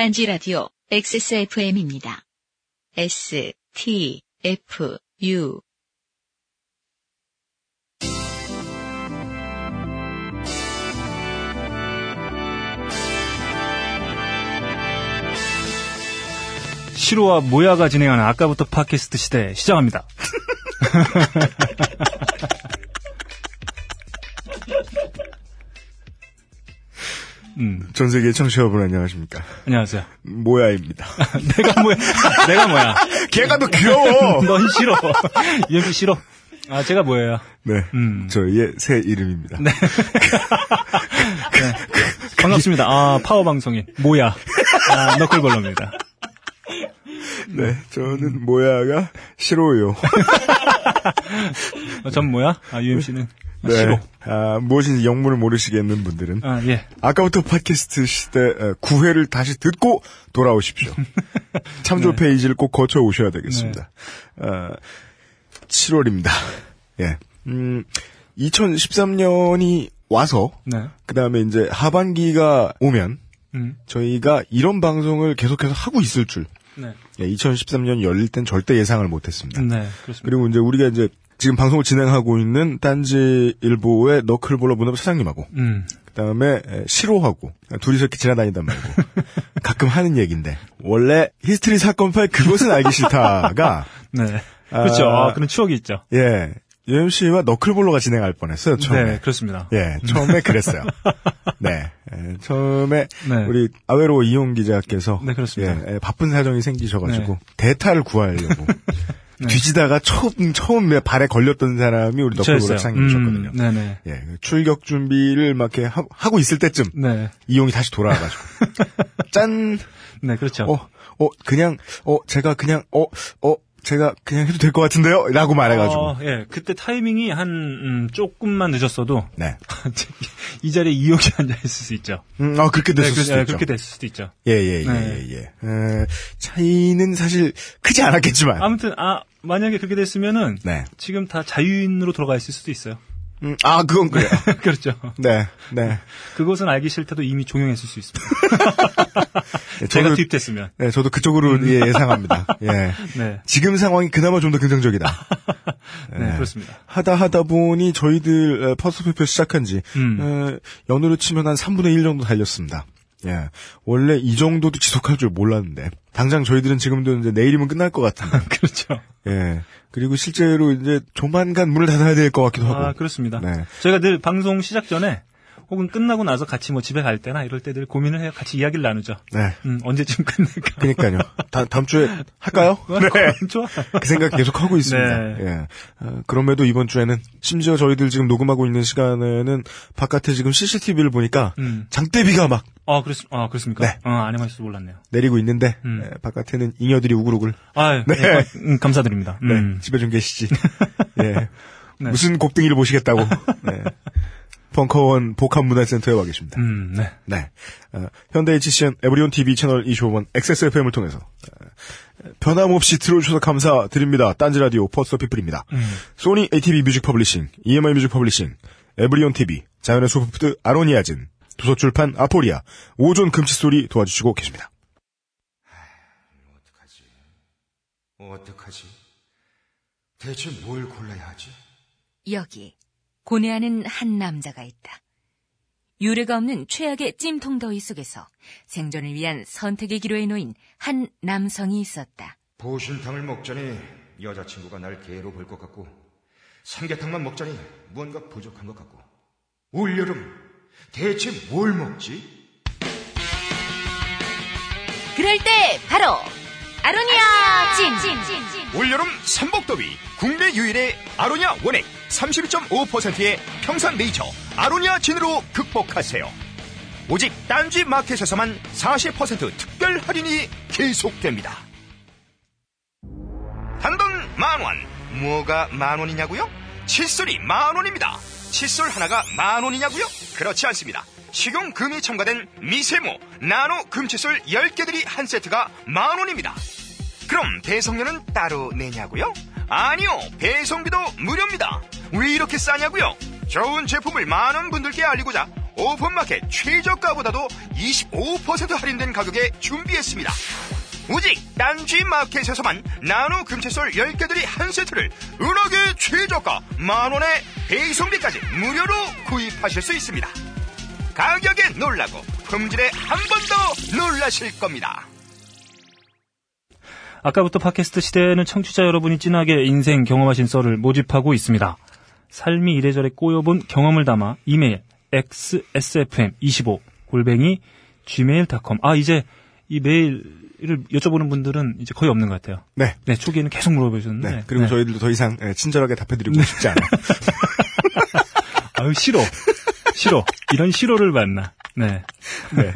딴지 라디오 XSFM입니다. S, T, F, U. 시로와 모야가 진행하는 아까부터 팟캐스트 시대 시작합니다. 음, 전 세계 청취자 여러분 안녕하십니까. 안녕하세요. 모야입니다. 내가 뭐야? 내가 뭐야? 걔가 더 귀여워! 넌 싫어. 얘도 싫어. 아, 제가 뭐예요? 네. 음. 저희의 새 이름입니다. 네. 반갑습니다. 아, 파워 방송인 모야. 아, 너클볼러입니다. 네. 저는 모야가 싫어요. 어, 전 뭐야? 아, UMC는 네. 싫어. 아, 무엇인지 영문을 모르시겠는 분들은 아, 예. 아까부터 팟캐스트 시대 9회를 다시 듣고 돌아오십시오. 참조 네. 페이지를 꼭 거쳐 오셔야 되겠습니다. 아, 7월입니다. 예. 음, 2013년이 와서 네. 그 다음에 이제 하반기가 오면 음. 저희가 이런 방송을 계속해서 하고 있을 줄 네. 예, 2013년 열릴 땐 절대 예상을 못했습니다. 네, 그렇습니다. 그리고 이제 우리가 이제 지금 방송을 진행하고 있는 딴지 일보의 너클볼러 문업 사장님하고 음. 그다음에 시로하고 둘이서 이렇게 지나다니다 말고 가끔 하는 얘기인데 원래 히스트리 사건 파일 그것은 알기 싫다가 네. 그렇죠. 아, 아, 그런 추억이 있죠. 예 UMC와 너클볼러가 진행할 뻔했어요 처음에 네, 그렇습니다. 예 처음에 그랬어요 네 예, 처음에 네. 우리 아웨로 이용 기자께서 네, 그렇습니다. 예, 예, 바쁜 사정이 생기셔가지고 대타를 구하려고 네. 뒤지다가 처음 처음 내 발에 걸렸던 사람이 우리. 사장님이셨거든요. 음, 네네. 예, 그 출격 준비를 막 이렇게 하, 하고 있을 때쯤 네. 이용이 다시 돌아와가지고 짠, 네, 그렇죠. 어, 어, 그냥, 어, 제가 그냥, 어, 어, 제가 그냥 해도 될 것 같은데요? 라고 말해가지고. 어, 예. 그때 타이밍이 한, 음, 조금만 늦었어도, 네. 이 자리에 이용이 앉아있을 수 있죠. 음, 어, 그렇게 됐을 네, 그, 수도 예, 있죠. 그렇게 됐을 수도 있죠. 예, 예, 예, 네. 예, 예. 에, 차이는 사실 크지 않았겠지만. 아무튼, 아, 만약에 그렇게 됐으면은, 네. 지금 다 자유인으로 돌아가 있을 수도 있어요. 음, 아, 그건 그래요. 그렇죠. 네, 네. 그것은 알기 싫다도 이미 종영했을 수 있습니다. 네, 제가 투입됐으면. 네, 저도 그쪽으로 예, 예상합니다. 예. 네. 지금 상황이 그나마 좀 더 긍정적이다. 네, 그렇습니다. 하다 하다 보니 저희들 어, 퍼스트페이퍼 시작한 지 음. 어, 연으로 치면 한 3분의 1 정도 달렸습니다. 예. 원래 이 정도도 지속할 줄 몰랐는데 당장 저희들은 지금도 이제 내일이면 끝날 것 같은데. 그렇죠. 예. 그리고 실제로 이제 조만간 문을 닫아야 될 것 같기도 하고. 아, 그렇습니다. 네. 저희가 늘 방송 시작 전에, 혹은 끝나고 나서 같이 뭐 집에 갈 때나 이럴 때늘 고민을 해요. 같이 이야기를 나누죠. 네. 음, 언제쯤 끝낼까? 그니까요. 다, 다음 주에 할까요? 네. 좋아. 그 생각 계속 하고 있습니다. 네. 예. 어, 그럼에도 이번 주에는 심지어 저희들 지금 녹음하고 있는 시간에는 바깥에 지금 CCTV를 보니까 음. 장대비가 막 아, 그렇, 아, 그렇습니까? 네. 어, 안에만 있어도 몰랐네요. 내리고 있는데 음. 예, 바깥에는 잉여들이 우글우글 아, 네. 네. 음, 감사드립니다. 네, 음. 집에 좀 계시지. 예. 네. 무슨 곡등이를 보시겠다고. 네. 벙커원 복합문화센터에 와 계십니다. 음, 네. 네. 어, 현대 HCN 에브리온 TV 채널 25번 XSFM을 통해서 어, 변함없이 들어주셔서 감사드립니다. 딴지라디오 퍼스터 피플입니다. 음. 소니 ATV 뮤직 퍼블리싱, EMI 뮤직 퍼블리싱, 에브리온 TV, 자연의 소프트 아로니아진, 도서출판 아포리아, 오존 금치소리 도와주시고 계십니다. 어떡하지? 어떡하지? 대체 뭘 골라야 하지? 여기 고뇌하는 한 남자가 있다. 유례가 없는 최악의 찜통 더위 속에서 생존을 위한 선택의 기로에 놓인 한 남성이 있었다. 보신탕을 먹자니 여자친구가 날 개로 볼 것 같고 삼계탕만 먹자니 무언가 부족한 것 같고 올여름 대체 뭘 먹지? 그럴 때 바로 아로니아 진! 올여름 삼복더위 국내 유일의 아로니아 원액 32.5%의 평산 네이처 아로니아 진으로 극복하세요. 오직 딴지 마켓에서만 40% 특별 할인이 계속됩니다. 단돈 만 원. 뭐가 만 원이냐고요? 칫솔이 만 원입니다. 칫솔 하나가 만 원이냐고요? 그렇지 않습니다. 식용금이 첨가된 미세모, 나노 금칫솔 10개들이 한 세트가 만원입니다. 그럼 배송료는 따로 내냐고요? 아니요, 배송비도 무료입니다. 왜 이렇게 싸냐고요? 좋은 제품을 많은 분들께 알리고자 오픈마켓 최저가보다도 25% 할인된 가격에 준비했습니다. 오직 딴지 마켓에서만 나노 금채솔 10개들이 한 세트를 은하계 최저가 만원에 배송비까지 무료로 구입하실 수 있습니다. 가격에 놀라고 품질에 한 번 더 놀라실 겁니다. 아까부터 팟캐스트 시대에는 청취자 여러분이 진하게 인생 경험하신 썰을 모집하고 있습니다. 삶이 이래저래 꼬여본 경험을 담아 이메일 xsfm25 골뱅이 gmail.com 아 이제 이 메일을 여쭤보는 분들은 이제 거의 없는 것 같아요. 네. 네 초기에는 계속 물어보셨는데 네. 그리고 네. 저희들도 더 이상 예, 친절하게 답해드리고 싶지 않아요. 아유 싫어 싫어 이런 싫어를 만나 네 네.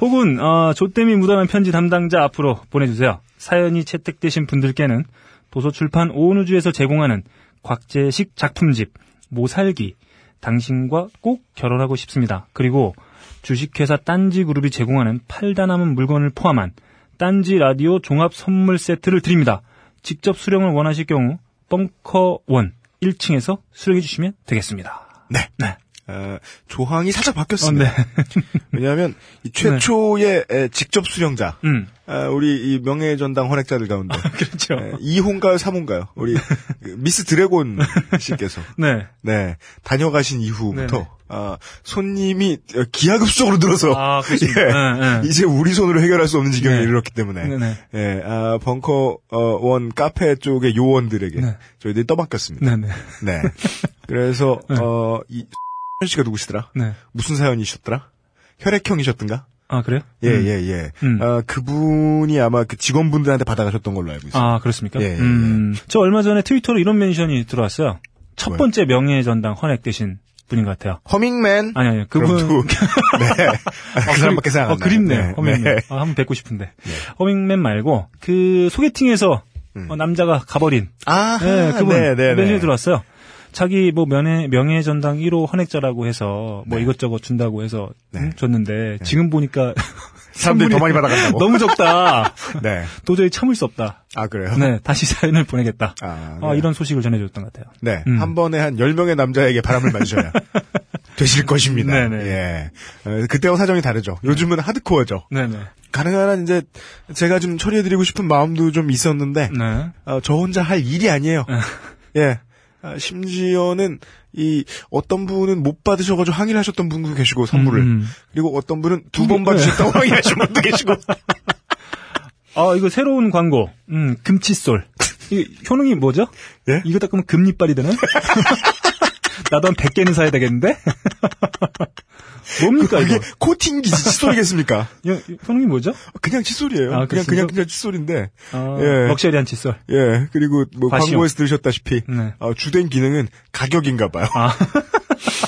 혹은 어, 조땜이 묻어난 편지 담당자 앞으로 보내주세요. 사연이 채택되신 분들께는 도서출판 오은우주에서 제공하는 곽재식 작품집 모살기 당신과 꼭 결혼하고 싶습니다. 그리고 주식회사 딴지그룹이 제공하는 팔다 남은 물건을 포함한 딴지 라디오 종합 선물 세트를 드립니다. 직접 수령을 원하실 경우 벙커 원 1층에서 수령해 주시면 되겠습니다. 네. 네. 어, 조항이 살짝 어, 바뀌었습니다. 네. 왜냐하면 이 최초의 에, 직접 수령자, 음. 아, 우리 이 명예전당 헌액자들 가운데 그렇죠. 에, 2호인가요, 3호인가요? 우리 그 미스 드래곤 씨께서 네. 네 다녀가신 이후부터 네네. 아, 손님이 어, 기하급수적으로 늘어서 아. 예, 네, 네. 이제 우리 손으로 해결할 수 없는 지경에 네. 이르렀기 때문에. 예, 아, 벙커 어, 원 카페 쪽의 요원들에게 네. 저희들이 떠맡겼습니다. 네네. 네. 그래서 네. 어, 이 씨가 누구시더라? 네. 무슨 사연이셨더라? 혈액형이셨던가? 아, 그래요? 예, 음. 예, 예. 음. 아, 그분이 아마 그 직원분들한테 받아가셨던 걸로 알고 있어요. 아, 그렇습니까? 예, 예, 음. 저 얼마 전에 트위터로 이런 멘션이 들어왔어요. 첫 뭐요? 번째 명예전당 헌액되신 분인 것 같아요. 허밍맨? 아니, 아니, 그분. 누구? 네. 아, 그 사람밖에 생각 안 어, 나요. 그립네요. 네, 허밍맨. 네. 아, 한번 뵙고 싶은데. 허밍맨 말고, 그, 소개팅에서 음. 어, 남자가 가버린. 아, 네, 그분. 네, 네, 멘션이 네. 들어왔어요. 자기 뭐 명예, 명예 전당 1호 헌액자라고 해서 뭐 네. 이것저것 준다고 해서 네. 음, 줬는데 지금 보니까 사람들이 더 많이 받아간다고. 너무 적다. 네. 도저히 참을 수 없다. 아, 그래요? 네, 다시 사연을 보내겠다. 아, 아, 네. 이런 소식을 전해줬던 것 같아요. 네. 음. 한 번에 한 10명의 남자에게 바람을 맞으셔야 되실 것입니다. 네네. 예. 어, 그때와 사정이 다르죠. 요즘은 하드코어죠. 네네. 가능한 한 이제 제가 좀 처리해드리고 싶은 마음도 좀 있었는데, 네. 어, 저 혼자 할 일이 아니에요. 예. 아, 심지어는 이 어떤 분은 못 받으셔가지고 항의를 하셨던 분도 계시고 선물을 음. 그리고 어떤 분은 두번 네. 받으셨다고 항의하신 분도 계시고 아, 이거 새로운 광고. 음, 금칫솔. 이 효능이 뭐죠? 예? 이거 닦으면 금리빨이 되네? 나도 한 100개는 사야 되겠는데? 뭡니까, 그게 이거? 코팅기지 칫솔이겠습니까? 이- 이 효능이 뭐죠? 그냥 칫솔이에요. 아, 그냥? 그냥 그냥 칫솔인데 아, 예. 럭셔리한 칫솔. 예 그리고 뭐 과시용. 광고에서 들으셨다시피 네. 어, 주된 기능은 가격인가 봐요. 아,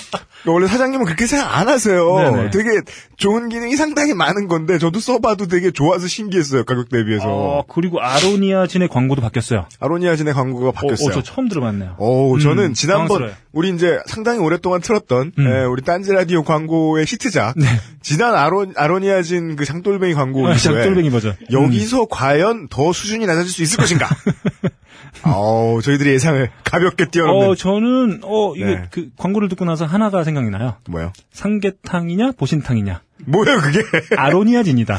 원래 사장님은 그렇게 생각 안 하세요. 네네. 되게 좋은 기능이 상당히 많은 건데 저도 써봐도 되게 좋아서 신기했어요 가격 대비해서. 어, 그리고 아로니아진의 광고도 바뀌었어요. 아로니아진의 광고가 어, 바뀌었어요. 어, 저 처음 들어봤네요. 오, 음, 저는 지난번 당황스러워요. 우리 이제 상당히 오랫동안 틀었던 음. 에, 우리 딴지 라디오 광고의 히트작 지난 아로, 아로니아진 그 장돌뱅이 광고 아, 장돌뱅이 버전. 여기서 과연 더 수준이 낮아질 수 있을 것인가? 어, 저희들이 예상을 가볍게 뛰어넘는 어, 저는, 어, 이게 네. 그 광고를 듣고 나서 하나가 생각이 나요. 뭐요? 삼계탕이냐, 보신탕이냐. 뭐예요 그게? 아로니아진이다.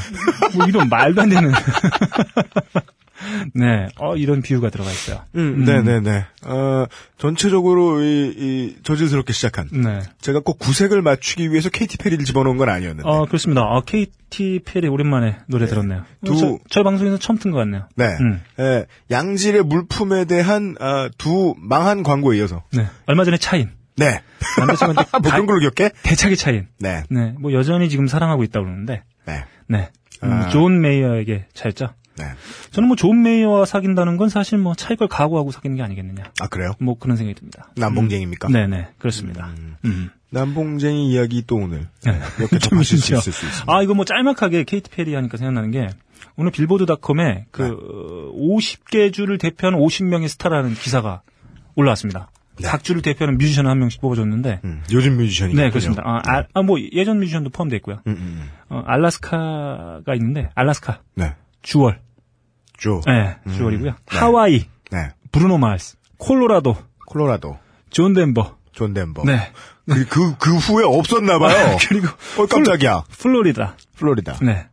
뭐 이런 말도 안 되는. 네, 어, 이런 비유가 들어가 있어요. 음, 네네네. 어, 전체적으로 이, 이 저질스럽게 시작한. 네. 제가 꼭 구색을 맞추기 위해서 케이티 페리를 집어넣은 건 아니었는데. 어, 그렇습니다. 어, 케이티 페리 오랜만에 노래 들었네요. 두- 저, 저희 방송에서 처음 튼 것 같네요. 네. 음. 예, 양질의 물품에 대한 아, 두 망한 광고에 이어서. 네. 얼마 전에 차인. 네. 남자친구한테 뭐 그런 걸로 기억해? 대차게 차인. 네. 네. 뭐 여전히 지금 사랑하고 있다고 그러는데. 네. 네. 음, 아. 존 메이어에게 차였죠. 네. 저는 뭐 존 메이어와 사귄다는 건 사실 뭐 그걸 각오하고 사귀는 게 아니겠느냐. 아, 그래요? 뭐 그런 생각이 듭니다. 난봉쟁입니까? 네네. 그렇습니다. 음. 남봉쟁이 이야기 또 오늘 네. 이렇게 접하실 수 재밌죠. 있을 수 있습니다. 아, 이거 뭐 짤막하게 케이티 페리 하니까 생각나는 게 오늘 빌보드닷컴에 그 네. 50개 주를 대표하는 50명의 스타라는 기사가 올라왔습니다. 네. 각 주를 대표하는 뮤지션 한 명씩 뽑아줬는데 음, 요즘 뮤지션이. 네, 그렇습니다. 아, 아, 아, 뭐 예전 뮤지션도 포함되어 있고요. 음, 음, 어, 알라스카가 있는데 알라스카, 네. 주월, 조. 네, 주월이고요. 네. 하와이, 네. 브루노 마스, 콜로라도, 콜로라도. 존 덴버, 존 덴버. 네. 그, 그, 그 후에 없었나 봐요. 그리고 어, 깜짝이야. 플로리다. 플로리다. 네.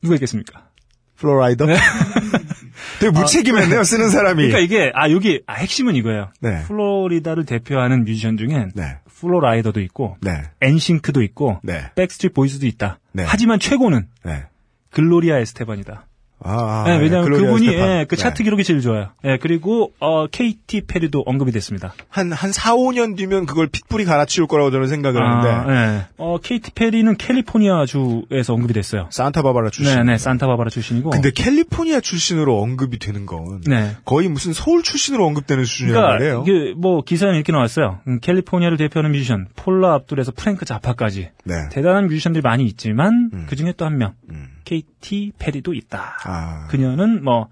누가 있겠습니까? 플로라이더? 되게 무책임했네요, 쓰는 사람이. 그러니까 이게 아 여기 아, 핵심은 이거예요. 네. 플로리다를 대표하는 뮤지션 중엔 네. 플로라이더도 있고 네. 엔싱크도 있고 네. 백스트리트 보이즈도 있다. 네. 하지만 최고는 네. 글로리아 에스테판이다. 아, 네, 아, 왜냐하면 그분이. 예, 그 네. 차트 기록이 제일 좋아요. 예, 그리고 어, 케이티 페리도 언급이 됐습니다. 한, 한 4, 5년 뒤면 그걸 핏불이 갈아치울 거라고 저는 생각을 하는데, 아, 예. 어, 케이티 페리는 캘리포니아 주에서 언급이 됐어요. 산타바바라 출신. 네, 네, 산타바바라 출신이고. 근데 캘리포니아 출신으로 언급이 되는 건, 네. 거의 무슨 서울 출신으로 언급되는 수준이란 그러니까 말이에요. 이게 뭐 기사에 이렇게 나왔어요. 음, 캘리포니아를 대표하는 뮤지션 폴라 압둘에서 프랭크 자파까지 네. 대단한 뮤지션들이 많이 있지만 음. 그 중에 또 한 명 음. 케이티 페리도 있다. 아. 그녀는 뭐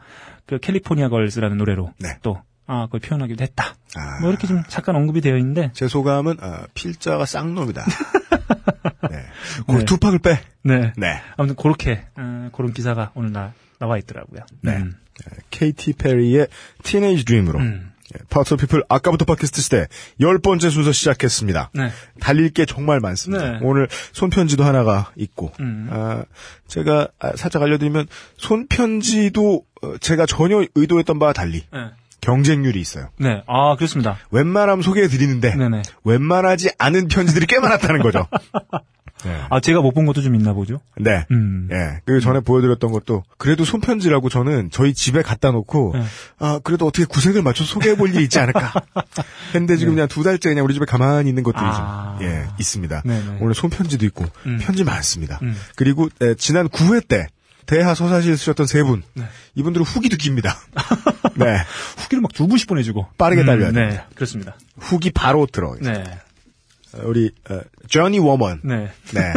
그 California Gurls라는 노래로 네. 또 아, 그걸 표현하기도 했다. 아. 뭐 이렇게 좀 잠깐 언급이 되어 있는데 제 소감은, 아, 필자가 쌍놈이다. 네. 그 네. 투팍을 빼. 네. 네. 아무튼 그렇게 어, 그런 기사가 오늘 나, 나와 있더라고요. 네. 음. 케이티 페리의 Teenage Dream으로. 음. 파트 피플 아까부터 팟캐스트 시대 열 번째 순서 시작했습니다. 네. 달릴 게 정말 많습니다. 네. 오늘 손편지도 하나가 있고, 음. 아, 제가 아, 살짝 알려드리면 손편지도 어, 제가 전혀 의도했던 바와 달리 네. 경쟁률이 있어요. 네. 아, 그렇습니다. 웬만하면 소개해 드리는데 네네. 웬만하지 않은 편지들이 꽤 많았다는 거죠. 네. 아, 제가 못 본 것도 좀 있나 보죠? 네. 음. 예. 그 전에 보여드렸던 것도 그래도 손편지라고 저는 저희 집에 갖다 놓고 네. 아 그래도 어떻게 구색을 맞춰 소개해 볼 일이 있지 않을까. 했는데 지금 그냥 두 달째 그냥 우리 집에 가만히 있는 것들이 네. 아. 좀 예, 있습니다. 네네. 오늘 손편지도 있고 음. 편지 많습니다. 음. 그리고 에, 지난 9회 때 대하 서사시에 쓰셨던 세 분. 네. 이분들은 후기도 깁니다. 네. 후기를 막 두 분씩 보내주고. 빠르게 음, 달려야 네. 됩니다. 그렇습니다. 후기 바로 들어. 네. 우리 어, 조니 워먼. 네. 네.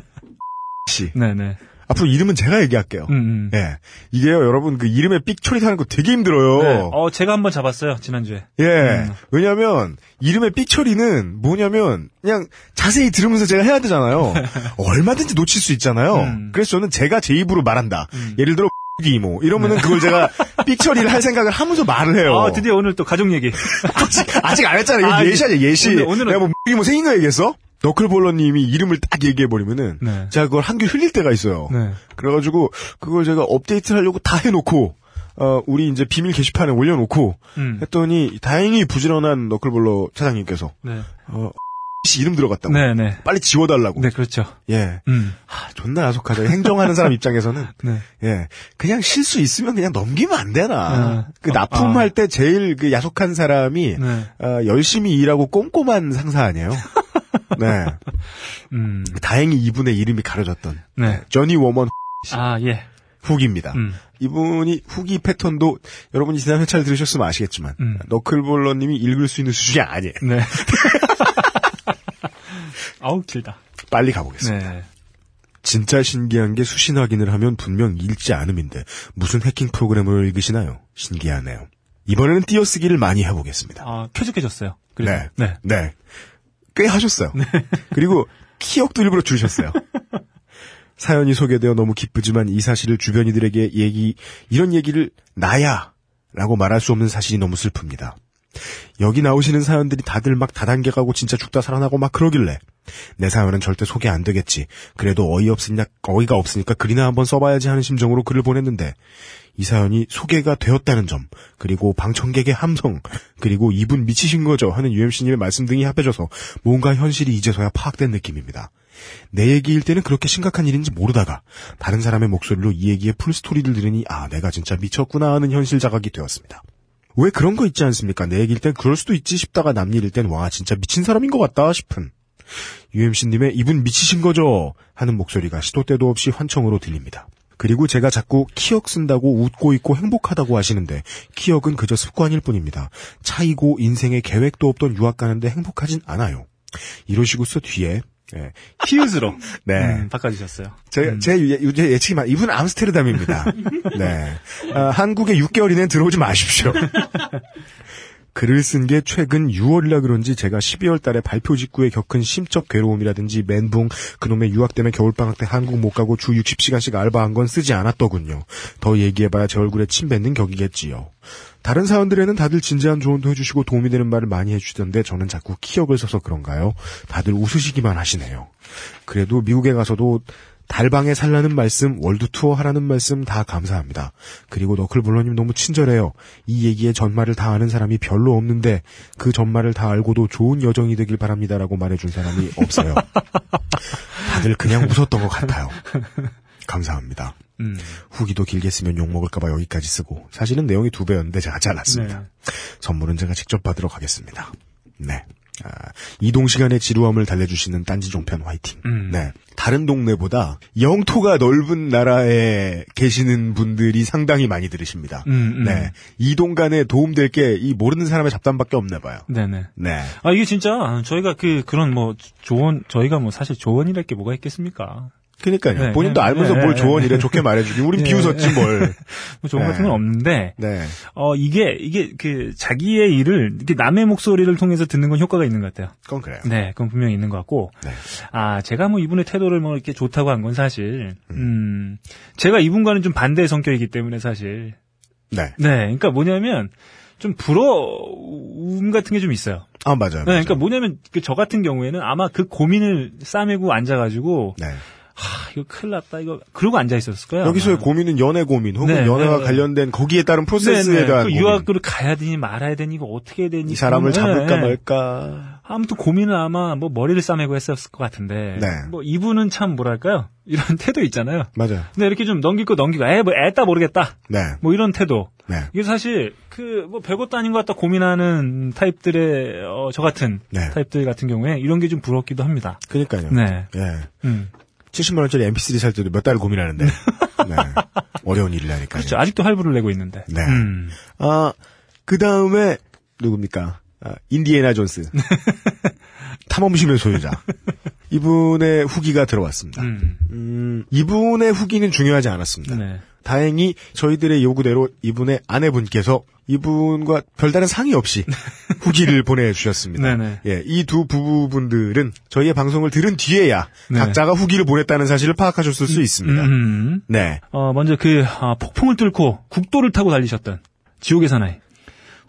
씨. 네네. 앞으로 이름은 제가 얘기할게요. 음, 음. 예. 이게요, 여러분, 그 이름에 삑 처리하는 거 되게 힘들어요. 네. 어, 제가 한번 잡았어요, 지난주에. 예. 음. 왜냐면, 이름의 삑 처리는 뭐냐면, 그냥 자세히 들으면서 제가 해야 되잖아요. 얼마든지 놓칠 수 있잖아요. 음. 그래서 저는 제가 제 입으로 말한다. 음. 예를 들어, 이모. 이러면은 그걸 제가 삑 처리를 할 생각을 하면서 말을 해요. 아, 드디어 오늘 또 가족 얘기. 아직, 아직 안 했잖아요. 아, 예시 아니야, 예시. 오늘- 오늘은- 내가 뭐, 이모 생긴 거 얘기했어? 너클볼러님이 이름을 딱 얘기해버리면은, 네. 제가 그걸 한귀 흘릴 때가 있어요. 네. 그래가지고 그걸 제가 업데이트를 하려고 다 해놓고 어 우리 이제 비밀 게시판에 올려놓고 음. 했더니 다행히 부지런한 너클볼러 차장님께서 네. 어 씨 이름 들어갔다고 네네. 빨리 지워달라고 네, 그렇죠. 예 음. 하, 존나 야속하죠 행정하는 사람 입장에서는 네. 예 그냥 실수 있으면 그냥 넘기면 안 되나 네. 그 아, 납품할 때 제일 그 야속한 사람이 네. 어, 열심히 일하고 꼼꼼한 상사 아니에요 네 음. 다행히 이분의 이름이 가려졌던 네. 조니 워먼 아, 예. 후기입니다. 음. 이분이 후기 패턴도 여러분이 지난 회차를 들으셨으면 아시겠지만 음. 너클볼러님이 읽을 수 있는 수준이 아니에요. 네. 아우, 길다. 빨리 가보겠습니다. 네. 진짜 신기한 게 수신 확인을 하면 분명 읽지 않음인데 무슨 해킹 프로그램을 읽으시나요? 신기하네요. 이번에는 띄어쓰기를 많이 해보겠습니다. 아, 쾌적해졌어요. 그래서. 네. 네. 네. 꽤 하셨어요. 그리고 키역도 일부러 줄이셨어요. 사연이 소개되어 너무 기쁘지만 이 사실을 주변이들에게 얘기, 이런 얘기를 나야! 라고 말할 수 없는 사실이 너무 슬픕니다. 여기 나오시는 사연들이 다들 막 다단계 가고 진짜 죽다 살아나고 막 그러길래 내 사연은 절대 소개 안 되겠지. 그래도 어이없으냐, 어이가 없으니까 글이나 한번 써봐야지 하는 심정으로 글을 보냈는데 이 사연이 소개가 되었다는 점, 그리고 방청객의 함성, 그리고 이분 미치신 거죠 하는 UMC님의 말씀 등이 합해져서 뭔가 현실이 이제서야 파악된 느낌입니다. 내 얘기일 때는 그렇게 심각한 일인지 모르다가 다른 사람의 목소리로 이 얘기의 풀스토리를 들으니 아 내가 진짜 미쳤구나 하는 현실 자각이 되었습니다. 왜 그런 거 있지 않습니까? 내 얘기일 땐 그럴 수도 있지 싶다가 남 일일 땐 와 진짜 미친 사람인 것 같다 싶은 UMC님의 이분 미치신 거죠 하는 목소리가 시도 때도 없이 환청으로 들립니다. 그리고 제가 자꾸 키역 쓴다고 웃고 있고 행복하다고 하시는데 키역은 그저 습관일 뿐입니다. 차이고 인생에 계획도 없던 유학 가는데 행복하진 않아요. 이러시고서 뒤에 예, 히읗으로. 네. 음, 바꿔주셨어요. 제, 제, 예, 제 예측이 맞, 이분 암스테르담입니다. 네. 아, 한국에 6개월 이내는 들어오지 마십시오. 글을 쓴 게 최근 6월이라 그런지 제가 12월 달에 발표 직후에 겪은 심적 괴로움이라든지 멘붕, 그놈의 유학 때문에 겨울방학 때 한국 못 가고 주 60시간씩 알바한 건 쓰지 않았더군요. 더 얘기해봐야 제 얼굴에 침 뱉는 격이겠지요. 다른 사연들에는 다들 진지한 조언도 해주시고 도움이 되는 말을 많이 해주시던데 저는 자꾸 키역을 써서 그런가요? 다들 웃으시기만 하시네요. 그래도 미국에 가서도 달방에 살라는 말씀, 월드 투어 하라는 말씀 다 감사합니다. 그리고 너클블러님 너무 친절해요. 이 얘기에 전말을 다 아는 사람이 별로 없는데 그 전말을 다 알고도 좋은 여정이 되길 바랍니다라고 말해준 사람이 없어요. 다들 그냥 웃었던 것 같아요. 감사합니다. 음. 후기도 길게 쓰면 욕먹을까봐 여기까지 쓰고 사실은 내용이 두 배였는데 제가 잘랐습니다. 네. 선물은 제가 직접 받으러 가겠습니다. 네. 아, 이동 시간의 지루함을 달래주시는 딴지 종편 화이팅. 음. 네. 다른 동네보다 영토가 넓은 나라에 계시는 분들이 상당히 많이 들으십니다. 음, 음. 네. 이동 간에 도움될 게 이 모르는 사람의 잡담밖에 없나 봐요. 네네. 네. 아, 이게 진짜, 저희가 그, 그런 뭐, 조언, 저희가 뭐 사실 조언이랄 게 뭐가 있겠습니까? 그러니까요. 네, 본인도 네, 알면서 네, 뭘 네, 조언이래 네. 좋게 말해주기. 우린 네, 비웃었지 뭘. 뭐 조언 네. 같은 건 없는데, 네. 어, 이게, 이게 그, 자기의 일을, 이렇게 남의 목소리를 통해서 듣는 건 효과가 있는 것 같아요. 그건 그래요. 네, 그건 분명히 있는 것 같고, 네. 아, 제가 뭐 이분의 태도를 뭐 이렇게 좋다고 한 건 사실, 음, 제가 이분과는 좀 반대의 성격이기 때문에 사실, 네. 네, 그러니까 뭐냐면, 좀 부러움 같은 게 좀 있어요. 아, 맞아요. 네, 그러니까 뭐냐면, 그 저 같은 경우에는 아마 그 고민을 싸매고 앉아가지고, 네. 하, 이거 큰일 났다, 이거, 그러고 앉아 있었을 거예요. 여기서의 아마. 고민은 연애 고민 혹은 네, 연애와 네. 관련된 거기에 따른 프로세스에 네, 네. 대한 그. 유학을 가야 되니 말아야 되니 이거 어떻게 해야 되니 이 사람을 잡을까 네. 말까. 아무튼 고민을 아마 뭐 머리를 싸매고 했었을 것 같은데 네. 뭐 이분은 참 뭐랄까요 이런 태도 있잖아요. 맞아요. 근데 이렇게 좀 넘길 거 넘기고 에 뭐 애따 모르겠다 네. 뭐 이런 태도 네. 이게 사실 그 뭐 별것도 아닌 것 같다 고민하는 타입들의 어, 저 같은 네. 타입들 같은 경우에 이런 게 좀 부럽기도 합니다. 그러니까요. 네. 예. 음. 70만 원짜리 MP3 살 때도 몇 달을 고민하는데. 네. 어려운 일이라니까요. 그렇죠. 아직도 할부를 내고 있는데. 네. 음. 아, 그 다음에 누굽니까? 아, 인디애나 존스. 탐험심의 소유자. 이분의 후기가 들어왔습니다. 음. 음, 이분의 후기는 중요하지 않았습니다. 네. 다행히 저희들의 요구대로 이분의 아내분께서 이분과 별다른 상의 없이 후기를 보내주셨습니다. 네네. 예, 이 두 부부분들은 저희의 방송을 들은 뒤에야 네. 각자가 후기를 보냈다는 사실을 파악하셨을 수 있습니다. 음. 네. 어, 먼저 그 아, 폭풍을 뚫고 국도를 타고 달리셨던 지옥의 사나이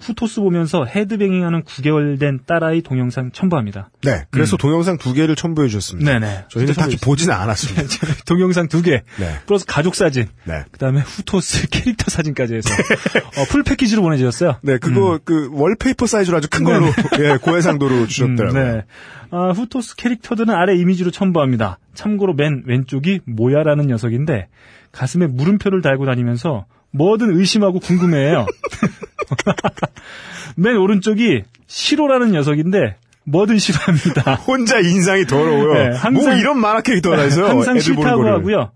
후토스 보면서 헤드뱅잉하는 9개월 된 딸아이 동영상 첨부합니다. 네. 그래서 동영상 두 개를 첨부해 주셨습니다. 음. 네네. 저희는 진짜 딱히 보지는 않았습니다. 동영상 두 개, 네. 플러스 가족 사진, 네. 그다음에 후토스 캐릭터 사진까지 해서 어, full package로 보내주셨어요. 네, 그거 그 wallpaper 사이즈로 아주 큰 걸로 예, 고해상도로 주셨더라고요. 음, 네. 아, 후토스 캐릭터들은 아래 이미지로 첨부합니다. 참고로 맨 왼쪽이 모야라는 녀석인데 가슴에 물음표를 달고 다니면서 뭐든 의심하고 궁금해해요. 맨 오른쪽이 시로라는 녀석인데 뭐든 싫어합니다. 혼자 인상이 더러워요. 네, 항상- 뭐 이런 만화 캐릭터가 있어요. 항상 싫다고. 하고요.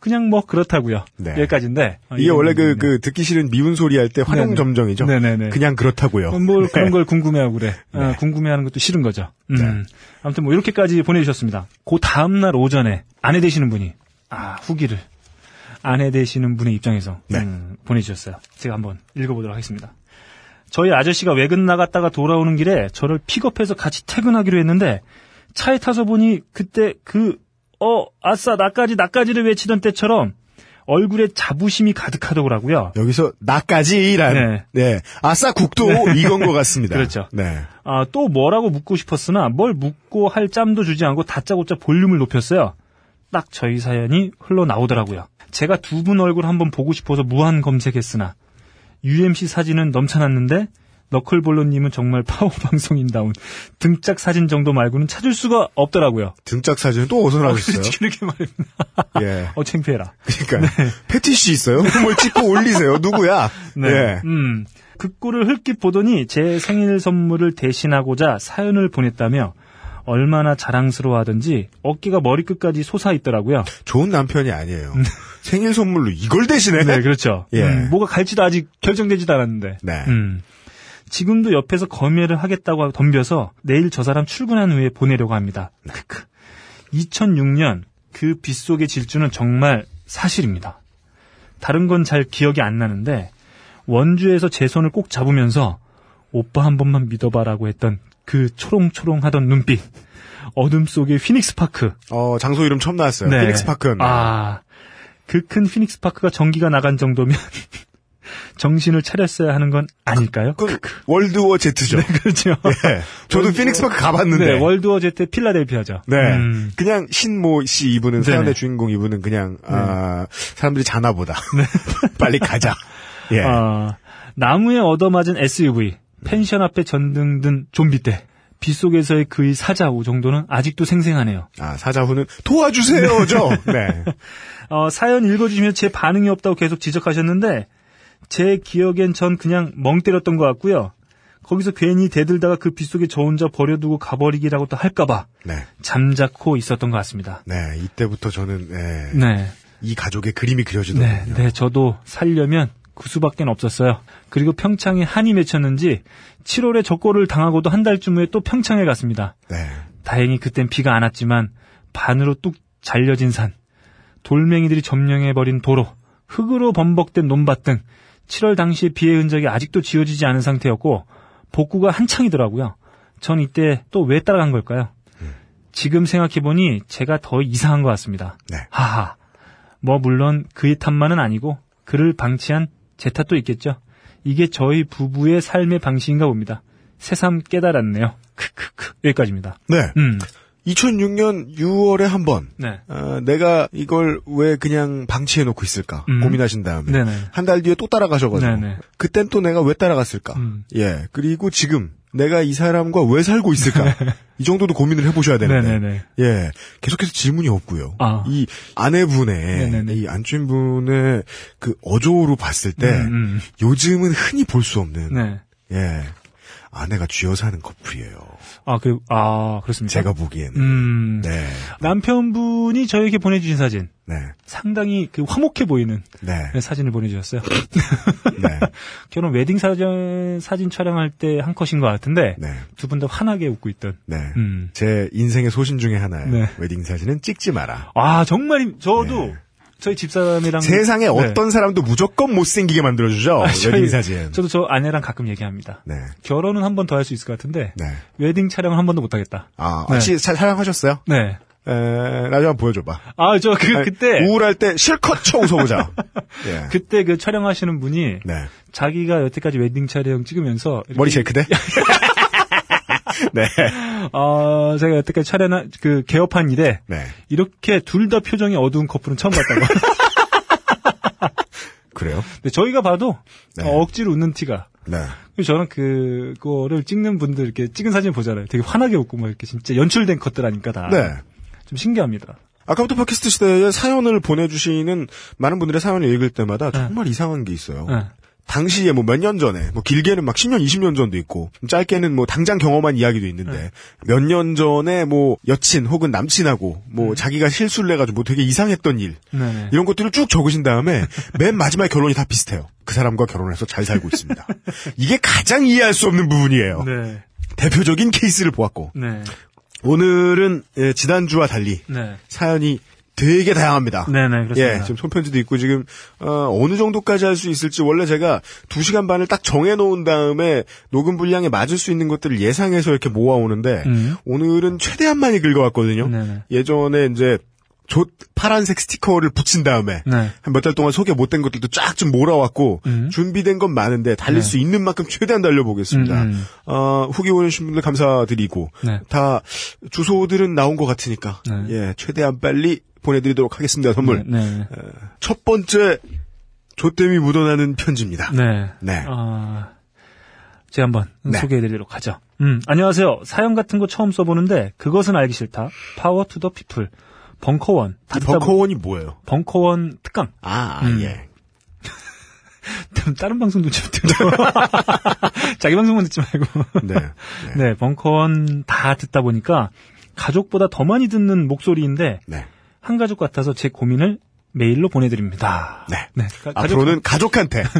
그냥 뭐 그렇다고요. 네. 여기까지인데 어, 이게 이건 원래 그, 네. 그, 듣기 싫은 미운 소리 할 때 활용 네네. 점정이죠. 네네네. 그냥 그렇다고요. 어, 뭐 네. 그런 걸 궁금해하고 그래. 어, 네. 궁금해하는 것도 싫은 거죠. 음. 네. 아무튼 뭐 이렇게까지 보내주셨습니다. 그 다음 날 오전에 아내 되시는 분이 아 후기를 아내 되시는 분의 입장에서 네. 음, 보내주셨어요. 제가 한번 읽어보도록 하겠습니다. 저희 아저씨가 외근 나갔다가 돌아오는 길에 저를 픽업해서 같이 퇴근하기로 했는데 차에 타서 보니 그때 그 어 아싸 나까지 나까지를 외치던 때처럼 얼굴에 자부심이 가득하더라고요. 여기서 나까지란 네. 네. 아싸 국도 이건 것 같습니다. 그렇죠. 네. 아, 또 뭐라고 묻고 싶었으나 뭘 묻고 할 짬도 주지 않고 다짜고짜 볼륨을 높였어요. 딱 저희 사연이 흘러나오더라고요. 제가 두 분 얼굴 한번 보고 싶어서 무한 검색했으나 UMC 사진은 넘쳐났는데 너클볼로님은 정말 파워 방송인다운 등짝 사진 정도 말고는 찾을 수가 없더라고요. 등짝 사진은 또 어디서 나오셨어요? 이렇게 말입니다. 예. 어, 창피해라. 그러니까 패티시 있어요? 뭘 찍고 올리세요? 누구야? 네. 예. 음. 그 꼴을 흘낏 보더니 제 생일 선물을 대신하고자 사연을 보냈다며 얼마나 자랑스러워하든지 어깨가 머리끝까지 솟아 있더라고요. 좋은 남편이 아니에요. 생일 선물로 이걸 대신해? 음. 네, 그렇죠. 예. 음, 뭐가 갈지도 아직 결정되지도 않았는데. 네. 음. 지금도 옆에서 검열을 하겠다고 덤벼서 내일 저 사람 출근한 후에 보내려고 합니다. 네. 크크. 2006년 그 빗속의 질주는 정말 사실입니다. 다른 건 잘 기억이 안 나는데 원주에서 제 손을 꼭 잡으면서 오빠 한 번만 믿어봐라고 했던 그 초롱초롱하던 눈빛. 어둠 속의 피닉스 파크. 어, 장소 이름 처음 나왔어요. 피닉스 파크였나. 아, 그 큰 피닉스 파크가 전기가 나간 정도면 정신을 차렸어야 하는 건 아닐까요? 그건 World War Z죠. 네, 그렇죠. 예. 저도 월드- 피닉스 파크 가봤는데. 네, World War Z 필라델피아죠. 네. 음, 그냥 신모 씨 이분은. 네. 사연의 주인공 이분은 그냥 아, 사람들이 자나 보다 빨리 가자. 예. 아, 나무에 얻어맞은 SUV, 펜션 앞에 전등 든 좀비떼, 빗속에서의 그의 사자후 정도는 아직도 생생하네요. 아 사자후는 도와주세요죠. 네. 어, 사연 읽어주시면 제 반응이 없다고 계속 지적하셨는데, 제 기억엔 전 그냥 멍 때렸던 것 같고요. 거기서 괜히 대들다가 그 빗속에 저 혼자 버려두고 가버리기라고 또 할까봐 네. 잠자코 있었던 것 같습니다. 네. 이때부터 저는 네, 네. 이 가족의 그림이 네, 그려지더군요. 네, 저도 살려면 그 수밖에 없었어요. 그리고 평창에 한이 맺혔는지 7월에 적고를 당하고도 한 달쯤 후에 또 평창에 갔습니다. 네. 다행히 그땐 비가 안 왔지만 반으로 뚝 잘려진 산, 돌멩이들이 점령해버린 도로, 흙으로 범벅된 논밭 등 7월 당시의 비의 흔적이 아직도 지워지지 않은 상태였고 복구가 한창이더라고요. 전 이때 또 왜 따라간 걸까요? 지금 생각해보니 제가 더 이상한 것 같습니다. 네. 하하. 뭐 물론 그의 탓만은 아니고 그를 방치한 제 탓도 있겠죠. 이게 저희 부부의 삶의 방식인가 봅니다. 새삼 깨달았네요. 크크크. 여기까지입니다. 네. 음. 2006년 6월에 한 번, 네. 어, 내가 이걸 왜 그냥 방치해놓고 있을까 음. 고민하신 다음에. 한 달 뒤에 또 따라가셔가지고 네네. 그땐 또 내가 왜 따라갔을까? 음. 예 그리고 지금 내가 이 사람과 왜 살고 있을까? 이 정도도 고민을 해보셔야 되는데 네네네. 예 계속해서 질문이 없고요. 아. 이 아내분의 네네네. 이 안주인분의 그 어조로 봤을 때 음, 음. 요즘은 흔히 볼 수 없는 네. 예 아내가 쥐어 사는 커플이에요. 아, 그, 아, 그렇습니까? 제가 보기에는 음. 네 남편분이 저에게 보내주신 사진. 네. 상당히 그 화목해 보이는 네. 사진을 보내주셨어요. 네. 결혼 웨딩 사진, 사진 촬영할 때 한 컷인 것 같은데, 네. 두분 다 환하게 웃고 있던. 네. 음. 제 인생의 소신 중에 하나예요. 네. 웨딩 사진은 찍지 마라. 아, 정말, 저도, 네. 저희 집사람이랑. 세상에 네. 어떤 사람도 무조건 못생기게 만들어주죠. 아, 웨딩 저희- 사진. 저도 저 아내랑 가끔 얘기합니다. 네. 결혼은 한 번 더 할 수 있을 것 같은데, 네. 웨딩 촬영은 한 번도 못 하겠다. 아, 네. 혹시 사- 촬영하셨어요? 네. 에, 라디오 한번 보여줘봐. 아, 저 그, 그때, 우울할 때 실컷 쳐 웃어보자. 예. 그때 그 촬영하시는 분이, 네. 자기가 여태까지 웨딩 촬영 찍으면서, 머리 쉐이크대? 네. 어, 제가 여태까지 촬영한, 그, 개업한 이래, 네. 이렇게 둘 다 표정이 어두운 커플은 처음 봤다고. 그래요? 근데 저희가 봐도, 네. 어, 억지로 웃는 티가. 네. 저는 그, 그거를 찍는 분들 이렇게 찍은 사진 보잖아요. 되게 환하게 웃고 막 이렇게 진짜 연출된 것들 아니까 다. 네. 좀 신기합니다. 아까부터 팟캐스트 시대에 사연을 보내주시는 많은 분들의 사연을 읽을 때마다 네. 정말 이상한 게 있어요. 네. 당시에 뭐 몇 년 전에, 뭐 길게는 막 10년, 20년 전도 있고, 좀 짧게는 뭐 당장 경험한 이야기도 있는데, 네. 몇년 전에 뭐 여친 혹은 남친하고 뭐 자기가 실수를 해가지고 뭐 되게 이상했던 일, 네네. 이런 것들을 쭉 적으신 다음에 맨 마지막에 결론이 다 비슷해요. 그 사람과 결혼해서 잘 살고 있습니다. 이게 가장 이해할 수 없는 부분이에요. 네. 대표적인 케이스를 보았고, 네. 오늘은 예, 지난주와 달리 네. 사연이 되게 다양합니다. 네네, 그렇습니다. 예, 지금 손편지도 있고 지금 어, 느 정도까지 할 수 있을지 원래 제가 2시간 반을 딱 정해 놓은 다음에 녹음 분량에 맞을 수 있는 것들을 예상해서 이렇게 모아 오는데 음. 오늘은 최대한 많이 긁어 왔거든요. 네네. 예전에 이제 조, 파란색 스티커를 붙인 다음에 네. 한몇 달 동안 소개 못된 것들도 쫙 좀 몰아왔고 음. 준비된 건 많은데 달릴 네. 수 있는 만큼 최대한 달려보겠습니다. 음, 음. 어, 후기 보내주신 분들 감사드리고 네. 다 주소들은 나온 것 같으니까 네. 예 최대한 빨리 보내드리도록 하겠습니다. 선물 네. 네. 첫 번째 조땜이 묻어나는 편지입니다. 네. 네. 아, 제가 한번 네. 소개해드리도록 하죠. 음, 안녕하세요. 사연 같은 거 처음 써보는데 그것은 알기 싫다. Power to the people. 벙커원. 벙커원이 뭐예요? 벙커원 특강. 아, 음. 예. 다른 방송도 좀 들어. 자기 방송만 듣지 말고. 네. 네. 네, 벙커원 다 듣다 보니까 가족보다 더 많이 듣는 목소리인데 네. 한 가족 같아서 제 고민을 메일로 보내드립니다. 네. 가- 가족- 앞으로는 가족한테.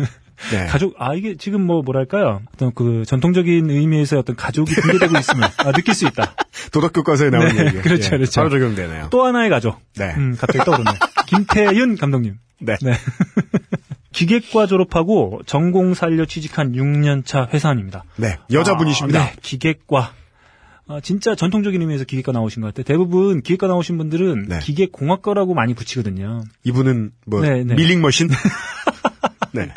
네. 가족 아 이게 지금 뭐 뭐랄까요 어떤 그 전통적인 의미에서 어떤 가족이 분리되고 있음을 아, 느낄 수 있다 도덕교과서에 나오는 네, 얘기. 그렇죠, 그렇죠. 바로 적용되네요. 또 하나의 가족 네. 음 갑자기 떠오르네 김태윤 감독님 네. 네 기계과 졸업하고 전공 살려 취직한 6년차 회사원입니다. 네, 여자분이십니다. 아, 네, 기계과. 아, 진짜 전통적인 의미에서 기계과 나오신 것 같아요. 대부분 기계과 나오신 분들은 네. 기계 공학과라고 많이 붙이거든요. 이분은 뭐 네, 네. 밀링 머신. 네.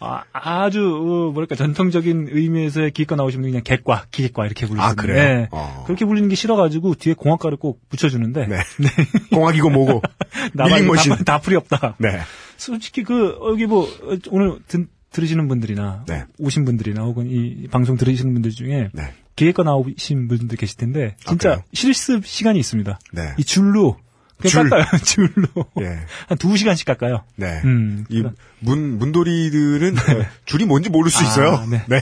아, 아주 어, 뭐랄까 전통적인 의미에서의 기계과 나오신 분이 그냥 객과, 기계과 이렇게 부르시는 아 그래요. 네. 어. 그렇게 불리는 게 싫어가지고 뒤에 공학과를 꼭 붙여주는데 네. 공학이고 뭐고. 나만 밀링 머신. 나만 다 풀이 없다. 네. 솔직히 그 어, 여기 뭐 어, 오늘 든, 들으시는 분들이나 네. 오신 분들이나 혹은 이 방송 들으시는 분들 중에 네. 기획과 나오신 분들 계실 텐데 진짜 그래요? 실습 시간이 있습니다. 네. 이 줄로 줄. 깎아요. 줄로 예. 한두 시간씩 깎아요. 네. 음, 이 문, 문돌이들은 어, 줄이 뭔지 모를 수 아, 있어요. 네. 네.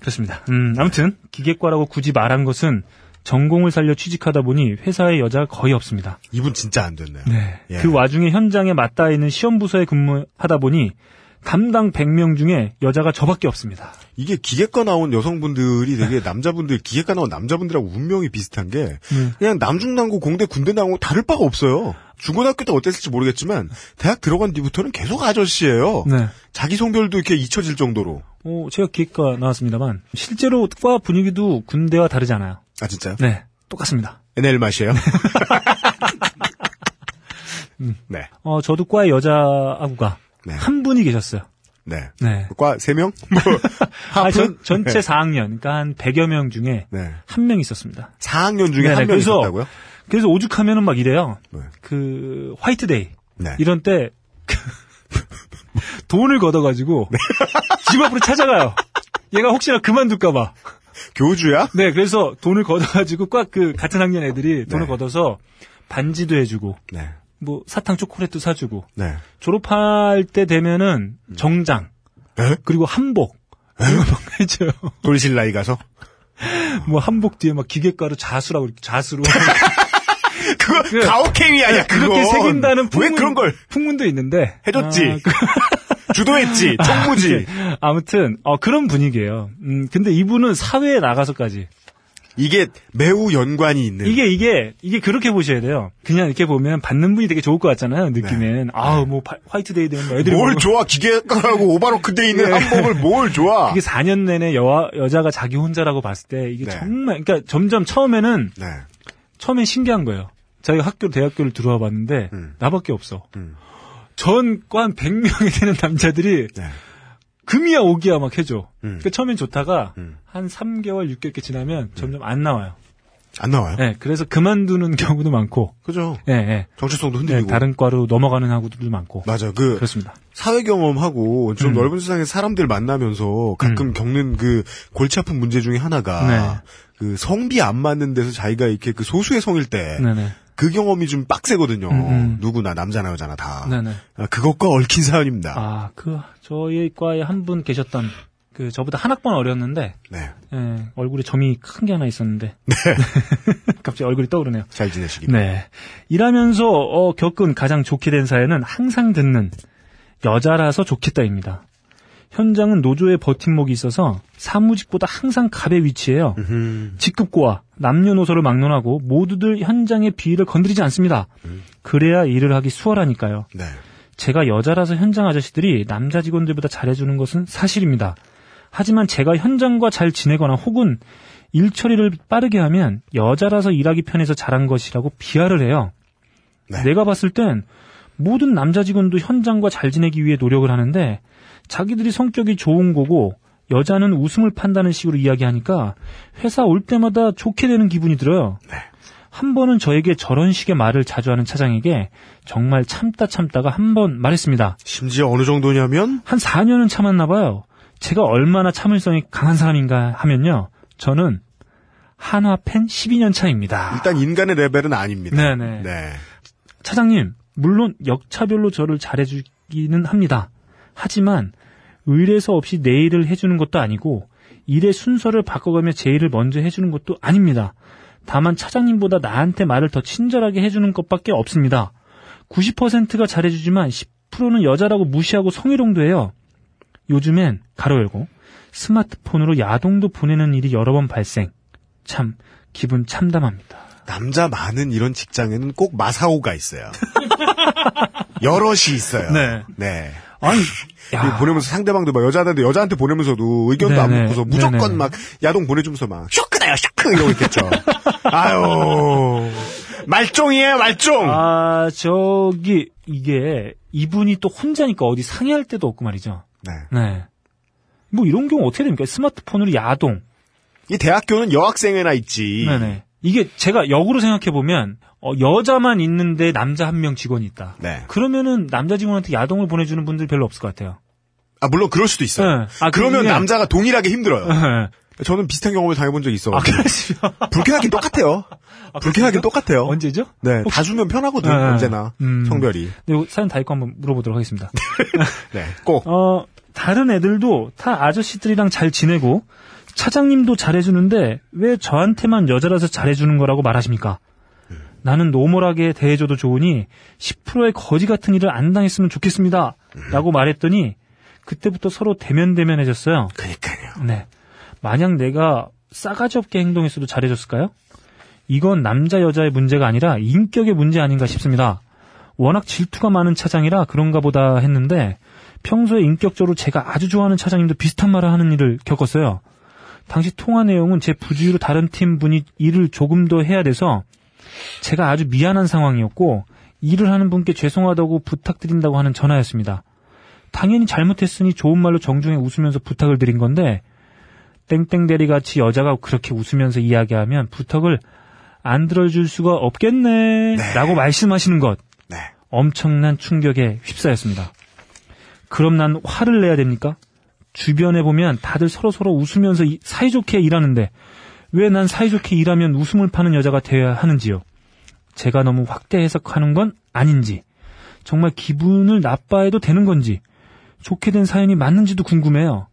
그렇습니다. 음, 아무튼 기계과라고 굳이 말한 것은 전공을 살려 취직하다 보니 회사에 여자가 거의 없습니다. 이분 진짜 안 됐네요. 네. 예. 그 와중에 현장에 맞닿아 있는 시험 부서에 근무하다 보니 담당 100명 중에 여자가 저밖에 없습니다. 이게 기계과 나온 여성분들이 되게 남자분들, 기계과 나온 남자분들하고 운명이 비슷한 게 네. 그냥 남중남고 공대 군대 나온 거 다를 바가 없어요. 중고등학교 때 어땠을지 모르겠지만 대학 들어간 뒤부터는 계속 아저씨예요. 네. 자기 성별도 이렇게 잊혀질 정도로. 어, 제가 기획과 나왔습니다만 실제로 과 분위기도 군대와 다르지 않아요. 아 진짜요? 네. 똑같습니다. NL 맛이에요? 네. 어, 저도 과에 여자 아구가 네. 한 분이 계셨어요. 네. 네. 과 3명? 뭐, 하프? 아, 전, 전체 네. 4학년, 그러니까 한 100여 명 중에 네. 한명 있었습니다. 4학년 중에 네네, 한명 그래서- 있었다고요? 그래서 오죽하면은 막 이래요. 네. 그, 화이트데이. 네. 이런 때, 돈을 걷어가지고, 네. 집 앞으로 찾아가요. 얘가 혹시나 그만둘까봐. 교주야? 네, 그래서 돈을 걷어가지고 꽉 그 같은 학년 애들이 돈을 네. 걷어서 반지도 해주고, 네. 뭐 사탕 초콜릿도 사주고, 네. 졸업할 때 되면은 정장, 에? 그리고 한복, 이거 막 해줘요. 돌실 나이 가서? 뭐 한복 뒤에 막 기계가루 자수라고 이렇게 자수로. 그거 그- 가오케미 아니야 그거. 그렇게 새긴다는 왜 풍문- 그런 걸 풍문도 있는데. 해줬지? 아, 그- 주도했지, 총무지. 아무튼 어, 그런 분위기예요. 음, 근데 이분은 사회에 나가서까지 이게 매우 연관이 있는. 이게 이게 이게 그렇게 보셔야 돼요. 그냥 이렇게 보면 받는 분이 되게 좋을 것 같잖아요. 느낌엔 아우 뭐 파- 화이트데이 되면 뭐 애들이 네. 뭘 뭐- 좋아 기계과하고 오바로크 돼 있는 네. 한복을 뭘 좋아? 그게 4년 내내 여 여자가 자기 혼자라고 봤을 때 이게 네. 정말 그러니까 점점 처음에는 네. 처음엔 신기한 거예요. 자기가 학교 대학교를 들어와 봤는데 음. 나밖에 없어. 음. 전과 한 100명이 되는 남자들이 네. 금이야 오기야 막 해줘. 음. 그러니까 처음엔 좋다가 음. 한 3개월, 6개월 이렇게 지나면 점점 안 나와요. 안 나와요? 네, 그래서 그만두는 경우도 많고, 그죠? 예, 예. 정체성도 네, 흔들리고. 다른 과로 넘어가는 학우들도 많고. 맞아. 그 그렇습니다. 사회 경험하고 좀 음. 넓은 세상에 사람들 만나면서 가끔 겪는 그 골치 아픈 문제 중에 하나가 네. 그 성비 안 맞는 데서 자기가 이렇게 그 소수의 성일 때그네 네. 경험이 좀 빡세거든요. 음, 음. 누구나 남자나 여자나 다. 네네. 아, 그것과 얽힌 사연입니다. 아, 그, 저희 과에 한 분 계셨던, 그, 저보다 한 학번 어렸는데, 네. 예, 얼굴에 점이 큰 게 하나 있었는데. 갑자기 얼굴이 떠오르네요. 잘 지내시기. 네. 일하면서, 어, 겪은 가장 좋게 된 사연은 항상 듣는, 여자라서 좋겠다입니다. 현장은 노조의 버팀목이 있어서 사무직보다 항상 갑의 위치에요. 음. 직급고와 남녀노소를 막론하고 모두들 현장의 비위를 건드리지 않습니다. 그래야 일을 하기 수월하니까요. 네. 제가 여자라서 현장 아저씨들이 남자 직원들보다 잘해주는 것은 사실입니다. 하지만 제가 현장과 잘 지내거나 혹은 일 처리를 빠르게 하면 여자라서 일하기 편해서 잘한 것이라고 비하를 해요. 네. 내가 봤을 땐 모든 남자 직원도 현장과 잘 지내기 위해 노력을 하는데 자기들이 성격이 좋은 거고 여자는 웃음을 판다는 식으로 이야기하니까 회사 올 때마다 좋게 되는 기분이 들어요. 네. 한 번은 저에게 저런 식의 말을 자주 하는 차장에게 정말 참다 참다가 한 번 말했습니다. 심지어 어느 정도냐면 한 4년은 참았나 봐요. 제가 얼마나 참을성이 강한 사람인가 하면요. 저는 한화 팬 12년 차입니다. 일단 인간의 레벨은 아닙니다. 네네. 네. 차장님, 물론 역차별로 저를 잘해주기는 합니다. 하지만 의뢰서 없이 내 일을 해주는 것도 아니고 일의 순서를 바꿔가며 제 일을 먼저 해주는 것도 아닙니다. 다만 차장님보다 나한테 말을 더 친절하게 해주는 것밖에 없습니다. 90%가 잘해주지만 10%는 여자라고 무시하고 성희롱도 해요. 요즘엔 가로 열고 스마트폰으로 야동도 보내는 일이 여러 번 발생. 참 기분 참담합니다. 남자 많은 이런 직장에는 꼭 마사오가 있어요. 여럿이 있어요. 네. 네. 아니, 야, 보내면서 상대방도 막 여자한테 여자한테 보내면서도 의견도 안 네네. 묻고서 무조건 네네. 막 야동 보내주면서 막 쇼크다요 쇼크 이러고 있겠죠. 아유 말종이에요 말종. 아, 저기, 이게, 이분이 또 혼자니까 어디 상의할 데도 없고 말이죠. 네. 네. 뭐 이런 경우 어떻게 됩니까? 스마트폰으로 야동. 이 대학교는 여학생이나 있지. 네네. 이게 제가 역으로 생각해 보면, 어, 여자만 있는데 남자 한 명 직원이 있다. 네. 그러면은 남자 직원한테 야동을 보내주는 분들 별로 없을 것 같아요. 아 물론 그럴 수도 있어요. 네. 아, 그러면 그게- 남자가 동일하게 힘들어요. 아, 저는 비슷한 경험을 당해본 적이 있어. 그러시면. 불쾌하긴 똑같아요. 불쾌하긴 똑같아요. 언제죠? 네, 다 주면 편하거든, 네. 언제나. 음. 성별이. 네, 사연 다 읽고 한번 물어보도록 하겠습니다. 네, 꼭. 어, 다른 애들도 다 아저씨들이랑 잘 지내고 차장님도 잘해주는데 왜 저한테만 여자라서 잘해주는 거라고 말하십니까? 나는 노멀하게 대해줘도 좋으니 10%의 거지 같은 일을 안 당했으면 좋겠습니다. 라고 말했더니 그때부터 서로 대면대면해졌어요. 그니까요. 네. 만약 내가 싸가지 없게 행동했어도 잘해줬을까요? 이건 남자 여자의 문제가 아니라 인격의 문제 아닌가 싶습니다. 워낙 질투가 많은 차장이라 그런가 보다 했는데 평소에 인격적으로 제가 아주 좋아하는 차장님도 비슷한 말을 하는 일을 겪었어요. 당시 통화 내용은 제 부주의로 다른 팀 분이 일을 조금 더 해야 돼서 제가 아주 미안한 상황이었고 일을 하는 분께 죄송하다고 부탁드린다고 하는 전화였습니다. 당연히 잘못했으니 좋은 말로 정중히 웃으면서 부탁을 드린 건데 땡땡대리 같이 여자가 그렇게 웃으면서 이야기하면 부탁을 안 들어줄 수가 없겠네 라고 말씀하시는 것 네. 엄청난 충격에 휩싸였습니다. 그럼 난 화를 내야 됩니까? 주변에 보면 다들 서로서로 웃으면서 이- 사이좋게 일하는데 왜 난 사이좋게 일하면 웃음을 파는 여자가 되어야 하는지요? 제가 너무 확대 해석하는 건 아닌지 정말 기분을 나빠해도 되는 건지 좋게 된 사연이 맞는지도 궁금해요.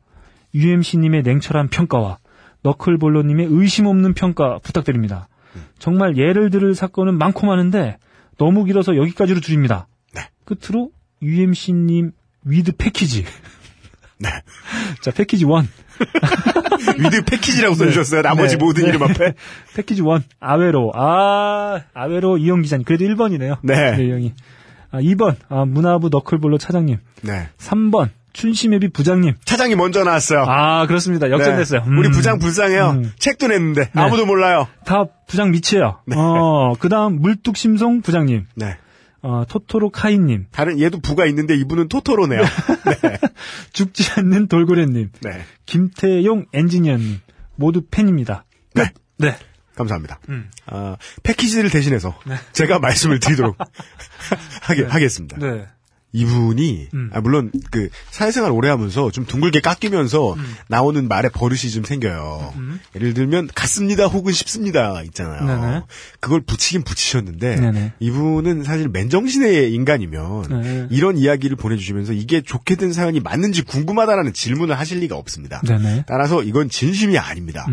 UMC님의 냉철한 평가와 너클볼로님의 의심 없는 평가 부탁드립니다. 정말 예를 들을 사건은 많고 많은데 너무 길어서 여기까지로 줄입니다. 네. 끝으로 UMC님 with 패키지. 네. 자, 패키지 1. with 패키지라고 써주셨어요. 나머지 네. 모든 네. 이름 앞에. 패키지 1. 아웨로. 아, 아웨로 이영 기자님. 그래도 1번이네요. 네. 이영이. 아, 2번. 아, 문화부 너클볼로 차장님. 네. 3번. 춘심예비 부장님. 차장이 먼저 나왔어요. 아, 그렇습니다. 역전됐어요. 네. 음. 우리 부장 불쌍해요. 음. 책도 냈는데 아무도 몰라요. 다 부장 밑이에요. 어, 그 다음 물뚝심송 부장님. 네. 어, 토토로 카이님. 다른 얘도 부가 있는데 이분은 토토로네요. 네. 죽지 않는 돌고래님. 네. 김태용 엔지니어님. 모두 팬입니다. 끝. 네. 네. 감사합니다. 음. 아, 패키지를 대신해서 제가 말씀을 드리도록 하겠습니다. 네. 이분이 음. 아, 물론 그 사회생활 오래 하면서 좀 둥글게 깎이면서 나오는 말에 버릇이 좀 생겨요. 음. 예를 들면 갔습니다 혹은 싶습니다 있잖아요. 네네. 그걸 붙이긴 붙이셨는데 네네. 이분은 사실 맨정신의 인간이면 네. 이런 이야기를 보내주시면서 이게 좋게 된 사연이 맞는지 궁금하다라는 질문을 하실 리가 없습니다. 네네. 따라서 이건 진심이 아닙니다.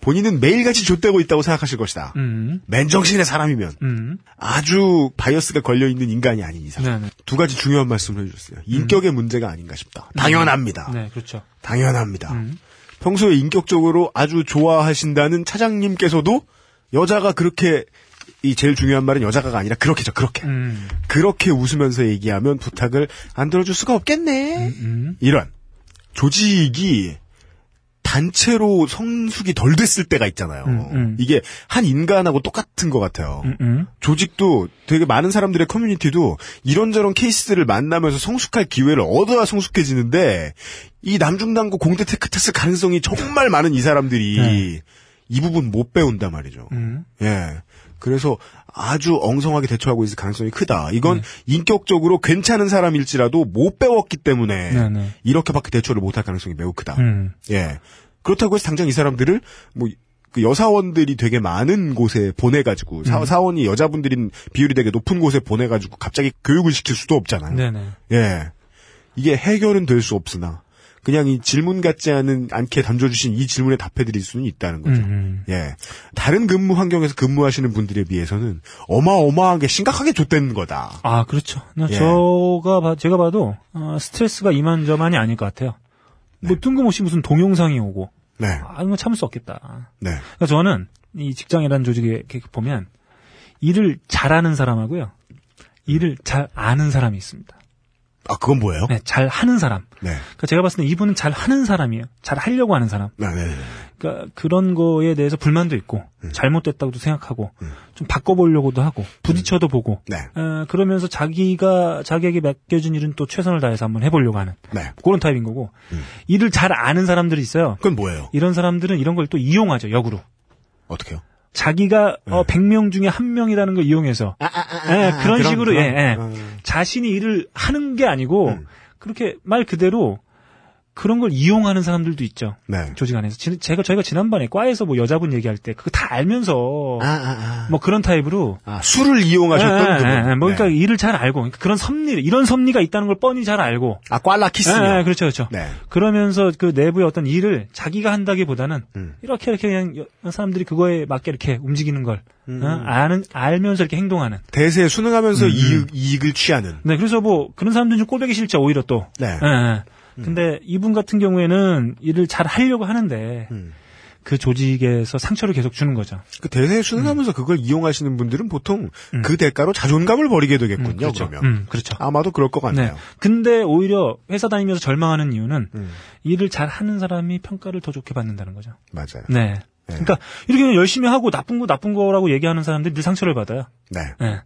음. 본인은 매일같이 좆되고 있다고 생각하실 것이다. 음. 맨정신의 사람이면 음. 아주 bias가 걸려있는 인간이 아닌 이상 네네. 두 가지 중요한 말씀을 해주셨어요. 인격의 문제가 아닌가 싶다. 당연합니다. 네, 그렇죠. 당연합니다. 음. 평소에 인격적으로 아주 좋아하신다는 차장님께서도 여자가 그렇게 이 제일 중요한 말은 여자가 아니라 그렇게죠. 그렇게 음. 그렇게 웃으면서 얘기하면 부탁을 안 들어줄 수가 없겠네. 음. 이런 조직이 단체로 성숙이 덜 됐을 때가 있잖아요. 음, 음. 이게 한 인간하고 똑같은 것 같아요. 음. 음. 조직도 되게 많은 사람들의 커뮤니티도 이런저런 케이스들을 만나면서 성숙할 기회를 얻어야 성숙해지는데 이 남중 남고 공대 tech 탔을 가능성이 정말 많은 이 사람들이 네. 이 부분 못 배운단 말이죠. 음. 예. 그래서 아주 엉성하게 대처하고 있을 가능성이 크다. 이건 네. 인격적으로 괜찮은 사람일지라도 못 배웠기 때문에 네 네. 이렇게밖에 대처를 못할 가능성이 매우 크다. 음. 예. 그렇다고 해서 당장 이 사람들을 뭐, 그 여사원들이 되게 많은 곳에 보내가지고, 사, 음. 사 원이 여자분들인 비율이 되게 높은 곳에 보내가지고 갑자기 교육을 시킬 수도 없잖아요. 네네. 예. 이게 해결은 될 수 없으나, 그냥 이 질문 같지 않은, 않게 던져주신 이 질문에 답해드릴 수는 있다는 거죠. 음. 예. 다른 근무 환경에서 근무하시는 분들에 비해서는 어마어마하게 심각하게 좆된 거다. 아, 그렇죠. 나 예. 저가 봐, 제가 봐도 어, 스트레스가 이만저만이 아닐 것 같아요. 뭐 뜬금없이 무슨 동영상이 오고 네. 아, 이거 참을 수 없겠다. 네. 그러니까 저는 이 직장이라는 조직에 보면 일을 잘하는 사람하고요. 일을 잘 아는 사람이 있습니다. 아, 그건 뭐예요? 네, 잘 하는 사람. 네. 그러니까 제가 봤을 때 이분은 잘 하는 사람이에요. 잘 하려고 하는 사람. 아, 네. 네. 그러니까 그런 거에 대해서 불만도 있고 음. 잘못됐다고도 생각하고 좀 바꿔보려고도 하고 부딪혀도 보고 네. 어, 그러면서 자기가 자기에게 맡겨진 일은 또 최선을 다해서 한번 해보려고 하는 네. 그런 타입인 거고 일을 잘 아는 사람들이 있어요. 그건 뭐예요? 이런 사람들은 이런 걸 또 이용하죠 역으로. 어떻게요? 자기가 어, 100명 중에 한 명이라는 걸 이용해서 예, 그런 그런, 식으로 그런. 예, 예. 어. 자신이 일을 하는 게 아니고 음. 그렇게 말 그대로 그런 걸 이용하는 사람들도 있죠. 네. 조직 안에서. 지- 제가 저희가 지난번에 과에서 뭐 여자분 얘기할 때 그거 다 알면서 아, 아, 아. 뭐 그런 타입으로 아, 술을 이용하셨던 예. 예, 예. 뭐 그러니까 네. 일을 잘 알고 그러니까 그런 섭리 이런 섭리가 있다는 걸 뻔히 잘 알고 아, 예, 키스요. 예, 그렇죠 그렇죠. 네. 그러면서 그 내부의 어떤 일을 자기가 한다기보다는 음. 이렇게 이렇게 그냥 여- 사람들이 그거에 맞게 이렇게 움직이는 걸 음. 어? 아는 알면서 이렇게 행동하는. 대세에 순응하면서 음, 이익, 이익을 취하는. 네, 그래서 뭐 그런 사람들은 좀 꼴보기 싫죠 오히려 또. 네. 예, 예. 근데 이분 같은 경우에는 일을 잘 하려고 하는데 음. 그 조직에서 상처를 계속 주는 거죠. 그 대세에 순응하면서 그걸 이용하시는 분들은 보통 음. 그 대가로 자존감을 버리게 되겠군요, 음, 그렇죠. 그러면. 음, 그렇죠. 아마도 그럴 것 같네요. 네. 근데 오히려 회사 다니면서 절망하는 이유는 음, 일을 잘 하는 사람이 평가를 더 좋게 받는다는 거죠. 맞아요. 네. 그러니까 이렇게 열심히 하고 나쁜 거 나쁜 거라고 얘기하는 사람들이 늘 상처를 받아요. 네. 네.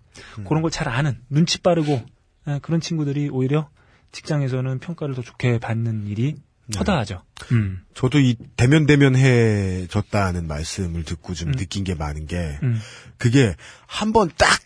그런 걸 잘 아는 눈치 빠르고 예, 그런 친구들이 오히려 직장에서는 평가를 더 좋게 받는 일이 허다하죠. 음. 저도 이 대면 대면해졌다는 말씀을 듣고 좀 느낀 게 많은 게 음. 그게 한번 딱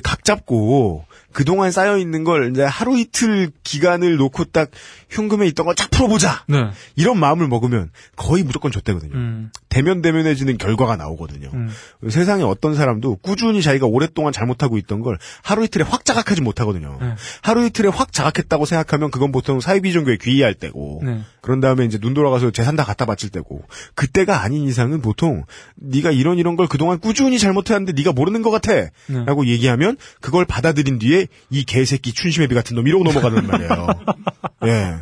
각 잡고 그동안 쌓여 있는 걸 이제 하루 이틀 기간을 놓고 딱 현금에 있던 걸 쫙 풀어보자 네. 이런 마음을 먹으면 거의 무조건 줬대거든요. 음. 대면 대면해지는 결과가 나오거든요. 음. 세상에 어떤 사람도 꾸준히 자기가 오랫동안 잘못하고 있던 걸 하루 이틀에 확 자각하지 못하거든요. 네. 하루 이틀에 확 자각했다고 생각하면 그건 보통 사회비종교에 귀의할 때고 네. 그런 다음에 이제 눈 돌아가서 재산 다 갖다 바칠 때고 그때가 아닌 이상은 보통 네가 이런 이런 걸 그동안 꾸준히 잘못해왔는데 네가 모르는 것 같아 네. 라고 얘기하면 그걸 받아들인 뒤에 이 개새끼 춘심애비 같은 놈 이러고 넘어가는 말이에요. 예.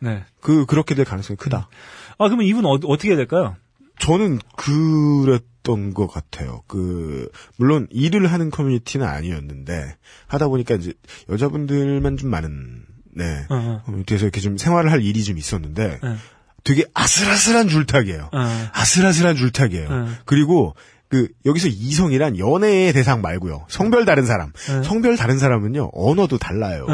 네. 그 그렇게 될 가능성이 크다. 아 그러면 이분 어, 어떻게 해야 될까요? 저는 그랬던 것 같아요. 그 물론 일을 하는 커뮤니티는 아니었는데 하다 보니까 이제 여자분들만 좀 많은 네 어, 어. 커뮤니티에서 이렇게 좀 생활을 할 일이 좀 있었는데 네. 되게 아슬아슬한 줄타기예요. 어. 아슬아슬한 줄타기예요. 네. 그리고 그 여기서 이성이란 연애의 대상 말고요. 성별 다른 사람. 네. 성별 다른 사람은요. 언어도 달라요.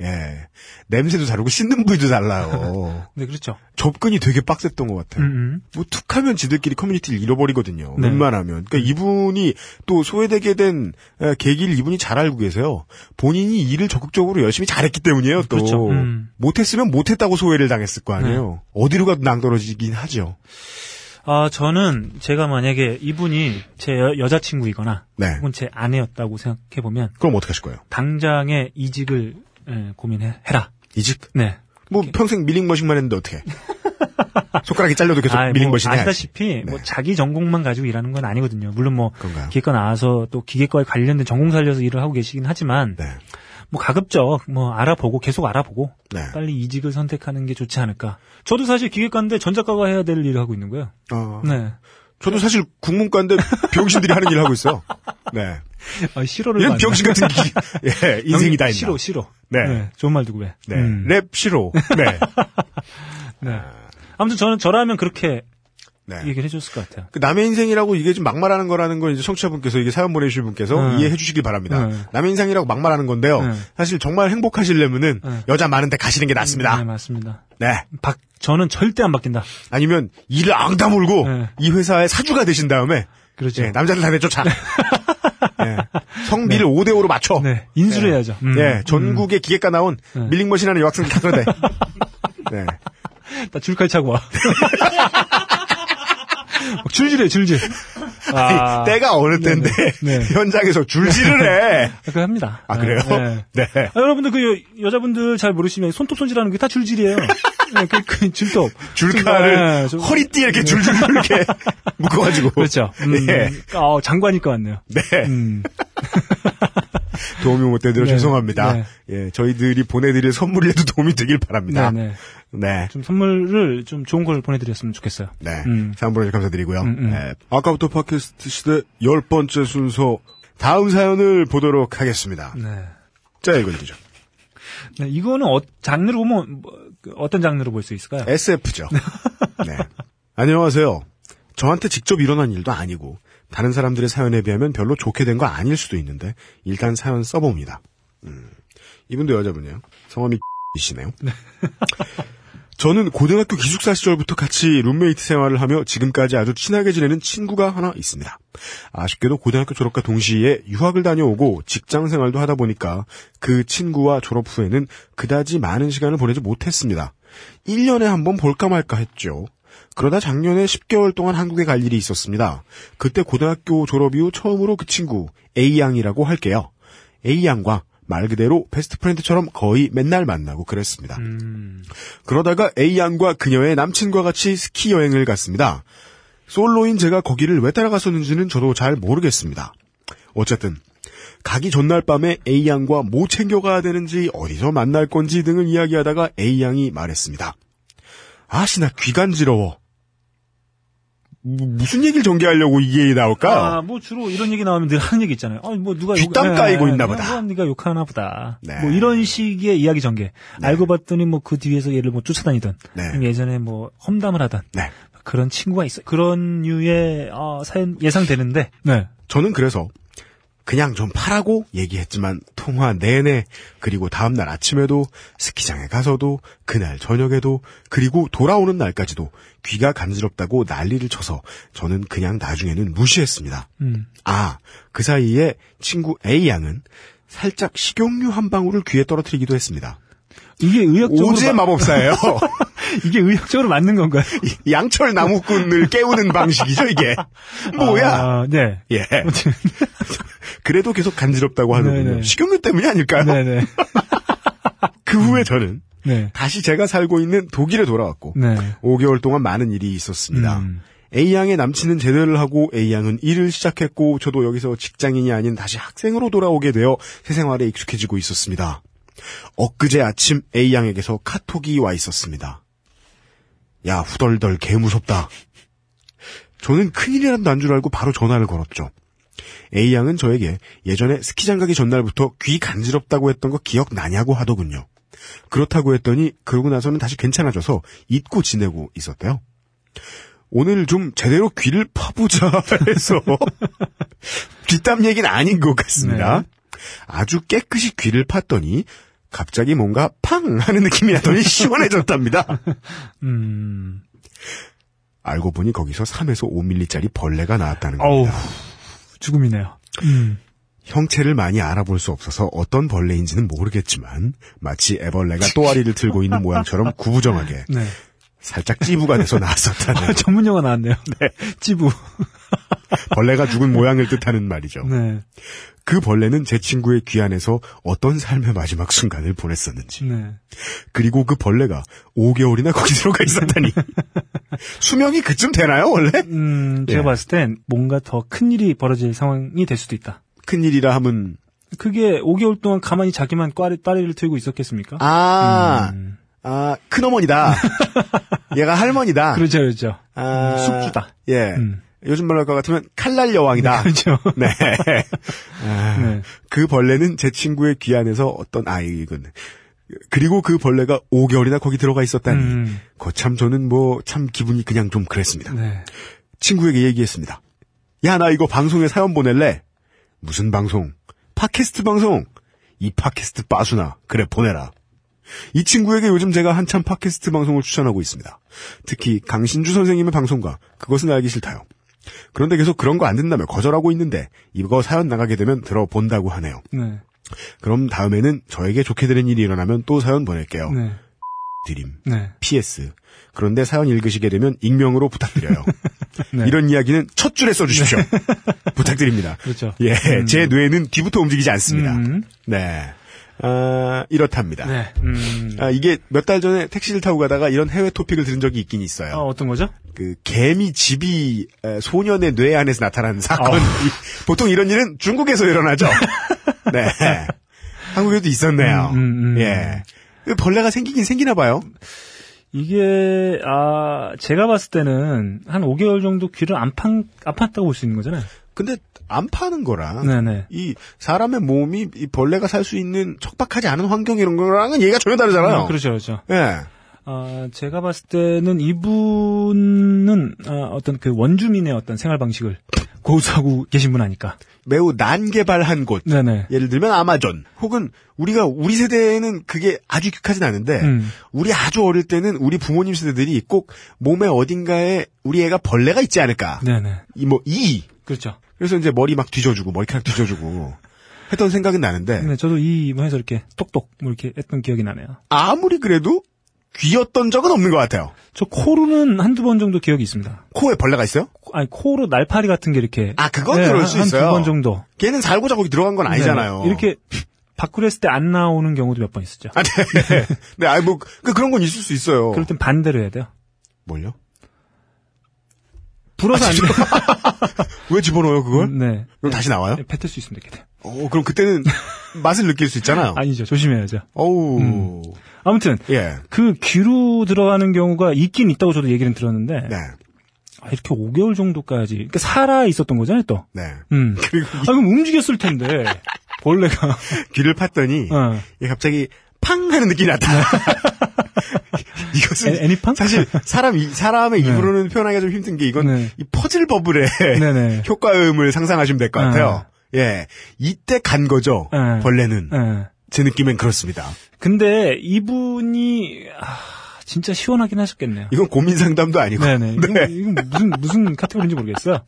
예. 냄새도 다르고 씻는 부위도 달라요. 네 그렇죠. 접근이 되게 빡셌던 것 같아요. 음, 음. 뭐 툭하면 지들끼리 커뮤니티를 잃어버리거든요. 네. 웬만하면. 그러니까 이분이 또 소외되게 된 에, 계기를 이분이 잘 알고 계세요. 본인이 일을 적극적으로 열심히 잘했기 때문이에요. 또 그렇죠. 음. 못했으면 못했다고 소외를 당했을 거 아니에요. 어디로 가도 낭떨어지긴 하죠. 아 저는 제가 만약에 이분이 제 여, 여자친구이거나 네. 혹은 제 아내였다고 생각해 보면 그럼 어떻게 하실 거예요? 당장의 이직을 예, 고민해라. 이직? 네. 뭐 평생 밀링머신만 했는데 어떻게? 손가락이 잘려도 계속 뭐 밀링머신 해야지. 아시다시피 뭐 자기 전공만 가지고 일하는 건 아니거든요. 물론 뭐 그런가요? 기계과 나와서 또 기계과에 관련된 전공 살려서 일을 하고 계시긴 하지만 네. 뭐 가급적 뭐 알아보고 계속 알아보고 네. 빨리 이직을 선택하는 게 좋지 않을까. 저도 사실 기계과인데 전작가가 해야 될 일을 하고 있는 거예요. 어, 네. 저도 사실 국문과인데 병신들이 하는 일을 하고 있어요. 네. 아, 싫어를 이런 병신 같은 기, 예, 인생이 다 있나. 싫어, 싫어. 네. 좋은 말 두고 왜. 네. 음. 랩 싫어. 네. 네. 아무튼 저는 저라면 그렇게 네. 얘기를 해줬을 것 같아요. 그 남의 인생이라고 이게 좀 막말하는 거라는 걸 이제 청취자분께서 이게 사연 보내주신 분께서 네. 이해해 주시길 바랍니다. 네. 남의 인생이라고 막말하는 건데요. 네. 사실 정말 행복하시려면은 네. 여자 많은데 가시는 게 낫습니다. 네, 맞습니다. 네. 박, 저는 절대 안 바뀐다. 아니면 일을 앙다 물고 네. 이 회사의 사주가 되신 다음에 그렇죠. 예, 남자들 다 내쫓아. 예, 성비를 5대 5로 맞춰. 네. 인수를 해야죠. 음. 예, 전국에 기계과 나온 네. 밀링머신 하는 여학생들 다 끌어대. 네. 나 줄칼 차고 와. 막 줄질해, 줄질. 아, 때가 어느 때인데 네. 네. 현장에서 줄질을 해. 그거 합니다. 아 그래요? 네. 네. 아, 여러분들 그 여, 자분들잘 모르시면 손톱 손질하는 게 다 줄질이에요. 네, 그, 그 줄톱. 줄칼을 네, 좀- 허리띠에 이렇게 줄줄 이렇게 묶어가지고. 그렇죠. 음, 예. 어, 장관일 것 같네요. 네. 음. 도움이 못 되드려 네. 죄송합니다. 네. 예, 저희들이 보내드릴 선물이라도 도움이 되길 바랍니다. 네, 네. 네. 좀 선물을 좀 좋은 걸 보내드렸으면 좋겠어요. 네. 음. 사연 보내주셔서 감사드리고요. 음, 음. 네. 아까부터 팟캐스트 시대 열 번째 순서 다음 사연을 보도록 하겠습니다. 네. 자, 읽어드리죠. 네, 이거는 어, 장르로 보면 뭐, 그 어떤 장르로 볼 수 있을까요? SF죠. 네. 안녕하세요. 저한테 직접 일어난 일도 아니고 다른 사람들의 사연에 비하면 별로 좋게 된 거 아닐 수도 있는데 일단 사연 써봅니다. 음, 이분도 여자분이에요. 성함이 이시네요. 저는 고등학교 기숙사 시절부터 같이 룸메이트 생활을 하며 지금까지 아주 친하게 지내는 친구가 하나 있습니다. 아쉽게도 고등학교 졸업과 동시에 유학을 다녀오고 직장 생활도 하다 보니까 그 친구와 졸업 후에는 그다지 많은 시간을 보내지 못했습니다. 1년에 한 번 볼까 말까 했죠. 그러다 작년에 10개월 동안 한국에 갈 일이 있었습니다. 그때 고등학교 졸업 이후 처음으로 그 친구 A양이라고 할게요. A양과 말 그대로 베스트 프렌드처럼 거의 맨날 만나고 그랬습니다. 음, 그러다가 A양과 그녀의 남친과 같이 스키 여행을 갔습니다. 솔로인 제가 거기를 왜 따라갔었는지는 저도 잘 모르겠습니다. 어쨌든 가기 전날 밤에 A양과 뭐 챙겨가야 되는지 어디서 만날 건지 등을 이야기하다가 A양이 말했습니다. 아씨 나 귀 간지러워. 무- 무슨 얘기를 전개하려고 이게 나올까? 아, 뭐 주로 이런 얘기 나오면 늘 하는 얘기 있잖아요. 아, 뭐 누가 뒷담 욕- 까이고 예, 있나 예, 보다. 뭐 네가 욕하나 보다. 네. 뭐 이런 식의 이야기 전개. 알고 봤더니 뭐 그 뒤에서 얘를 뭐 쫓아다니던 네. 예전에 뭐 험담을 하던 네. 그런 친구가 있어. 그런 류의 어, 사연 예상되는데. 네. 저는 그래서 그냥 좀 파라고 얘기했지만 통화 내내 그리고 다음날 아침에도 스키장에 가서도 그날 저녁에도 그리고 돌아오는 날까지도 귀가 간지럽다고 난리를 쳐서 저는 그냥 나중에는 무시했습니다. 음. 아, 그 사이에 친구 A양은 살짝 식용유 한 방울을 귀에 떨어뜨리기도 했습니다. 이게 의학적으로 오지의 마- 마법사예요. 이게 의학적으로 맞는 건가요? 이 양철 나무꾼을 깨우는 방식이죠, 이게. 뭐야? 아, 네. 예. 그래도 계속 간지럽다고 하는군요. 네네. 식용유 때문이 아닐까요? 네네. 그 후에 저는 네. 다시 제가 살고 있는 독일에 돌아왔고 네. 5개월 동안 많은 일이 있었습니다. 음. A양의 남친은 제대를 하고 A양은 일을 시작했고 저도 여기서 직장인이 아닌 다시 학생으로 돌아오게 되어 새 생활에 익숙해지고 있었습니다. 엊그제 아침 A양에게서 카톡이 와 있었습니다. 야 후덜덜 개 무섭다. 저는 큰일이란 난 줄 알고 바로 전화를 걸었죠. A양은 저에게 예전에 스키장 가기 전날부터 귀 간지럽다고 했던 거 기억나냐고 하더군요. 그렇다고 했더니 그러고 나서는 다시 괜찮아져서 잊고 지내고 있었대요. 오늘 좀 제대로 귀를 파보자 해서 뒷담 얘기는 아닌 것 같습니다. 아주 깨끗이 귀를 팠더니 갑자기 뭔가 팡 하는 느낌이 나더니 시원해졌답니다. 음. 알고 보니 거기서 3에서 5mm짜리 벌레가 나왔다는 어우. 겁니다. 죽음이네요. 음. 형체를 많이 알아볼 수 없어서 어떤 벌레인지는 모르겠지만 마치 애벌레가 또아리를 들고 있는 모양처럼 구부정하게 네. 살짝 찌부가 돼서 나왔었다는 전문 용어 나왔네요. 네. 찌부. 벌레가 죽은 모양을 뜻하는 말이죠. 네. 그 벌레는 제 친구의 귀 안에서 어떤 삶의 마지막 순간을 보냈었는지 네. 그리고 그 벌레가 5개월이나 거기 들어가 있었다니 수명이 그쯤 되나요 원래? 음, 제가 예. 봤을 땐 뭔가 더 큰 일이 벌어질 상황이 될 수도 있다. 큰 일이라 하면 그게 5개월 동안 가만히 자기만 꽈리, 빠리를 틀고 있었겠습니까? 아, 음. 아 큰어머니다 얘가 할머니다 그렇죠, 그렇죠. 아, 숙주다. 예 음. 요즘 말로 할 것 같으면 칼날 여왕이다 그렇죠. 네. 아, 네. 그 벌레는 제 친구의 귀 안에서 어떤 아이건 그리고 그 벌레가 5개월이나 거기 들어가 있었다니 음. 거참 저는 뭐 참 기분이 그냥 좀 그랬습니다. 네. 친구에게 얘기했습니다. 야 나 이거 방송에 사연 보낼래? 무슨 방송? 팟캐스트 방송. 이 팟캐스트 빠수나 그래 보내라. 이 친구에게 요즘 제가 한참 팟캐스트 방송을 추천하고 있습니다. 특히 강신주 선생님의 방송과 그것은 알기 싫다요. 그런데 계속 그런 거 안 된다며 거절하고 있는데 이거 사연 나가게 되면 들어본다고 하네요. 네. 그럼 다음에는 저에게 좋게 되는 일이 일어나면 또 사연 보낼게요. 네. 드림. 네. PS. 그런데 사연 읽으시게 되면 익명으로 부탁드려요. 네. 이런 이야기는 첫 줄에 써주십시오. 부탁드립니다. 그렇죠. 예, 제 뇌는 뒤부터 움직이지 않습니다. 음. 네. 아, 이렇답니다. 네. 음. 아, 이게 몇 달 전에 택시를 타고 가다가 이런 해외 토픽을 들은 적이 있긴 있어요. 어, 어떤 거죠? 그 개미 집이 에, 소년의 뇌 안에서 나타나는 사건. 어. 이- 보통 이런 일은 중국에서 일어나죠. 네. 한국에도 있었네요. 음, 음, 음. 예. 그 벌레가 생기긴 생기나 봐요. 이게, 아, 제가 봤을 때는 한 5개월 정도 귀를 안 판, 안 팠다고 볼 수 있는 거잖아요. 근데 안 파는 거랑 네네. 이 사람의 몸이 이 벌레가 살 수 있는 척박하지 않은 환경 이런 거랑은 얘기가 전혀 다르잖아요. 음, 그렇죠, 그렇죠. 예. 아, 제가 봤을 때는 이분은 아, 어떤 그 원주민의 어떤 생활 방식을 고수하고 계신 분 아닐까. 매우 난개발한 곳. 네네. 예를 들면 아마존. 혹은 우리가 우리 세대에는 그게 아주 익숙하진 않은데 음. 우리 아주 어릴 때는 우리 부모님 세대들이 꼭 몸에 어딘가에 우리 애가 벌레가 있지 않을까. 네네. 이 뭐 이 그렇죠. 그래서 이제 머리 막 뒤져주고 머리카락 뒤져주고 했던 생각은 나는데 네, 저도 이 뭐 해서 이렇게 똑똑 뭐 이렇게 했던 기억이 나네요. 아무리 그래도 귀였던 적은 없는 것 같아요. 저 코로는 한두 번 정도 기억이 있습니다. 코에 벌레가 있어요? 코- 아니 코로 날파리 같은 게 이렇게 아 그건 그럴 수 있어요. 한 두 번 정도. 걔는 살고자 거기 들어간 건 아니잖아요. 네, 이렇게 밖으로 했을 때 안 나오는 경우도 몇 번 있었죠. 아, 네. 네, 아니, 뭐, 그, 그런 건 있을 수 있어요. 그럴 땐 반대로 해야 돼요. 뭘요? 불어서 안 돼요. 왜 집어넣어요, 그걸? 네. 그럼 다시 나와요? 네, 뱉을 수 있으면 돼요. 어, 그럼 그때는 맛을 느낄 수 있잖아요. 아니죠. 조심해야죠. 어우. 아무튼 예. 그 귀로 들어가는 경우가 있긴 있다고 저도 얘기는 들었는데 네. 아, 이렇게 5개월 정도까지 그러니까 살아 있었던 거잖아요, 또. 네. 음. 그리고 아, 그럼 움직였을 텐데 벌레가. 귀를 팠더니, 어. 얘 갑자기 팡 하는 느낌이 나타. 이것은 애- 애니팡? 사실 사람 이 사람의 네. 입으로는 표현하기가 좀 힘든 게 이건 네. 이 퍼즐 버블의 네네. 효과음을 상상하시면 될 것 같아요. 예, 이때 간 거죠. 네. 벌레는 예. 제 느낌엔 그렇습니다. 근데 이분이 아, 진짜 시원하긴 하셨겠네요. 이건 고민 상담도 아니고. 네네. 이건, 네. 이건 무슨 무슨 카테고리인지 모르겠어요.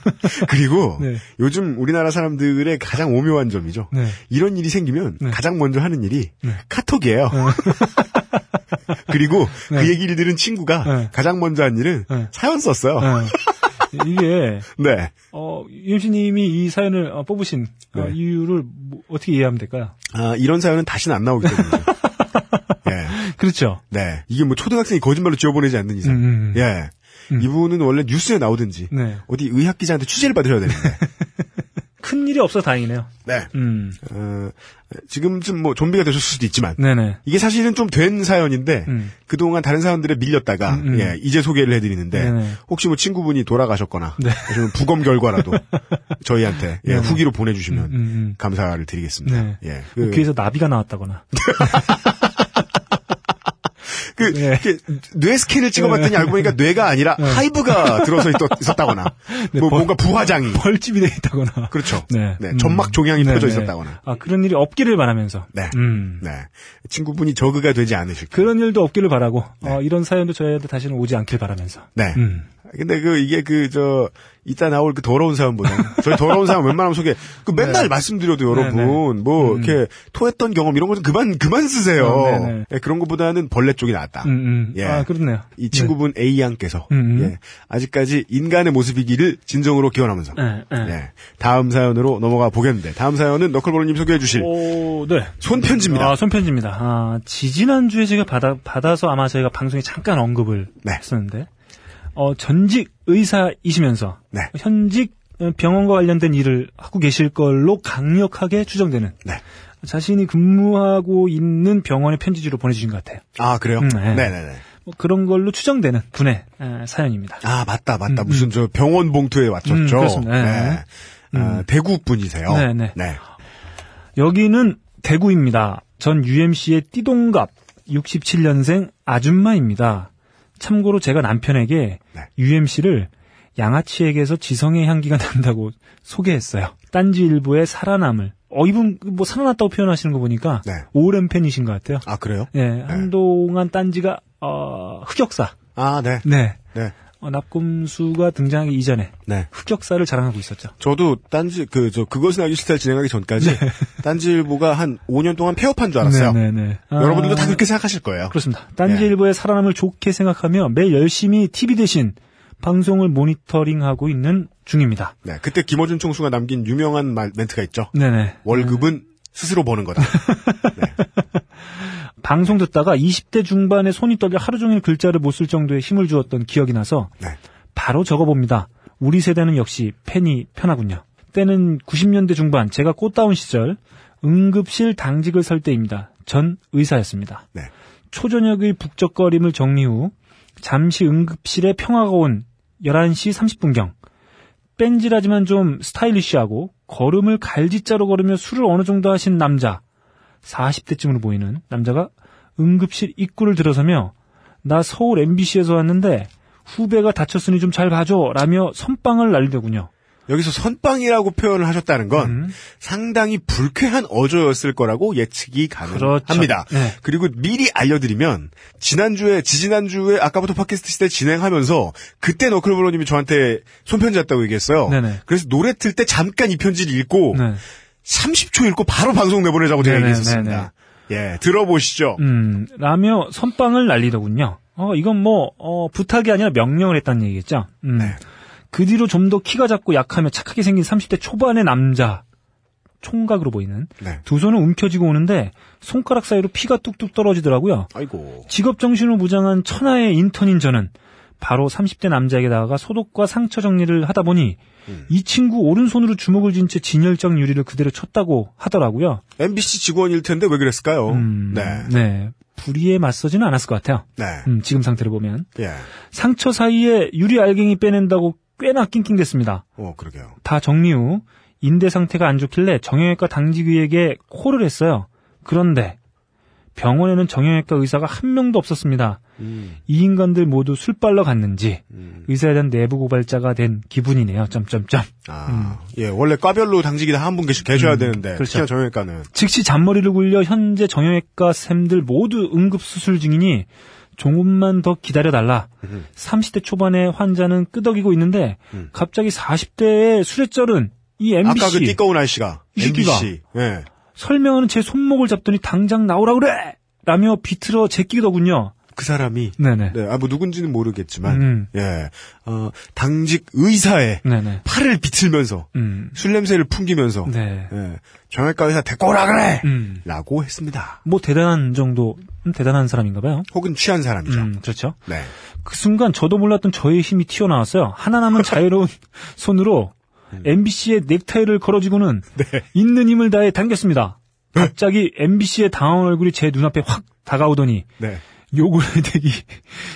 그리고 네. 요즘 우리나라 사람들의 가장 오묘한 점이죠. 네. 이런 일이 생기면 네. 가장 먼저 하는 일이 카톡이에요. 그리고 네. 그 얘기를 들은 친구가 네. 가장 먼저 한 일은 네. 사연 썼어요. 예. 이게 네. 어, 유엠씨님이 이 사연을 어, 뽑으신 어, 네. 이유를 뭐, 어떻게 이해하면 될까요? 아, 이런 사연은 다시는 안 나오기 때문에. 예. 그렇죠. 네. 이게 뭐 초등학생이 거짓말로 지어보내지 않는 이상. 음, 음. 예. 음. 이분은 원래 뉴스에 나오든지 네. 어디 의학 기자한테 취재를 받으셔야 되는데. 큰 일이 없어 다행이네요. 네. 음. 어, 지금쯤 뭐 좀비가 되셨을 수도 있지만 네네. 이게 사실은 좀 된 사연인데 음. 그동안 다른 사연들에 밀렸다가 음, 음. 예, 이제 소개를 해드리는데 네네. 혹시 뭐 친구분이 돌아가셨거나 네. 부검 결과라도 저희한테 예. 후기로 보내주시면 음, 음. 감사를 드리겠습니다. 네. 예, 뭐 그, 귀에서 나비가 나왔다거나. 그 네. 이렇게 뇌 스캔을 찍어봤더니 알고 보니까 뇌가 아니라 하이브가 들어서 있, 있었다거나 네, 뭐 벌- 뭔가 부화장이 벌집이 돼 있다거나. 그렇죠. 네. 네, 음. 점막 종양이 네, 펴져 네. 있었다거나. 아, 그런 일이 없기를 바라면서. 네. 음. 네. 친구분이 저그가 되지 않으실 그런 일도 없기를 바라고, 어, 이런 사연도 저희한테 다시는 오지 않길 바라면서. 네. 음. 근데 그 이게 그 저 이따 나올 그 더러운 사연보다 저희 더러운 사연 웬만하면 소개 그 맨날 네. 말씀드려도 여러분 네, 네. 뭐 음. 이렇게 토했던 경험 이런 거 좀 그만 그만 쓰세요. 어, 네, 네. 예, 그런 것보다는 벌레 쪽이 낫다. 음, 음. 예. 아, 그렇네요. 이 친구분 A 양께서. 예, 아직까지 인간의 모습이기를 진정으로 기원하면서 네, 네. 예, 다음 사연으로 넘어가 보겠는데 다음 사연은 너클볼님 소개해 주실 오, 네. 손편지입니다. 아, 손편지입니다. 아, 지지난 주에 제가 받아, 받아서 아마 저희가 방송에 잠깐 언급을 네. 했었는데, 어, 전직 의사이시면서, 네. 현직 어, 병원과 관련된 일을 하고 계실 걸로 강력하게 추정되는, 네. 자신이 근무하고 있는 병원의 편지지로 보내주신 것 같아요. 아 그래요? 음, 네. 네네네. 뭐 그런 걸로 추정되는 분의 에, 사연입니다. 아 맞다 맞다 무슨 저 병원 봉투에 왔었죠. 음, 그렇습니다. 네. 네. 아, 대구 분이세요. 네, 네. 네. 여기는 대구입니다. 전 UMC의 띠동갑 67년생 아줌마입니다. 참고로 제가 남편에게 네. UMC를 양아치에게서 지성의 향기가 난다고 소개했어요. 딴지 일부의 살아남을. 어, 이분 뭐 살아났다고 표현하시는 거 보니까 네. 오랜 팬이신 것 같아요. 아 그래요? 예, 한동안 딴지가 어, 흑역사. 아 네. 네. 네. 어, 납검수가 등장하기 이전에 네. 흑역사를 자랑하고 있었죠. 저도 딴지 그 저 그것은 알기 싫다를 진행하기 전까지 딴지일보가 한 5년 동안 폐업한 줄 알았어요. 네, 네, 네. 아, 여러분들도 다 그렇게 생각하실 거예요. 그렇습니다. 딴지 네. 일보의 살아남을 좋게 생각하며 매일 열심히 TV 대신 방송을 모니터링하고 있는 중입니다. 네, 그때 김어준 총수가 남긴 유명한 말, 멘트가 있죠. 네네. 월급은 스스로 버는 거다. 방송 듣다가 20대 중반에 손이 떨려 하루 종일 글자를 못 쓸 정도의 힘을 주었던 기억이 나서 네. 바로 적어봅니다. 우리 세대는 역시 펜이 편하군요. 때는 90년대 중반 제가 꽃다운 시절 응급실 당직을 설 때입니다. 전 의사였습니다. 네. 초저녁의 북적거림을 정리 후 잠시 응급실에 평화가 온 11시 30분경 뺀질하지만 좀 스타일리시하고 걸음을 갈지자로 걸으며 술을 어느 정도 하신 남자 40대쯤으로 보이는 남자가 응급실 입구를 들어서며 나 서울 MBC에서 왔는데 후배가 다쳤으니 좀 잘 봐줘 라며 선빵을 날리더군요. 여기서 선빵이라고 표현을 하셨다는 건 음. 상당히 불쾌한 어조였을 거라고 예측이 그렇죠. 가능합니다. 네. 그리고 미리 알려드리면 지난주에 지지난주에 아까부터 팟캐스트 시대 진행하면서 그때 너클브로님이 저한테 손편지 왔다고 얘기했어요. 네네. 그래서 노래 틀 때 잠깐 이 편지를 읽고 네. 30초 읽고 바로 방송 내보내자고 제가 네네, 얘기했었습니다. 예, 들어보시죠. 음, 라며 선빵을 날리더군요. 어, 이건 뭐, 어, 부탁이 아니라 명령을 했다는 얘기겠죠. 음. 네. 그 뒤로 좀 더 키가 작고 약하며 착하게 생긴 30대 초반의 남자. 총각으로 보이는. 네. 두 손은 움켜쥐고 오는데 손가락 사이로 피가 뚝뚝 떨어지더라고요. 아이고. 직업 정신으로 무장한 천하의 인턴인 저는 바로 30대 남자에게 다가가 소독과 상처 정리를 하다 보니 음. 이 친구 오른손으로 주먹을 쥔 채 진열장 유리를 그대로 쳤다고 하더라고요. MBC 직원일 텐데 왜 그랬을까요? 음, 네. 네. 불의에 맞서지는 않았을 것 같아요. 네. 음, 지금 상태를 보면. 예. 상처 사이에 유리 알갱이 빼낸다고 꽤나 낑낑댔습니다. 어, 그러게요. 다 정리 후 인대 상태가 안 좋길래 정형외과 당직의에게 콜을 했어요. 그런데 병원에는 정형외과 의사가 한 명도 없었습니다. 음, 이 인간들 모두 술 빨러 갔는지 음. 의사에 대한 내부 고발자가 된 기분이네요. 점점점. 아, 예, 원래 과별로 당직이 다 한 분 계시, 계셔야 되는데, 그렇죠. 정형외과는. 즉시 잔머리를 굴려 현재 정형외과 쌤들 모두 응급 수술 중이니 조금만 더 기다려달라. 음. 30대 초반의 환자는 끄덕이고 있는데 음. 갑자기 40대의 술에 쩔은 이 MBC 아까 그 띠꺼운 아저씨가. MBC. 예. 설명하는 제 손목을 잡더니 당장 나오라 그래! 라며 비틀어 제끼더군요. 그 사람이, 네네. 네, 아, 뭐 누군지는 모르겠지만, 음. 예, 어, 당직 의사의 네네. 팔을 비틀면서, 음. 술 냄새를 풍기면서, 네. 예, 정형외과 의사 데리고 오라 그래! 음. 라고 했습니다. 뭐 대단한 정도, 음, 대단한 사람인가 봐요. 혹은 취한 사람이죠. 음, 그렇죠. 네. 그 순간 저도 몰랐던 저의 힘이 튀어나왔어요. 하나 남은 자유로운 손으로 MBC의 넥타이를 걸어쥐고는 네. 있는 힘을 다해 당겼습니다. 갑자기 MBC의 당황한 얼굴이 제 눈앞에 확 다가오더니 네. 욕을 해대기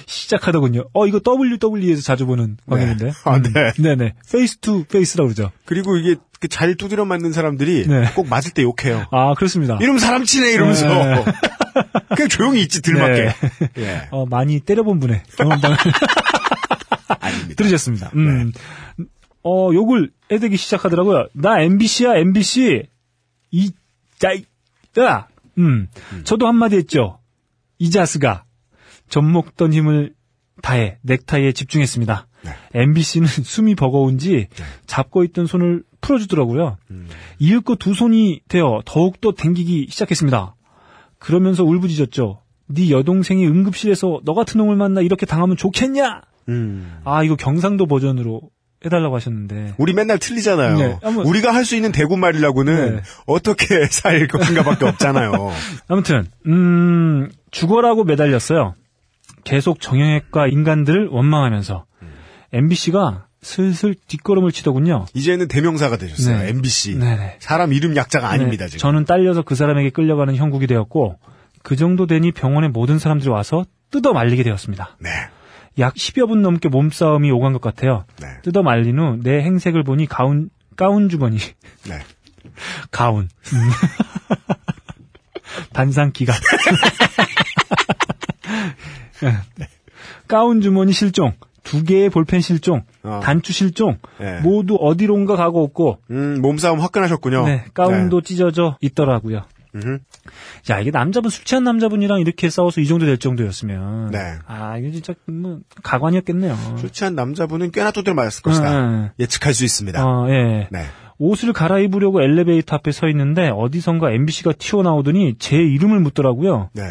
시작하더군요. 어, 이거 WWE에서 자주 보는 광경인데. 음. 아, 네. 네네. Face to face라고 그러죠. 그리고 이게 그잘 두드려 맞는 사람들이 네. 꼭 맞을 때 욕해요. 아, 그렇습니다. 이러면 사람 치네 이러면서 네. 그냥 조용히 있지 들 맞게. 예. 어, 많이 때려본 분의 경험담을 아닙니다. 들으셨습니다. 음. 어, 욕을 해대기 시작하더라고요. 나 MBC야, MBC. 이, 짜이, 야! 음. 저도 한마디 했죠. 이 자스가. 젖먹던 힘을 다해 넥타이에 집중했습니다. 네. MBC는 숨이 버거운지 잡고 있던 손을 풀어주더라고요. 음. 이윽고 두 손이 되어 더욱더 댕기기 시작했습니다. 그러면서 울부짖었죠. 네 여동생이 응급실에서 너 같은 놈을 만나 이렇게 당하면 좋겠냐? 음. 아, 이거 경상도 버전으로 해달라고 하셨는데. 우리 맨날 틀리잖아요. 네, 한번- 우리가 할 수 있는 대구말이라고는 네. 어떻게 살 것인가밖에 없잖아요. 아무튼, 음, 죽어라고 매달렸어요. 계속 정형외과 인간들을 원망하면서. MBC가 슬슬 뒷걸음을 치더군요. 이제는 대명사가 되셨어요. 네. MBC. 네네. 사람 이름 약자가 아닙니다 네, 지금. 저는 딸려서 그 사람에게 끌려가는 형국이 되었고, 그 정도 되니 병원의 모든 사람들이 와서 뜯어 말리게 되었습니다. 네. 약 10여 분 넘게 몸싸움이 오간 것 같아요. 네. 뜯어 말린 후 내 행색을 보니 가운, 가운 주머니. 네. 가운. 음. 단상기가. 가운 주머니 실종, 두 개의 볼펜 실종, 어. 단추 실종, 네. 모두 어디론가 가고 없고, 음, 몸싸움 화끈하셨군요. 네, 가운도 찢어져 있더라고요. 네. 음흠. 야, 이게 남자분, 술 취한 남자분이랑 이렇게 싸워서 이 정도 될 정도였으면. 네. 아, 이게 진짜, 뭐, 가관이었겠네요. 술 취한 남자분은 꽤나 두드려 맞았을 것이다. 네. 예측할 수 있습니다. 어, 예. 네. 옷을 갈아입으려고 엘리베이터 앞에 서 있는데 어디선가 MBC가 튀어나오더니 제 이름을 묻더라고요. 네.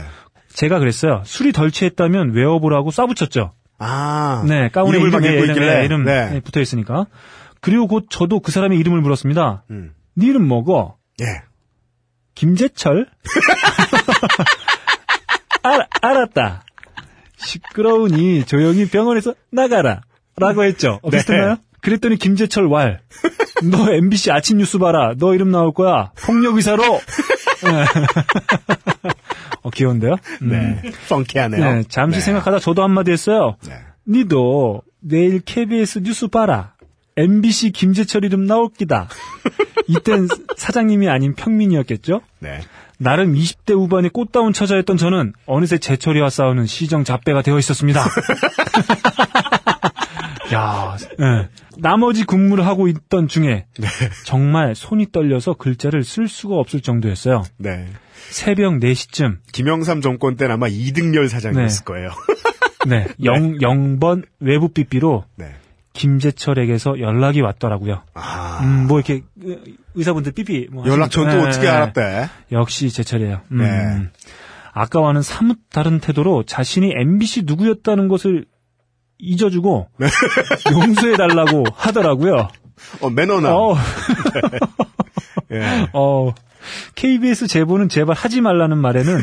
제가 그랬어요. 술이 덜 취했다면 외워보라고 쏴붙였죠. 아. 네, 가운에 이름을 이름, 있길래. 이름 네. 붙어 있으니까. 그리고 곧 저도 그 사람의 이름을 물었습니다. 음. 네 이름 뭐고? 예. 김재철? 알, 알았다. 시끄러우니 조용히 병원에서 나가라. 라고 했죠. 어, 네. 비슷했나요? 그랬더니 김재철 왈. 너 MBC 아침 뉴스 봐라. 너 이름 나올 거야. 폭력 의사로. 네. 어, 귀여운데요? 음. 네. 펑키하네요. 네, 잠시 네. 생각하다 저도 한마디 했어요. 네. 니도 내일 KBS 뉴스 봐라. MBC 김재철 이름 나올기다. 이땐 사장님이 아닌 평민이었겠죠? 네. 나름 20대 후반의 꽃다운 처자였던 저는 어느새 재철이와 싸우는 시정 잡배가 되어 있었습니다. 야, 예. 나머지 근무를 하고 있던 중에 정말 손이 떨려서 글자를 쓸 수가 없을 정도였어요. 네. 새벽 4시쯤 김영삼 정권 때는 아마 이등열 사장이었을 네. 거예요. 네, 0, 0번 외부 삐삐로 네. 김재철에게서 연락이 왔더라고요. 아. 음, 뭐 이렇게 의- 의사분들 삐삐 뭐 연락처도 하시니까. 어떻게 네, 알았대? 역시 제철이에요. 음. 네. 아까와는 사뭇 다른 태도로 자신이 MBC 누구였다는 것을 잊어주고 네. 용서해 달라고 하더라고요. 어, 매너나. 어, 예. 어, KBS 제보는 제발 하지 말라는 말에는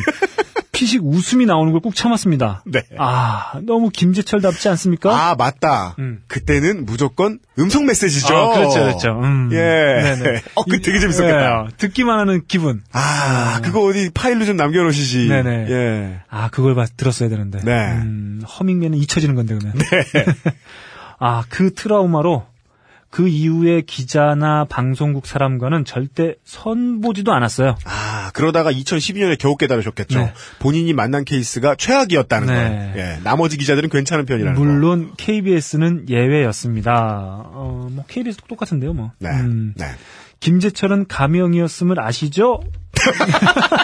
피식 웃음이 나오는 걸꾹 참았습니다. 네. 아, 너무 김재철답지 않습니까? 아, 맞다. 음. 그때는 무조건 음성 메시지죠. 아, 그렇죠, 그렇죠. 음. 예. 네네. 어, 그 되게 재밌었겠다. 예, 듣기만 하는 기분. 아, 그거 어디 파일로 좀 남겨놓으시지. 네네. 예. 아, 그걸 봐, 들었어야 되는데. 네. 음, 허밍맨은 잊혀지는 건데, 그러면. 아, 그 트라우마로 그 이후에 기자나 방송국 사람과는 절대 선보지도 않았어요. 아, 그러다가 2012년에 겨우 깨달으셨겠죠. 네. 본인이 만난 케이스가 최악이었다는 네. 걸. 예. 나머지 기자들은 괜찮은 편이라는 거. 물론 KBS는 예외였습니다. 어, 뭐 KBS도 똑같은데요, 뭐. 네. 음, 네. 김재철은 가명이었음을 아시죠?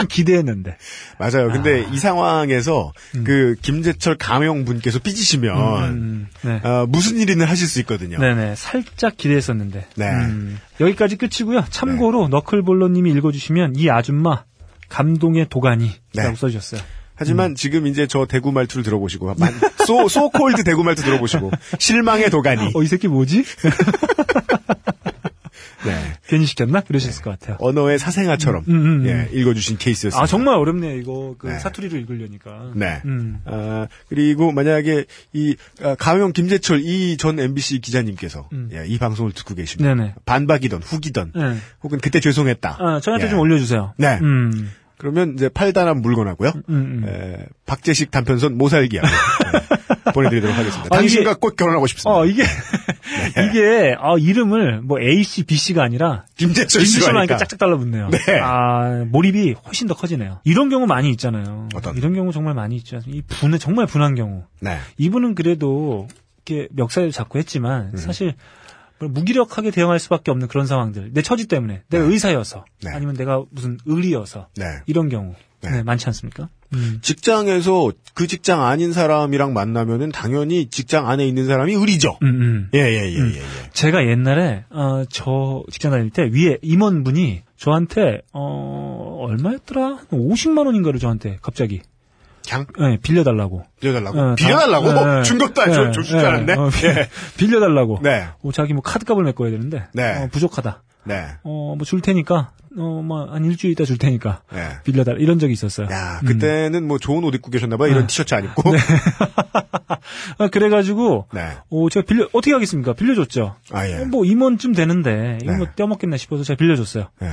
좀 기대했는데. 맞아요. 근데 이 상황에서 음. 그 김재철 가명 분께서 삐지시면 음, 네. 어, 무슨 일이든 하실 수 있거든요. 네네. 살짝 기대했었는데. 네. 음, 여기까지 끝이고요. 참고로 너클볼러님이 읽어주시면 이 아줌마 감동의 도가니라고 네. 써주셨어요. 하지만 지금 이제 저 대구 말투를 들어보시고 만, 소 소콜드 대구 말투 들어보시고 실망의 도가니. 어, 이 새끼 뭐지? 네. 괜히 시켰나? 그러셨을 것 같아요. 언어의 사생아처럼 음, 음, 음. 예, 읽어주신 케이스였습니다. 아, 정말 어렵네요, 이거. 그 네. 사투리로 읽으려니까. 네. 음. 아, 그리고 만약에 이 아, 가명 김재철 이 전 MBC 기자님께서 음. 예, 이 방송을 듣고 계시면 네네. 반박이던 후기던 네. 혹은 그때 죄송했다. 아, 저한테 예. 좀 올려주세요. 네. 음. 그러면 이제 팔단한 물건하고요. 에, 박재식 단편선 모살기하고 예, 보내드리도록 하겠습니다. 아, 당신과 이게- 꼭 결혼하고 싶습니다. 어, 이게, 이게, 아, 이름을 뭐 A씨, B씨가 아니라 김재철 씨가 하니까. 짝짝 달라붙네요. 네. 아, 몰입이 훨씬 더 커지네요. 이런 경우 많이 있잖아요. 어떤? 이런 경우 정말 많이 있죠. 이 분은 정말 분한 경우. 네. 이분은 그래도 이렇게 멱살 잡고 했지만 음. 사실 무기력하게 대응할 수밖에 없는 그런 상황들. 내 처지 때문에. 내가 네. 의사여서. 네. 아니면 내가 무슨 의리여서. 네. 이런 경우. 네. 네, 많지 않습니까? 음. 직장에서 그 직장 아닌 사람이랑 만나면은 당연히 직장 안에 있는 사람이 의리죠. 음, 음. 예, 예, 예, 음. 예, 예. 제가 옛날에 어, 저 직장 다닐 때 위에 임원분이 저한테 어 얼마였더라? 한 50만 원인가를 저한테 갑자기 그냥 예, 빌려달라고. 빌려달라고? 어, 빌려달라고? 것도 안 예, 줘, 줄줄 예, 알았네? 빌려달라고. 네. 어, 자기 뭐 카드값을 메꿔야 되는데 네. 어, 부족하다. 네. 어, 뭐 줄 테니까 어, 뭐한 일주일 있다 줄 테니까 네. 빌려달라 이런 적이 있었어요. 야, 음. 그때는 뭐 좋은 옷 입고 계셨나봐요. 이런 네. 티셔츠 안 입고. 아, 그래가지고 네. 어, 제가 빌려 어떻게 하겠습니까? 빌려줬죠. 아, 예. 어, 뭐 임원쯤 되는데 이거 네. 뭐 떼어먹겠나 싶어서 제가 빌려줬어요. 예.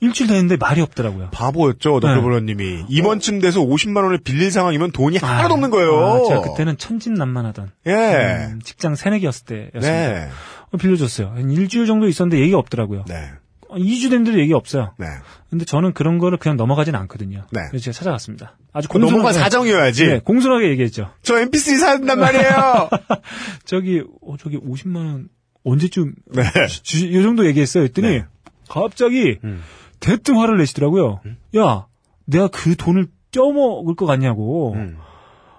일주일 됐는데 말이 없더라고요. 바보였죠, 네. 너클브러님이. 이번쯤 돼서 50만 원을 빌릴 상황이면 돈이 하나도 없는 거예요. 아, 제가 그때는 천진난만하던 예. 음, 직장 새내기였을 때였습니다. 네. 어, 빌려줬어요. 한 일주일 정도 있었는데 얘기가 없더라고요. 네. 어, 2주 됐는데도 얘기 없어요. 네. 근데 저는 그런 거를 그냥 넘어가진 않거든요. 네. 그래서 제가 찾아갔습니다. 아주 그 넘어가 공손하게- 사정이어야지. 네, 공손하게 얘기했죠. 저 MP3 사는단 말이에요. 저기 어, 저기 50만 원 언제쯤 네. 주, 이 정도 얘기했어요. 했더니 네. 갑자기 음. 대뜸 화를 내시더라고요. 야, 내가 그 돈을 떼어먹을 것 같냐고. 음.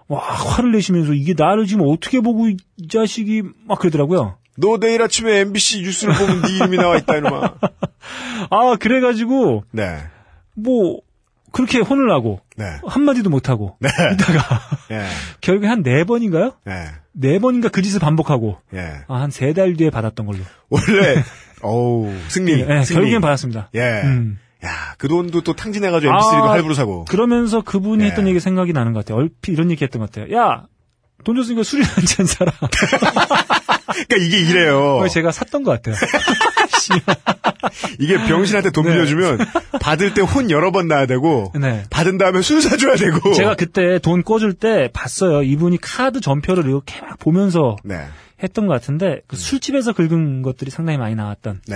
와, 화를 내시면서 이게 나를 지금 어떻게 보고 이, 이 자식이 막 그러더라고요. 너 내일 아침에 MBC 뉴스를 보면 네 이름이 나와 있다, 이놈아. 아, 그래가지고 네. 뭐 그렇게 혼을 나고 네. 한마디도 못하고 네. 있다가 예. 결국에 한 네 번인가요? 예. 네 번인가 그 짓을 반복하고 예. 아, 한 세 달 뒤에 받았던 걸로. 원래, 어우, 승리. 네, 승리. 결국엔 받았습니다. 예. 음. 야, 그 돈도 또 탕진해가지고 MBC도 아, 할부로 사고. 그러면서 그분이 예. 했던 얘기 생각이 나는 것 같아요. 얼핏 이런 얘기 했던 것 같아요. 야, 돈 줬으니까 술이나 한잔 사라. 그러니까 이게 이래요. 제가 샀던 것 같아요. 이게 병신한테 돈 네. 빌려주면 받을 때 혼 여러 번 나야 되고 네. 받은 다음에 술 사줘야 되고. 제가 그때 돈 꿔줄 때 봤어요. 이분이 카드 전표를 이렇게 막 보면서 네. 했던 것 같은데 그 술집에서 긁은 것들이 상당히 많이 나왔던 네.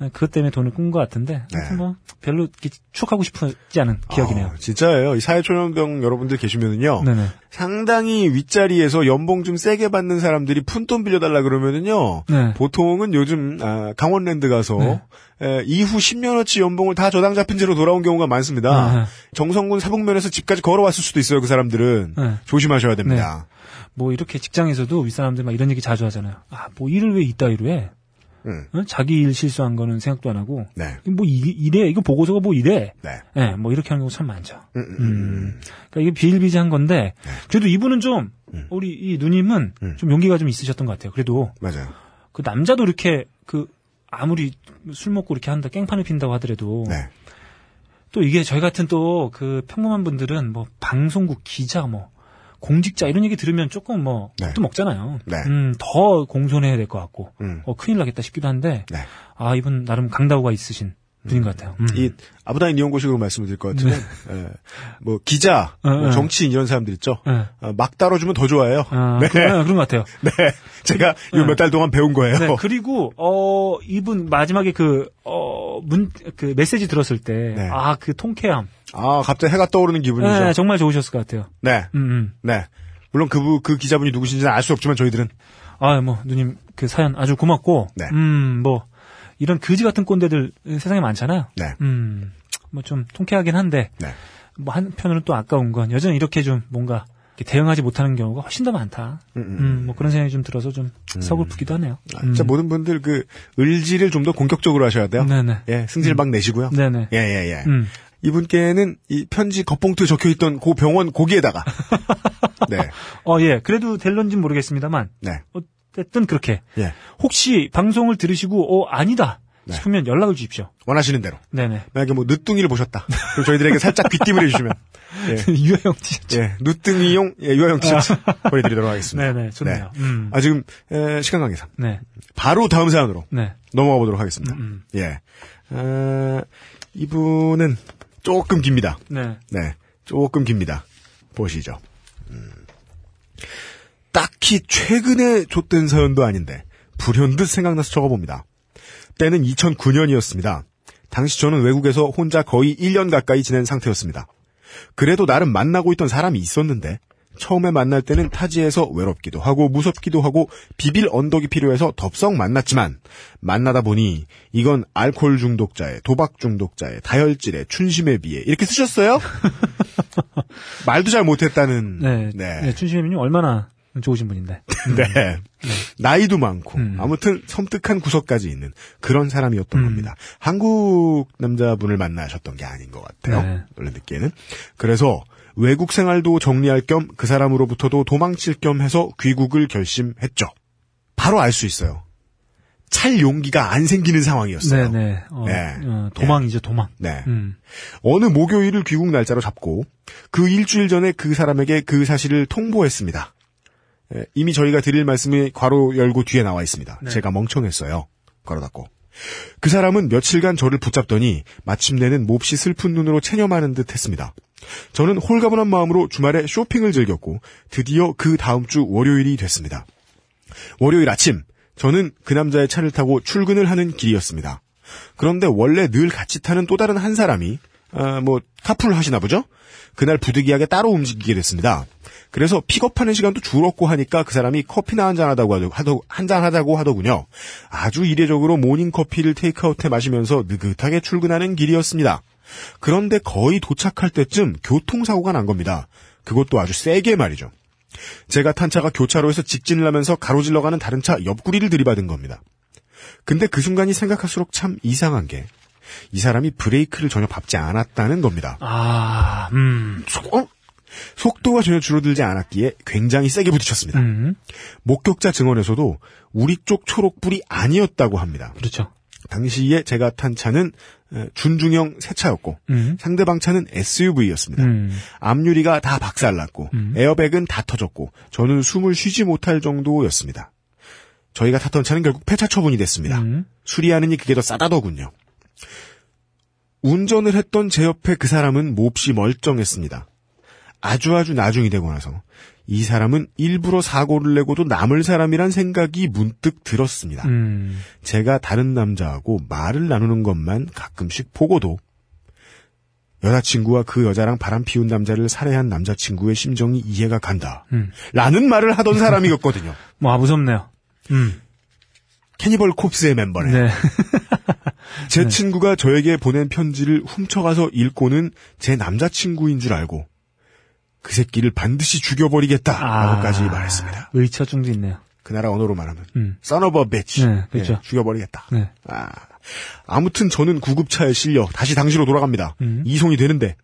어, 그것 때문에 돈을 꾼 것 같은데 아무튼 뭐 별로 추억하고 싶지 않은 기억이네요. 아, 진짜예요. 이 사회초년병 여러분들 계시면은요. 네네. 상당히 윗자리에서 연봉 좀 세게 받는 사람들이 푼돈 빌려달라 그러면은요. 네. 보통은 요즘 아, 강원랜드 가서 네. 에, 이후 10년어치 연봉을 다 저당 잡힌 채로 돌아온 경우가 많습니다. 네. 정성군 사북면에서 집까지 걸어왔을 수도 있어요. 그 사람들은 네. 조심하셔야 됩니다. 뭐 이렇게 직장에서도 윗사람들 막 이런 얘기 자주 하잖아요. 아, 뭐 일을 왜 이따위로 해? 음. 어? 자기 일 실수한 거는 생각도 안 하고 네. 뭐 이, 이래 이거 보고서가 뭐 이래? 네. 예, 뭐 이렇게 하는 경우 참 많죠. 음, 음, 음. 그러니까 이게 비일비재한 건데 그래도 이분은 좀 음. 우리 이 누님은 음. 좀 용기가 좀 있으셨던 것 같아요. 그래도 맞아요. 그 남자도 이렇게 그 아무리 술 먹고 이렇게 한다 깽판을 핀다고 하더라도 네. 또 이게 저희 같은 또 그 평범한 분들은 뭐 방송국 기자 뭐 공직자 이런 얘기 들으면 조금 뭐 네. 겁도 먹잖아요. 네. 음, 더 공손해야 될 것 같고 음. 어, 큰일 나겠다 싶기도 한데 네. 아 이분 나름 강다구가 있으신 분인 것 같아요. 음. 이 아부다인 이용고식으로 말씀을 드릴 것 같으면 에, 뭐 기자, 어, 뭐 어. 정치인 이런 사람들 있죠. 네. 어, 막 다뤄주면 더 좋아해요. 아, 네. 그, 런것 같아요. 네. 제가 요 몇달 동안 배운 거예요. 네, 그리고 어 이분 마지막에 그어문그 메시지 들었을 때 네. 아그 통쾌함 아, 갑자기 해가 떠오르는 기분이죠. 네, 정말 좋으셨을 것 같아요. 네. 음, 음. 네. 물론 그분, 그 기자분이 누구신지는 알 수 없지만 저희들은. 아, 뭐, 누님, 그 사연 아주 고맙고, 네. 음, 뭐, 이런 거지 같은 꼰대들 세상에 많잖아요. 네. 음, 뭐 좀 통쾌하긴 한데, 네. 뭐 한편으로는 또 아까운 건 여전히 이렇게 좀 뭔가 대응하지 못하는 경우가 훨씬 더 많다. 음, 음, 음. 뭐 그런 생각이 좀 들어서 좀 서글프기도 하네요. 아, 진짜 음. 모든 분들 그, 을지를 좀 더 공격적으로 하셔야 돼요. 네네. 예, 승질 막 내시고요. 네네. 예, 예, 예. 음. 이분께는 이 편지 겉봉투에 적혀 있던 그 병원 고기에다가. 네. 어, 예. 그래도 될런진 모르겠습니다만, 네. 어쨌든 그렇게. 예. 혹시 방송을 들으시고, 어, 아니다. 네. 싶으면 연락을 주십시오. 원하시는 대로. 네네. 만약에 뭐, 늦둥이를 보셨다. 그럼 저희들에게 살짝 귀띔을 해주시면. 예. 유효형 티셔츠. 예, 누뚱이용, 예, 유아용 티셔츠 보내드리도록 하겠습니다. 네네. 좋네요. 네. 음. 아, 지금, 에, 시간 관계상. 네. 바로 다음 사연으로 네. 넘어가 보도록 하겠습니다. 음, 예. 어, 이분은 조금 깁니다. 네. 네. 조금 깁니다. 보시죠. 음. 딱히 최근에 줬던 사연도 아닌데, 불현듯 생각나서 적어봅니다. 때는 2009년이었습니다. 당시 저는 외국에서 혼자 거의 1년 가까이 지낸 상태였습니다. 그래도 나름 만나고 있던 사람이 있었는데, 처음에 만날 때는 타지에서 외롭기도 하고 무섭기도 하고 비빌 언덕이 필요해서 덥석 만났지만 만나다 보니 이건 알코올 중독자에 도박 중독자에 다혈질에 춘심에 비해 이렇게 쓰셨어요? 말도 잘 못했다는 네. 네. 네. 춘심이님 얼마나 좋으신 분인데. 네. 나이도 많고 음. 아무튼 섬뜩한 구석까지 있는 그런 사람이었던 음. 겁니다. 한국 남자분을 만나셨던 게 아닌 것 같아요. 네. 원래 듣기에는. 그래서 외국 생활도 정리할 겸 그 사람으로부터도 도망칠 겸 해서 귀국을 결심했죠. 바로 알 수 있어요. 찰 용기가 안 생기는 상황이었어요. 네네. 어, 네. 어, 도망이죠, 도망. 네. 음. 어느 목요일을 귀국 날짜로 잡고 그 일주일 전에 그 사람에게 그 사실을 통보했습니다. 에, 이미 저희가 드릴 말씀이 괄호 열고 뒤에 나와 있습니다. 네. 제가 멍청했어요. 괄호 닫고. 그 사람은 며칠간 저를 붙잡더니 마침내는 몹시 슬픈 눈으로 체념하는 듯 했습니다. 저는 홀가분한 마음으로 주말에 쇼핑을 즐겼고 드디어 그 다음 주 월요일이 됐습니다. 월요일 아침 저는 그 남자의 차를 타고 출근을 하는 길이었습니다. 그런데 원래 늘 같이 타는 또 다른 한 사람이 아, 뭐 카풀 하시나 보죠? 그날 부득이하게 따로 움직이게 됐습니다. 그래서 픽업하는 시간도 줄었고 하니까 그 사람이 커피나 한 잔 하다고 하더, 한잔 하자고 하더군요. 아주 이례적으로 모닝 커피를 테이크아웃해 마시면서 느긋하게 출근하는 길이었습니다. 그런데 거의 도착할 때쯤 교통사고가 난 겁니다. 그것도 아주 세게 말이죠. 제가 탄 차가 교차로에서 직진을 하면서 가로질러 가는 다른 차 옆구리를 들이받은 겁니다. 근데 그 순간이 생각할수록 참 이상한 게 이 사람이 브레이크를 전혀 밟지 않았다는 겁니다. 아, 음. 속, 어? 속도가 전혀 줄어들지 않았기에 굉장히 세게 부딪혔습니다. 음. 목격자 증언에서도 우리 쪽 초록불이 아니었다고 합니다. 그렇죠. 당시에 제가 탄 차는 에, 준중형 새 차였고 음. 상대방 차는 SUV였습니다. 음. 앞유리가 다 박살났고 음. 에어백은 다 터졌고 저는 숨을 쉬지 못할 정도였습니다. 저희가 탔던 차는 결국 폐차 처분이 됐습니다. 음. 수리하느니 그게 더 싸다더군요. 운전을 했던 제 옆에 그 사람은 몹시 멀쩡했습니다. 아주 아주 나중이 되고 나서 이 사람은 일부러 사고를 내고도 남을 사람이란 생각이 문득 들었습니다. 음. 제가 다른 남자하고 말을 나누는 것만 가끔씩 보고도 여자친구와 그 여자랑 바람 피운 남자를 살해한 남자친구의 심정이 이해가 간다. 음. 라는 말을 하던 사람이었거든요. 뭐, 아, 무섭네요. 음. 캐니벌 콥스의 멤버네. 네. 제 친구가 저에게 보낸 편지를 훔쳐가서 읽고는 제 남자친구인 줄 알고 그 새끼를 반드시 죽여버리겠다라고까지 아. 말했습니다. 의처증도 있네요. 그 나라 언어로 말하면 음. son of a bitch. 네, 그렇죠. 예, 죽여버리겠다. 네. 아, 아무튼 저는 구급차에 실려 다시 당시로 돌아갑니다. 음. 이송이 되는데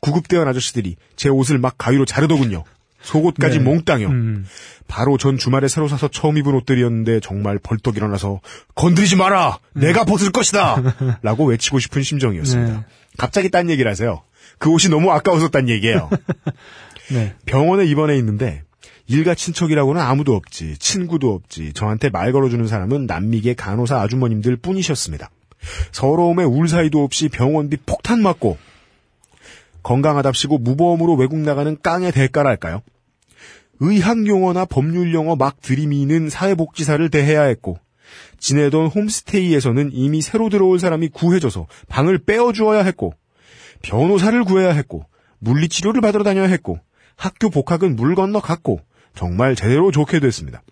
구급대원 아저씨들이 제 옷을 막 가위로 자르더군요. 속옷까지 네. 몽땅요. 음. 바로 전 주말에 새로 사서 처음 입은 옷들이었는데 정말 벌떡 일어나서 건드리지 마라! 내가 벗을 것이다! 라고 외치고 싶은 심정이었습니다. 네. 갑자기 딴 얘기를 하세요. 그 옷이 너무 아까워서 딴 얘기예요. 네. 병원에 입원해 있는데 일가 친척이라고는 아무도 없지 친구도 없지 저한테 말 걸어주는 사람은 남미계 간호사 아주머님들 뿐이셨습니다. 서러움에 울 사이도 없이 병원비 폭탄 맞고 건강하답시고 무보험으로 외국 나가는 깡의 대가랄까요? 의학 용어나 법률 용어 막 들이미는 사회복지사를 대해야 했고 지내던 홈스테이에서는 이미 새로 들어올 사람이 구해져서 방을 빼어주어야 했고 변호사를 구해야 했고 물리치료를 받으러 다녀야 했고 학교 복학은 물 건너 갔고 정말 제대로 좋게 됐습니다.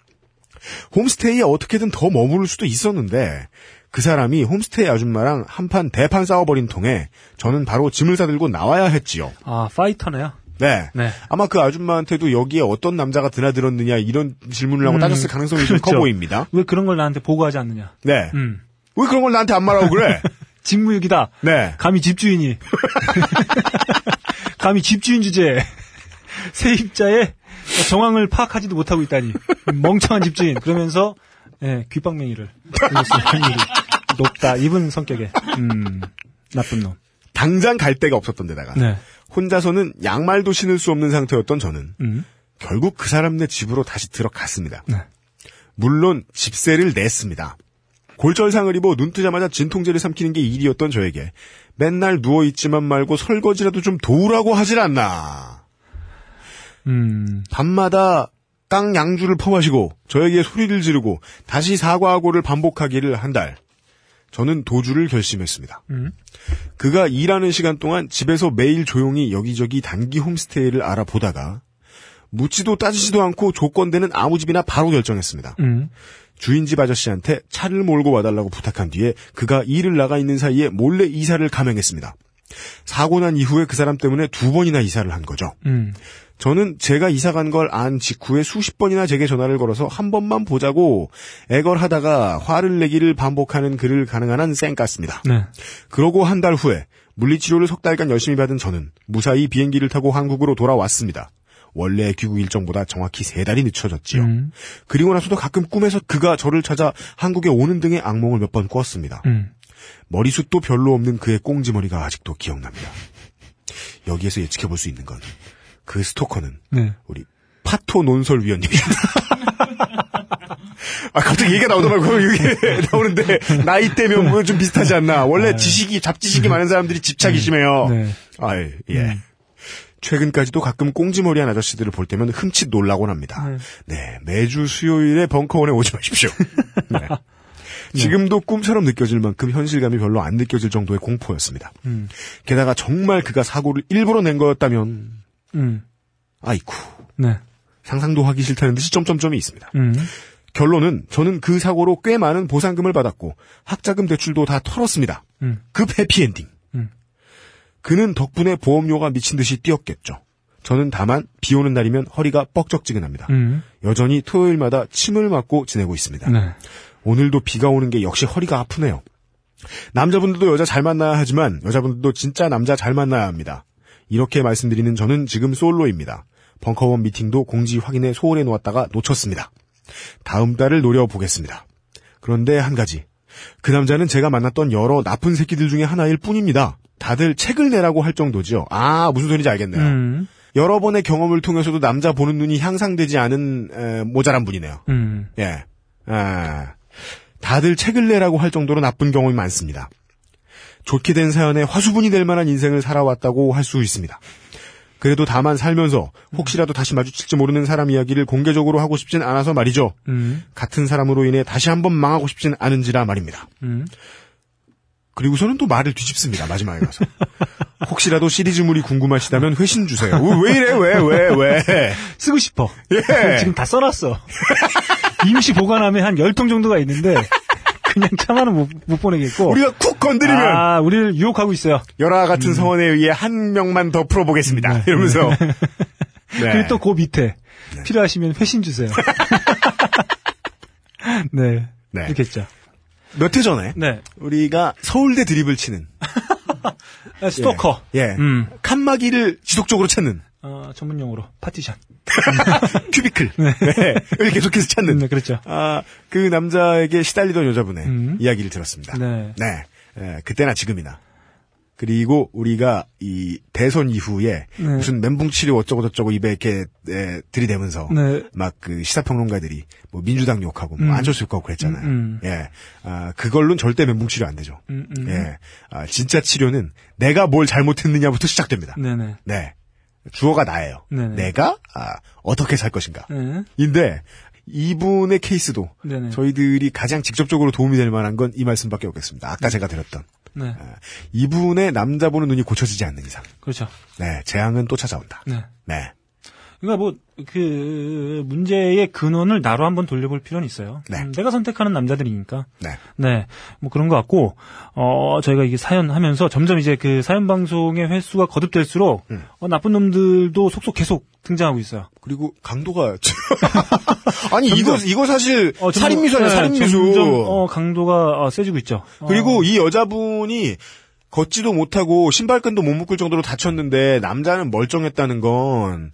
홈스테이에 어떻게든 더 머무를 수도 있었는데 그 사람이 홈스테이 아줌마랑 한판 대판 싸워버린 통에 저는 바로 짐을 싸들고 나와야 했지요. 아, 파이터네요. 네. 네. 아마 그 아줌마한테도 여기에 어떤 남자가 드나들었느냐 이런 질문을 하고 음, 따졌을 가능성이 좀커 그렇죠. 보입니다. 왜 그런 걸 나한테 보고하지 않느냐. 네. 음. 왜 그런 걸 나한테 안 말하고 그래? 직무유기다. 네. 감히 집주인이. 감히 집주인 주제에 세입자의 정황을 파악하지도 못하고 있다니. 멍청한 집주인. 그러면서, 예, 귓방맹이를. 높다. 이분 성격에. 음, 나쁜 놈. 당장 갈 데가 없었던 데다가 네. 혼자서는 양말도 신을 수 없는 상태였던 저는 음. 결국 그 사람네 집으로 다시 들어갔습니다. 네. 물론 집세를 냈습니다. 골절상을 입어 눈 뜨자마자 진통제를 삼키는 게 일이었던 저에게 맨날 누워 있지만 말고 설거지라도 좀 도우라고 하질 않나. 음. 밤마다 깡 양주를 퍼마시고 저에게 소리를 지르고 다시 사과하고를 반복하기를 한 달. 저는 도주를 결심했습니다. 음. 그가 일하는 시간 동안 집에서 매일 조용히 여기저기 단기 홈스테이를 알아보다가 묻지도 따지지도 않고 조건되는 아무 집이나 바로 결정했습니다. 음. 주인 집 아저씨한테 차를 몰고 와달라고 부탁한 뒤에 그가 일을 나가 있는 사이에 몰래 이사를 감행했습니다. 사고 난 이후에 그 사람 때문에 두 번이나 이사를 한 거죠. 음. 저는 제가 이사 간 걸 안 직후에 수십 번이나 제게 전화를 걸어서 한 번만 보자고 애걸하다가 화를 내기를 반복하는 그를 가능한 한 쌩 깠습니다. 네. 그러고 한 달 후에 물리치료를 석 달간 열심히 받은 저는 무사히 비행기를 타고 한국으로 돌아왔습니다. 원래 귀국 일정보다 정확히 세 달이 늦춰졌지요. 음. 그리고 나서도 가끔 꿈에서 그가 저를 찾아 한국에 오는 등의 악몽을 몇번 꿨습니다. 음. 머리숱도 별로 없는 그의 꽁지머리가 아직도 기억납니다. 여기에서 예측해볼 수 있는 건 그 스토커는 네. 우리 파토 논설위원님입니다. 아, 갑자기 얘기가 나오더라고요. 이게 나오는데, 나이대면 뭐 좀 비슷하지 않나. 원래 지식이, 잡지식이 많은 사람들이 집착이 심해요. 네. 아, 예. 최근까지도 가끔 꽁지머리한 아저씨들을 볼 때면 흠칫 놀라곤 합니다. 네, 매주 수요일에 벙커원에 오지 마십시오. 네. 지금도 꿈처럼 느껴질 만큼 현실감이 별로 안 느껴질 정도의 공포였습니다. 음. 게다가 정말 그가 사고를 일부러 낸 거였다면, 음. 아이쿠, 네. 상상도 하기 싫다는 듯이 점점점이 있습니다. 음. 결론은 저는 그 사고로 꽤 많은 보상금을 받았고 학자금 대출도 다 털었습니다. 음. 급 해피엔딩. 음. 그는 덕분에 보험료가 미친 듯이 뛰었겠죠. 저는 다만 비 오는 날이면 허리가 뻑적지근합니다. 음. 여전히 토요일마다 침을 맞고 지내고 있습니다. 네. 오늘도 비가 오는 게 역시 허리가 아프네요. 남자분들도 여자 잘 만나야 하지만 여자분들도 진짜 남자 잘 만나야 합니다. 이렇게 말씀드리는 저는 지금 솔로입니다. 벙커원 미팅도 공지 확인에 소홀해 놓았다가 놓쳤습니다. 다음 달을 노려보겠습니다. 그런데 한 가지. 그 남자는 제가 만났던 여러 나쁜 새끼들 중에 하나일 뿐입니다. 다들 책을 내라고 할 정도죠. 아, 무슨 소리인지 알겠네요. 음. 여러 번의 경험을 통해서도 남자 보는 눈이 향상되지 않은 에, 모자란 분이네요. 음. 예. 아, 다들 책을 내라고 할 정도로 나쁜 경험이 많습니다. 좋게 된 사연에 화수분이 될 만한 인생을 살아왔다고 할 수 있습니다. 그래도 다만 살면서 혹시라도 다시 마주칠지 모르는 사람 이야기를 공개적으로 하고 싶진 않아서 말이죠. 음, 같은 사람으로 인해 다시 한번 망하고 싶진 않은지라 말입니다. 음. 그리고서는 또 말을 뒤집습니다. 마지막에 가서. 혹시라도 시리즈물이 궁금하시다면 회신 주세요. 어, 왜 이래? 왜? 왜? 왜? 쓰고 싶어. 예. 지금 다 써놨어. 임시 보관함에 한 10통 정도가 있는데, 그냥 차마는 못, 못 보내겠고. 우리가 쿡 건드리면 아, 우리를 유혹하고 있어요. 열화 같은 성원에 의해 한 명만 더 풀어보겠습니다. 이러면서 네. 그리고 또 그 밑에, 필요하시면 회신 주세요. 네. 네. 이렇게 했죠. 몇 해 전에 네. 우리가 서울대 드립을 치는 아, 스토커. 예 음. 칸막이를 지속적으로 찾는 어, 전문 용어로 파티션. cubicle 네. 을 계속해서 찾는 네, 그렇죠. 아, 그 남자에게 시달리던 여자분의 음. 이야기를 들었습니다. 네. 네. 예, 그때나 지금이나. 그리고 우리가 이 대선 이후에 네. 무슨 멘붕 치료 어쩌고 저쩌고 입에 이렇게 에, 들이대면서 네. 막그 시사평론가들이 뭐 민주당 욕하고 뭐 음. 안철수 욕하고 그랬잖아요. 음, 음. 예. 아, 그걸로는 절대 멘붕 치료 안 되죠. 음, 음. 예. 아, 진짜 치료는 내가 뭘 잘못했느냐부터 시작됩니다. 네네. 네. 주어가 나예요. 네네. 내가 아, 어떻게 살 것인가. 네. 인데 이분의 케이스도 네네. 저희들이 가장 직접적으로 도움이 될 만한 건 이 말씀밖에 없겠습니다. 아까 제가 드렸던 네. 아, 이분의 남자 보는 눈이 고쳐지지 않는 이상, 그렇죠. 네 재앙은 또 찾아온다. 네. 네, 그러니까 뭐, 그, 문제의 근원을 나로 한번 돌려볼 필요는 있어요. 네. 음, 내가 선택하는 남자들이니까. 네, 네. 뭐 그런 것 같고, 어, 저희가 이게 사연 하면서 점점 이제 그 사연 방송의 횟수가 거듭될수록, 음. 어, 나쁜 놈들도 속속 계속 등장하고 있어요. 그리고 강도가 아니 이거 이거 사실 어, 점점- 살인 미수아니야 네, 살인 미수. 점점, 어, 강도가 어, 세지고 있죠. 어, 그리고 이 여자분이 걷지도 못하고 신발끈도 못 묶을 정도로 다쳤는데 남자는 멀쩡했다는 건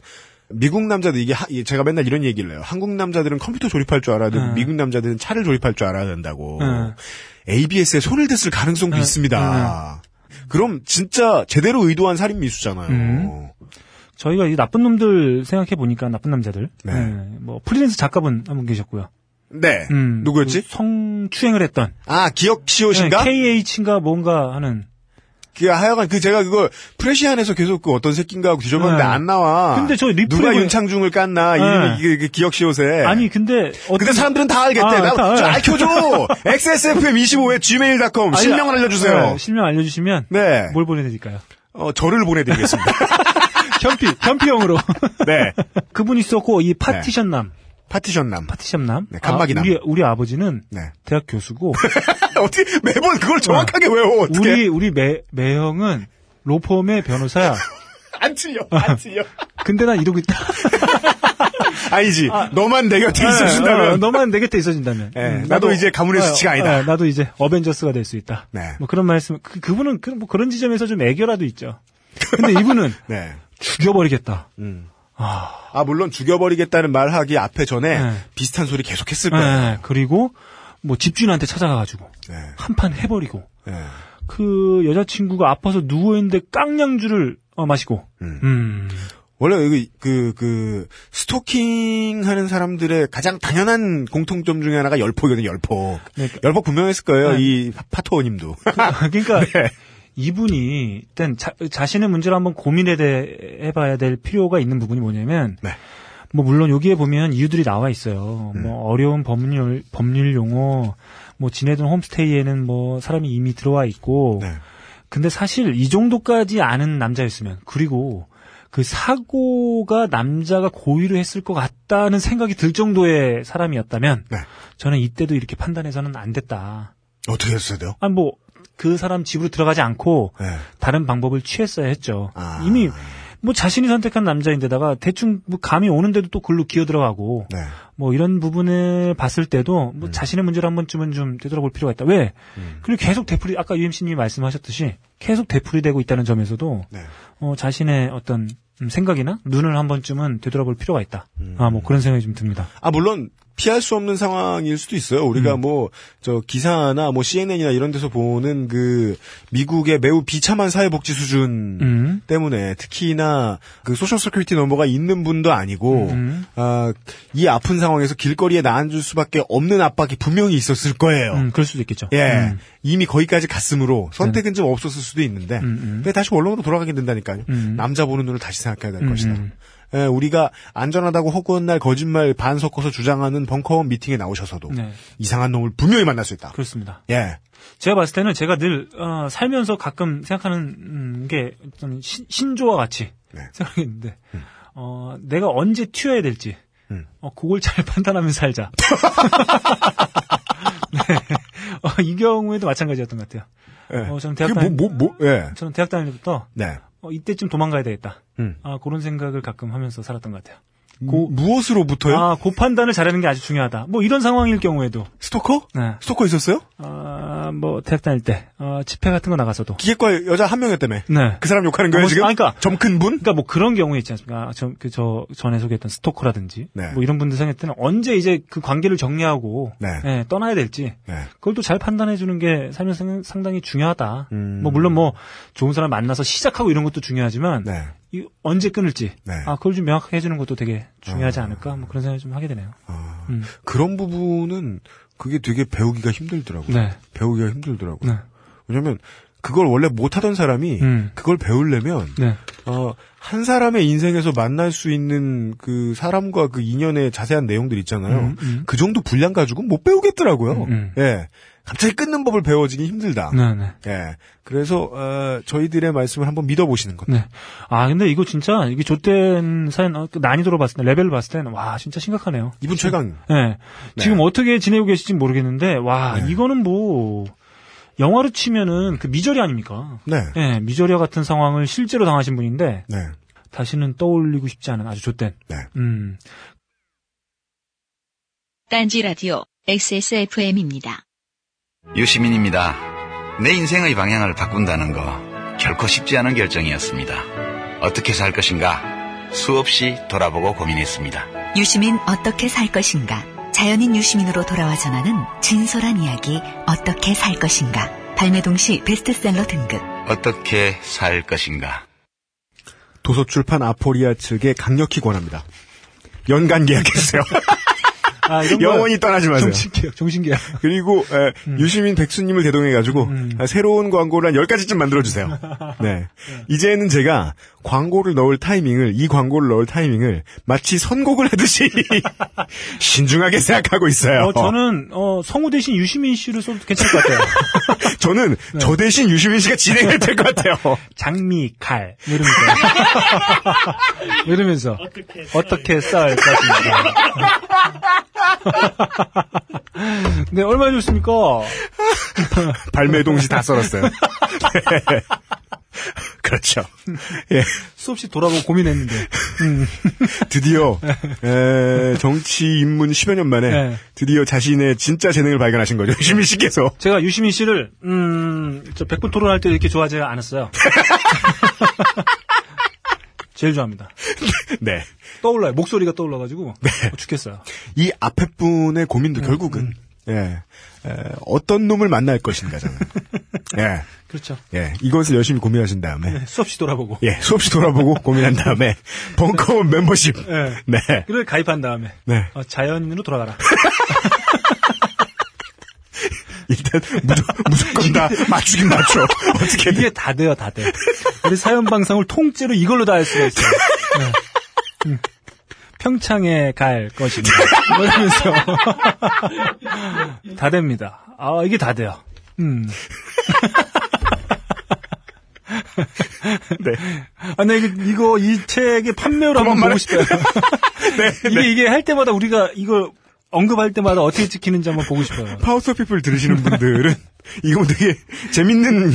미국 남자들 이게 하- 이- 제가 맨날 이런 얘기를 해요. 한국 남자들은 컴퓨터 조립할 줄 알아야 되고 네. 미국 남자들은 차를 조립할 줄 알아야 된다고. 네. ABS에 손을 댔을 가능성도 네. 있습니다. 그럼 진짜 제대로 의도한 살인 미수잖아요. 음. 저희가 이 나쁜 놈들 생각해 보니까 나쁜 남자들. 네. 뭐 프리랜서 작가분 한 분 계셨고요. 네. 음, 누구였지? 그 성추행을 했던 아 기억 시옷인가? KH인가 뭔가 하는. 그 하여간 그 제가 그걸 프레시안에서 계속 그 어떤 새끼인가 하고 뒤져봤는데 네. 안 나와. 근데 저 리플에 누가 보니- 윤창중을 깠나 네. 이게, 이게 기억 시옷에. 아니 근데 어떤 근데 사람들은 다 알겠대. 아, 나, 다, 저 네. 알켜줘. XSFM25에 gmail.com 아니, 실명을 알려주세요. 네, 실명 알려주시면 네. 뭘 보내드릴까요? 어, 저를 보내드리겠습니다. 현피 현피형으로. 네. 그분 있었고 이 파티션남 파티션남. 파티션남. 네, 칸막이남. 아, 우리 우리 아버지는 네. 대학 교수고 어떻게 매번 그걸 정확하게 외워 어떻게? 우리 우리 매 매형은 로펌의 변호사야. 안 틀려. 안 틀려. 근데 난 이러고 있다. 아니지. 너만 내 곁에 있어준다면. 어, 너만 내 곁에 있어준다면. 네, 음, 나도 이제 가문의 수치가 아니다. 어, 나도 이제 어벤져스가 될 수 있다. 네. 뭐 그런 말씀. 그, 그분은 그, 뭐 그런 지점에서 좀 애교라도 있죠. 근데 이분은 네. 죽여버리겠다. 음. 아, 아 물론 죽여버리겠다는 말하기 앞에 전에 네. 비슷한 소리 계속했을 거예요. 네, 그리고 뭐 집주인한테 찾아가가지고 네. 한판 해버리고 네. 그 여자친구가 아파서 누워 있는데 깡량주를 어, 마시고. 음. 음. 원래 여기 그, 그, 스토킹 하는 사람들의 가장 당연한 공통점 중에 하나가 열폭이거든요, 열폭. 네. 열폭 분명했을 거예요, 네. 이 파- 파토님도. 그 러니까 네. 이분이 일단 자, 자신의 문제를 한번 고민해 대- 해봐야 될 필요가 있는 부분이 뭐냐면 네. 뭐 물론 여기에 보면 이유들이 나와 있어요. 음. 뭐 어려운 법률 법률 용어, 뭐 지내던 홈스테이에는 뭐 사람이 이미 들어와 있고. 네. 근데 사실 이 정도까지 아는 남자였으면 그리고 그 사고가 남자가 고의로 했을 것 같다는 생각이 들 정도의 사람이었다면 네. 저는 이때도 이렇게 판단해서는 안 됐다. 어떻게 했어야 돼요? 아니 뭐 그 사람 집으로 들어가지 않고 네. 다른 방법을 취했어야 했죠. 아. 이미 뭐 자신이 선택한 남자인데다가 대충 뭐 감이 오는데도 또 글로 기어 들어가고 네. 뭐 이런 부분을 봤을 때도 뭐 자신의 문제를 한 번쯤은 좀 되돌아볼 필요가 있다. 왜? 음. 그리고 계속 되풀이 아까 UMC님이 말씀하셨듯이 계속 되풀이되고 있다는 점에서도 네. 어, 자신의 어떤 음, 생각이나 눈을 한 번쯤은 되돌아볼 필요가 있다. 음. 아뭐 그런 생각이 좀 듭니다. 아, 물론, 피할 수 없는 상황일 수도 있어요. 우리가 뭐저 기사나 뭐 CNN이나 이런 데서 보는 그 미국의 매우 비참한 사회복지 수준 음. 때문에 특히나 그 social security number가 있는 분도 아니고 음. 아, 이 아픈 상황에서 길거리에 나앉을 수밖에 없는 압박이 분명히 있었을 거예요. 음, 그럴 수도 있겠죠. 예. 음. 이미 거기까지 갔으므로 선택은 좀 없었을 수도 있는데 음, 음. 근데 다시 원론으로 돌아가게 된다니까요. 음. 남자 보는 눈을 다시 생각해야 될 음, 것이다. 음. 예, 우리가 안전하다고 허구한 날 거짓말 반 섞어서 주장하는 벙커원 미팅에 나오셔서도 네. 이상한 놈을 분명히 만날 수 있다. 그렇습니다. 예. 제가 봤을 때는 제가 늘 어, 살면서 가끔 생각하는 음, 게좀 신조와 같이 네. 생각했는데 어, 내가 언제 튀어야 될지 음. 어, 그걸 잘 판단하면서 살자. 네. 어, 이 경우에도 마찬가지였던 것 같아요. 예. 어, 저는 대학 다닐 뭐, 뭐, 뭐, 예. 저는 대학 다닐 때부터 네. 어, 이때쯤 도망가야 되겠다. 음. 아, 그런 생각을 가끔 하면서 살았던 것 같아요. 고, 무엇으로부터요? 아, 그 판단을 잘하는 게 아주 중요하다. 뭐 이런 상황일 경우에도 스토커? 네. 스토커 있었어요? 아, 뭐 대학 다닐 때 어, 집회 같은 거 나가서도 기획과 여자 한 명이었다며. 네. 그 사람 욕하는 거예요, 뭐, 지금? 아, 그러니까- 점큰 분? 그러니까 뭐 그런 경우 있지 않습니까? 저, 그, 저, 전에 소개했던 스토커라든지. 네. 뭐 이런 분들 생각할 때는 언제 이제 그 관계를 정리하고. 네. 예, 떠나야 될지. 네. 그걸 또 잘 판단해 주는 게 살면서 상당히 중요하다. 음. 뭐 물론 뭐 좋은 사람 만나서 시작하고 이런 것도 중요하지만. 네. 이 언제 끊을지. 네. 아, 그걸 좀 명확하게 해주는 것도 되게 중요하지 아. 않을까. 뭐 그런 생각을 좀 하게 되네요. 아, 음. 그런 부분은 그게 되게 배우기가 힘들더라고요. 네. 배우기가 힘들더라고요. 네. 왜냐면 그걸 원래 못하던 사람이 음. 그걸 배우려면 네. 어, 한 사람의 인생에서 만날 수 있는 그 사람과 그 인연의 자세한 내용들 있잖아요. 음, 음. 그 정도 분량 가지고는 못 배우겠더라고요. 음, 음. 예. 갑자기 끊는 법을 배워지기 힘들다. 네, 네. 예. 그래서 어, 저희들의 말씀을 한번 믿어보시는 것. 네. 아, 근데 이거 진짜, 이게 좆된 사연, 어, 그 난이도로 봤을 때, 레벨을 봤을 때는, 와, 진짜 심각하네요. 이분 최강. 네. 지금 어떻게 지내고 계실지 모르겠는데, 와, 네. 이거는 뭐, 영화로 치면은 그 미저리 아닙니까? 네. 네, 미저리와 같은 상황을 실제로 당하신 분인데, 네. 다시는 떠올리고 싶지 않은 아주 좆된. 네. 음. 딴지 라디오 XSFM입니다. 유시민입니다. 내 인생의 방향을 바꾼다는 거 결코 쉽지 않은 결정이었습니다. 어떻게 살 것인가 수없이 돌아보고 고민했습니다. 유시민 어떻게 살 것인가? 자연인 유시민으로 돌아와 전하는 진솔한 이야기 어떻게 살 것인가? 발매 동시 베스트셀러 등급. 어떻게 살 것인가. 도서출판 아포리아 측에 강력히 권합니다. 연간 계약해주세요. 아, 영원히 떠나지 마세요. 정신계약, 정신계약. 그리고 에, 유시민 백수님을 대동해가지고 음. 아, 새로운 광고를 한 10가지쯤 만들어주세요. 네. 이제는 제가 광고를 넣을 타이밍을 이 광고를 넣을 타이밍을 마치 선곡을 하듯이 신중하게 생각하고 있어요. 어, 저는, 어, 성우 대신 유시민 씨를 써도 괜찮을 것 같아요. 저는 네. 저 대신 유시민 씨가 진행할 될것 같아요. 장미, 칼, 뭐 이러면서. 이러면서. 어떻게 쌀 것인가. 네, 얼마나 좋습니까? 발매 동시 다 썰었어요. 네. 그렇죠. 예. 수없이 돌아보고 고민했는데. 음. 드디어 에, 정치 입문 10여 년 만에 네. 드디어 자신의 진짜 재능을 발견하신 거죠. 유시민 씨께서. 제가 유시민 씨를, 음, 저 백분 토론할 때 이렇게 좋아하지 않았어요. 제일 좋아합니다. 네. 떠올라요. 목소리가 떠올라가지고. 어, 죽겠어요. 이 앞에 분의 음, 고민도 결국은 예. 에, 어떤 놈을 만날 것인가잖아요. 예. 그렇죠. 예. 이것을 열심히 고민하신 다음에 네, 수없이 돌아보고. 예, 수없이 돌아보고 고민한 다음에 벙커원 멤버십. 네. 네. 그걸 가입한 다음에. 네. 어, 자연인으로 돌아가라. 일단 무조, 무조건 다 맞추긴 맞춰. 어떻게 이게 다 돼요, 다 돼. 우리 사연 방송을 통째로 이걸로 다 할 수가 있어요. 네. 음. 평창에 갈 것입니다. 뭐 이러면서. 다 됩니다. 아, 이게 다 돼요. 음. 네. 아, 나 이거, 이거, 이 책의 판매로 한번 보고 싶어요. 네, 이게, 이게 할 때마다 우리가 이거 언급할 때마다 어떻게 찍히는지 한번 보고 싶어요. 파우스 피플 들으시는 분들은 이거 되게 재밌는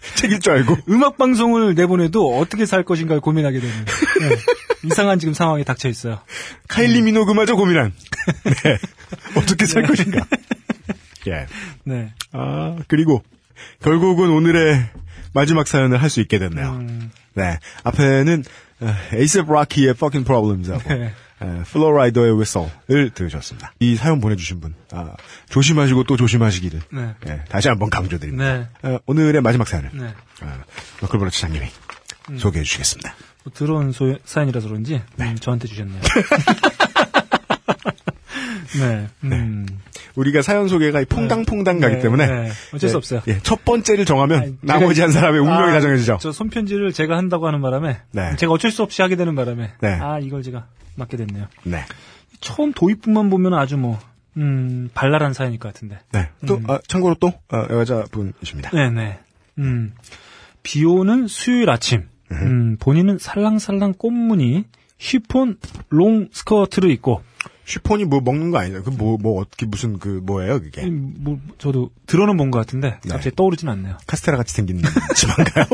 책일 줄 알고 음악 방송을 내보내도 어떻게 살 것인가를 고민하게 되는 네. 이상한 지금 상황에 닥쳐 있어요. 카일리 미노그마저 고민한 네. 어떻게 살 것인가. 예. 네. 아 그리고 결국은 오늘의 마지막 사연을 할 수 있게 됐네요. 음, 네. 앞에는 에이셉 라키의 Fucking Problems하고 네. 에, 플로라이더의 Whistle을 들으셨습니다. 이 사연 보내주신 분, 아, 조심하시고 또 조심하시기를 네. 예, 다시 한번 강조드립니다. 네. 어, 오늘의 마지막 사연을 네. 어, 너클보러 차장님이 음. 소개해 주시겠습니다. 뭐 들어온 소, 사연이라서 그런지 음, 저한테 주셨네요. 네. 음. 우리가 사연 소개가 퐁당퐁당 가기 네, 때문에 네. 어쩔 수 예, 없어요. 예, 첫 번째를 정하면 아니, 나머지 한 사람의 운명이 아, 다 정해지죠. 저 손편지를 제가 한다고 하는 바람에 네. 제가 어쩔 수 없이 하게 되는 바람에 네. 아 이걸 제가 맡게 됐네요. 네. 처음 도입부만 보면 아주 뭐 음, 발랄한 사연일 것 같은데. 네. 또 음. 아, 참고로 또 어, 여자분이십니다. 네네. 음, 비 오는 수요일 아침. 음, 본인은 살랑살랑 꽃무늬 쉬폰 롱 스커트를 입고 쉬폰이 뭐 먹는 거 아니죠? 그 뭐 뭐 어떻게 무슨 그 뭐예요 그게? 음, 뭐 저도 들어는 본 것 같은데 네. 갑자기 떠오르진 않네요. 카스테라 같이 생긴 집안가요?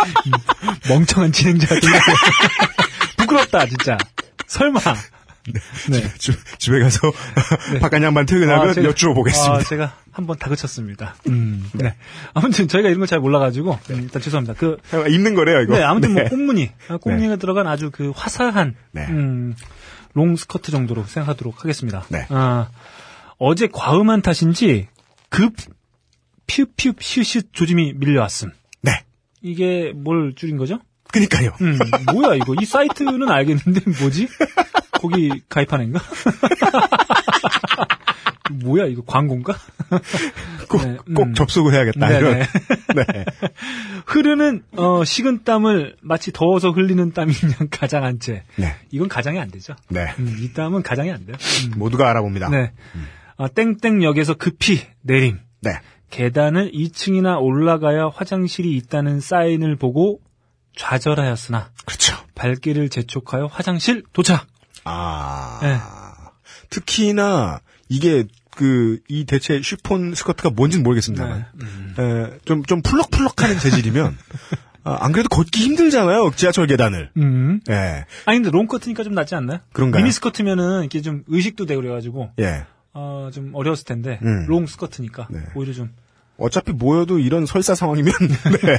멍청한 진행자. 부끄럽다 진짜. 설마. 네. 집, 집 에 가서 바깥 양반 퇴근하면 아, 제가- 여쭈어 보겠습니다. 아, 제가 한번 다그쳤습니다. 음, 네. 아무튼 저희가 이런 걸 잘 몰라가지고 음, 일단 죄송합니다. 그 아, 입는 거래요 이거. 네, 아무튼 뭐 네. 꽃무늬, 아, 꽃무늬가 들어간 아주 그 화사한 네. 음, 롱 스커트 정도로 생각하도록 하겠습니다. 네. 아, 어제 과음한 탓인지 급 퓨퓨 슈슈 조짐이 밀려왔음. 네. 이게 뭘 줄인 거죠? 그니까요. 음, 뭐야 이거? 이 사이트는 알겠는데 뭐지? 거기 가입한 애인가? 뭐야 이거 광고인가? 꼭, 네, 꼭 음. 접속을 해야겠다. 네, 이런. 네. 네. 흐르는 어, 식은 땀을 마치 더워서 흘리는 땀이 그냥 가장한 채. 네. 이건 가장이 안 되죠. 네. 음, 이 땀은 가장이 안 돼요. 음. 모두가 알아봅니다. 네. 아, 땡땡역에서 급히 내림. 네. 계단을 2층이나 올라가야 화장실이 있다는 사인을 보고 좌절하였으나 그렇죠. 발길을 재촉하여 화장실 도착. 아. 네. 특히나 이게 그 이 대체 쉬폰 스커트가 뭔지는 모르겠습니다만 네. 음. 에, 좀, 좀 풀럭풀럭하는 재질이면 아, 안 그래도 걷기 힘들잖아요. 지하철 계단을. 음. 예. 아니 근데 롱 스커트니까 좀 낫지 않나요? 그런가요? 미니 스커트면은 이게 좀 의식도 되고 그래가지고 예. 어, 좀 어려웠을 텐데 음. 롱 스커트니까 네. 오히려 좀 어차피 모여도 이런 설사 상황이면 네.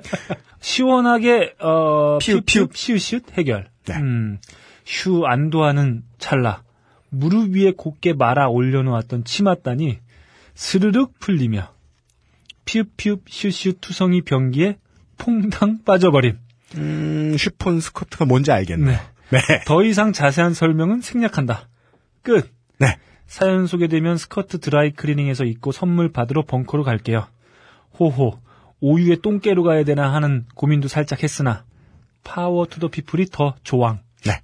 시원하게 어 피우, 피우. 피우 슛 해결. 네. 음, 휴 안도하는 찰나 무릎 위에 곧게 말아 올려놓았던 치맛단이 스르륵 풀리며 피읍피읍 슛슛 투성이 변기에 퐁당 빠져버림. 음, 쉬폰 스커트가 뭔지 알겠네요. 네. 네. 더 이상 자세한 설명은 생략한다. 끝. 네. 사연 소개되면 스커트 드라이 클리닝해서 입고 선물 받으러 벙커로 갈게요. 호호. 오유에 똥게로 가야 되나 하는 고민도 살짝 했으나 Power to the People이 더 조왕. 네.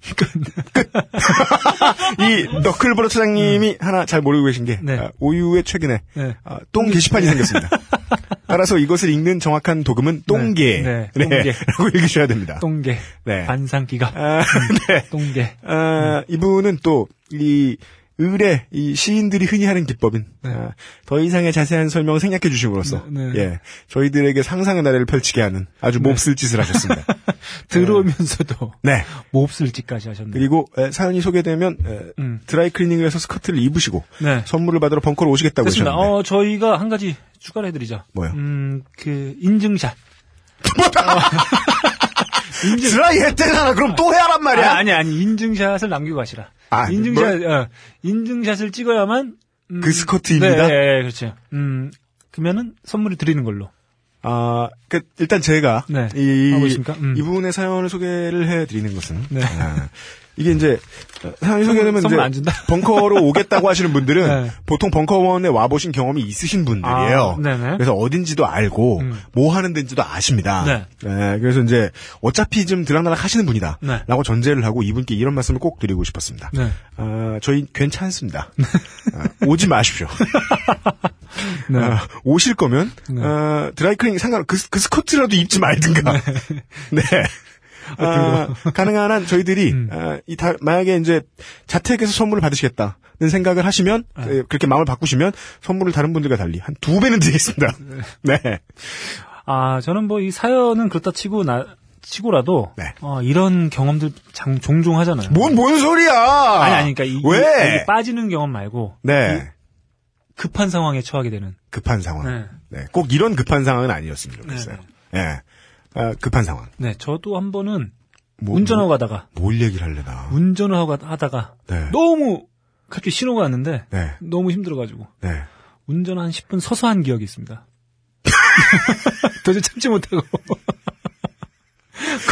이 너클브로 차장님이 하나 잘 모르고 계신 게 네. 아, 오유의 최근에 네. 아, 똥 게시판이 생겼습니다. 따라서 이것을 읽는 정확한 도금은 똥개. 네, 네, 똥개. 라고 읽으셔야 됩니다. 똥개. 네. 반상기가. 아, 네. 똥개. 아, 이분은 또, 이, 을의, 이 시인들이 흔히 하는 기법인, 아, 더 이상의 자세한 설명 생략해 주심으로써, 네, 네. 예, 저희들에게 상상의 나래를 펼치게 하는 아주 몹쓸 짓을 하셨습니다. 들어오면서도 네. 몹쓸 짓까지 하셨네. 그리고 에, 사연이 소개되면 에, 음. 드라이 클리닝을 해서 스커트를 입으시고 네. 선물을 받으러 벙커로 오시겠다고. 하셨는데 어, 저희가 한 가지 추가를 해드리죠. 뭐요? 음, 그, 인증샷. 드라이 했대잖아. 그럼 또 해야란 말이야. 아, 아니, 아니, 인증샷을 남기고 가시라. 아, 인증샷, 어, 인증샷을 찍어야만. 음, 그 스커트입니다? 네, 네, 그렇죠. 음, 그러면은 선물을 드리는 걸로. 아, 그, 일단 제가 네. 이, 있습니까? 음. 이분의 사연을 소개를 해드리는 것은 네. 아, 이게 이제 사연이 소개되면 이제 안 준다? 벙커로 오겠다고 하시는 분들은 네. 보통 벙커원에 와 보신 경험이 있으신 분들이에요. 아, 네네. 그래서 어딘지도 알고 음. 뭐 하는 데인지도 아십니다. 네. 그래서 이제 어차피 좀 들락날락 하시는 분이다. 네. 라고 전제를 하고 이분께 이런 말씀을 꼭 드리고 싶었습니다. 네. 아, 저희 괜찮습니다. 아, 오지 마십시오. 네. 아, 오실 거면 네. 어, 드라이클링 상관 그, 그 스커트라도 입지 말든가. 네. 아, 가능한 한 저희들이 음. 아, 이 다, 만약에 이제 자택에서 선물을 받으시겠다는 생각을 하시면 네. 에, 그렇게 마음을 바꾸시면 선물을 다른 분들과 달리 한 두 배는 드리겠습니다. 네. 아, 저는 뭐 이 사연은 그렇다 치고 나, 치고라도. 네. 어, 이런 경험들 장, 종종 하잖아요. 뭔, 뭔 소리야! 아니, 아니, 그러니까 이, 이- 왜? 여기 빠지는 경험 말고. 네. 급한 상황에 처하게 되는. 급한 상황. 네. 네. 꼭 이런 급한 상황은 아니었으면 좋겠어요. 예. 아, 급한 상황. 네, 저도 한 번은 뭐, 운전하고 가다가 뭘 얘기를 할래나. 운전을 하고 가- 하다가 네. 너무 갑자기 신호가 왔는데 네. 너무 힘들어가지고 네. 운전 한 10분 서서 한 기억이 있습니다. 도저히 참지 못하고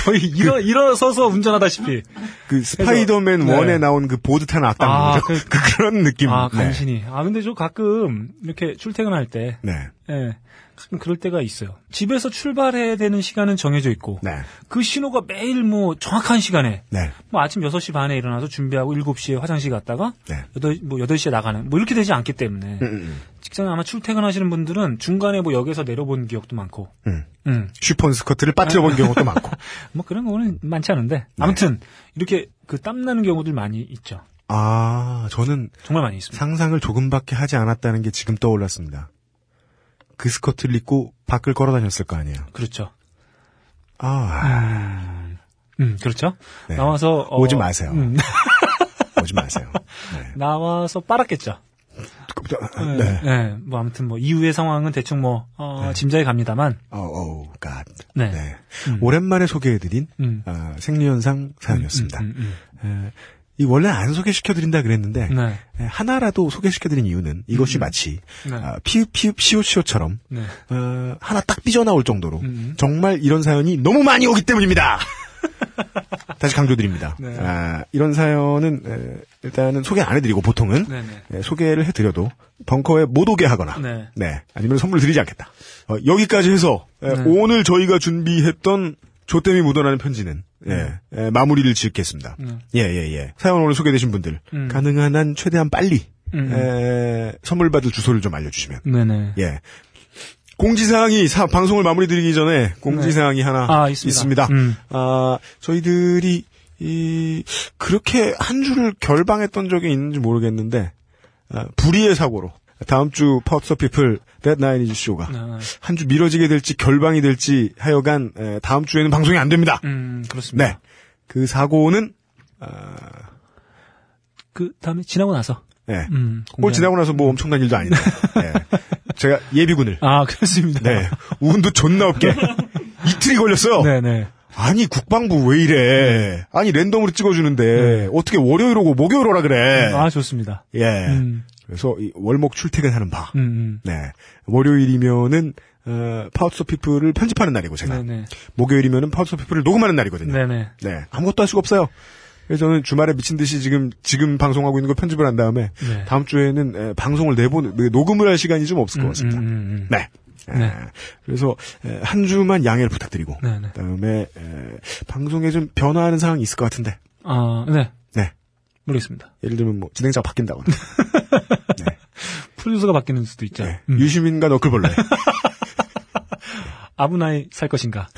거의 일어 일어서서 운전하다시피 그 스파이더맨 네. 1에 나온 그 보드 타는 악당 아, 그, 그- 그, 런 느낌. 아 네. 간신히 아 근데 저 가끔 이렇게 출퇴근할 때 네. 예, 가끔 그럴 때가 있어요. 집에서 출발해야 되는 시간은 정해져 있고 네. 그 신호가 매일 뭐 정확한 시간에 네. 뭐 아침 6시 반에 일어나서 준비하고 7시에 화장실 갔다가 네. 8, 뭐 8시에 나가는 뭐 이렇게 되지 않기 때문에 음, 음, 직장에 아마 출퇴근하시는 분들은 중간에 뭐 역에서 내려본 기억도 많고 음. 음. 슈퍼 스커트를 빠뜨려 본 경우도 많고. 뭐 그런 거는 많지 않은데 아무튼 이렇게 그 땀나는 경우들 많이 있죠. 아, 저는 정말 많이 있습니다. 상상을 조금밖에 하지 않았다는 게 지금 떠올랐습니다. 그 스커트를 입고 밖을 걸어 다녔을 거 아니에요. 그렇죠. 아, 음, 그렇죠. 네. 나와서 어, 오지 마세요. 음, 오지 마세요. 네. 나와서 빨았겠죠. 네. 네. 네. 뭐 아무튼 뭐 이후의 상황은 대충 뭐 어, 짐작이 갑니다만. 어, 오, 갓. 네. 네. 음. 오랜만에 소개해드린 음. 아, 생리현상 사연이었습니다. 음, 음, 에, 이 원래 안 소개시켜드린다 그랬는데 음. 네. 에, 하나라도 소개시켜드린 이유는 이것이 마치 네. 아, 피읍 피읍 시오시오처럼 네. 어, 하나 딱 삐져나올 정도로 음. 정말 이런 사연이 너무 많이 오기 때문입니다. 다시 강조드립니다. 네. 아, 이런 사연은 에, 일단은 소개 안 해드리고 보통은 네, 네. 에, 소개를 해드려도 벙커에 못 오게 하거나 네. 네. 아니면 선물 드리지 않겠다. 어, 여기까지 해서 에, 네. 오늘 저희가 준비했던 조땜이 묻어나는 편지는 예, 에, 마무리를 짓겠습니다. 네. 예, 예, 예. 사연 오늘 소개되신 분들 음. 가능한 한 최대한 빨리 음. 에, 선물 받을 주소를 좀 알려주시면 네네. 예. 공지사항이 사- 방송을 마무리 드리기 전에 공지사항이 하나 아, 있습니다. 음. 아, 저희들이 이 그렇게 한 주를 결방했던 적이 있는지 모르겠는데 아, 불의의 사고로 다음 주 Power to the People 데드나인이즈 show가 네. 한주 미뤄지게 될지 결방이 될지 하여간 에, 다음 주에는 방송이 안 됩니다. 음, 그렇습니다. 네. 그 사고는 아, 그 다음에 지나고 나서. 예. 음, 뭘 공개하는- 지나고 나서 뭐 엄청난 일도 아닌데. 예. 제가 예비군을 아, 그렇습니다. 네. 운도 존나 없게. 이틀이 걸렸어요. 네네. 아니, 국방부 왜 이래. 아니, 랜덤으로 찍어주는데, 어떻게 월요일 오고 목요일 오라 그래. 아, 좋습니다. 예. 음, 그래서, 이 월목 출퇴근하는 바. 음, 음. 네. 월요일이면은, 어, Power to the People을 편집하는 날이고, 제가. 네네. 목요일이면은 Power to the People을 녹음하는 날이거든요. 네네. 네. 아무것도 할 수가 없어요. 그래서 저는 주말에 미친 듯이 지금, 지금 방송하고 있는 거 편집을 한 다음에, 네. 다음 주에는 에, 방송을 내보는, 녹음을 할 시간이 좀 없을 것 음, 같습니다. 음, 음, 음. 네. 네. 에, 그래서 에, 한 주만 양해를 부탁드리고 네네. 그다음에 에, 방송에 좀 변화하는 상황이 있을 것 같은데 아, 네. 네. 모르겠습니다. 예를 들면 뭐 진행자가 바뀐다거나 프로듀서가 바뀌는 수도 있죠. 네. 음. 유시민과 너클볼레 아브나이 살 것인가?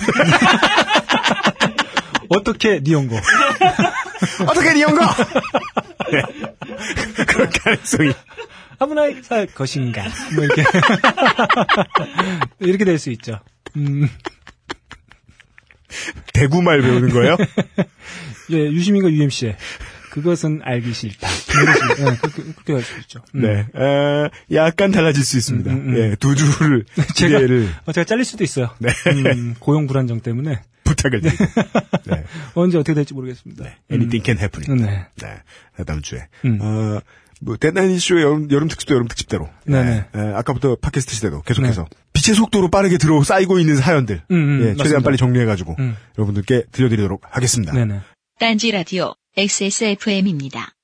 어떻게 니온고? 어떻게 니온거 네. 그럴 가능성이 아브나이 살 것인가? 뭐 이렇게 이렇게 될 수 있죠. 음, 대구말 배우는 거예요? 예, 유시민과 UMC의 그것은 알기 싫다. 예, 그렇게 그렇게 할 수 있죠. 음. 네. 에, 약간 달라질 수 있습니다. 음, 음, 음. 예, 두 주를 제가 기대를 어, 제가 잘릴 수도 있어요. 네. 음, 고용 불안정 때문에 부탁을 드리고 네. 언제 어떻게 될지 모르겠습니다. Anything can happen. 네. 네. 다음 주에. 음. 어, 뭐, 데드나인 show의 여름, 여름 특집도 여름 특집대로. 네네. 예, 예, 아까부터 팟캐스트 시대도 계속해서. 빛의 속도로 빠르게 들어 쌓이고 있는 사연들. 음, 음, 예, 최대한 맞습니다. 빨리 정리해가지고. 음. 여러분들께 들려드리도록 하겠습니다. 네네. 딴지 라디오 XSFM입니다.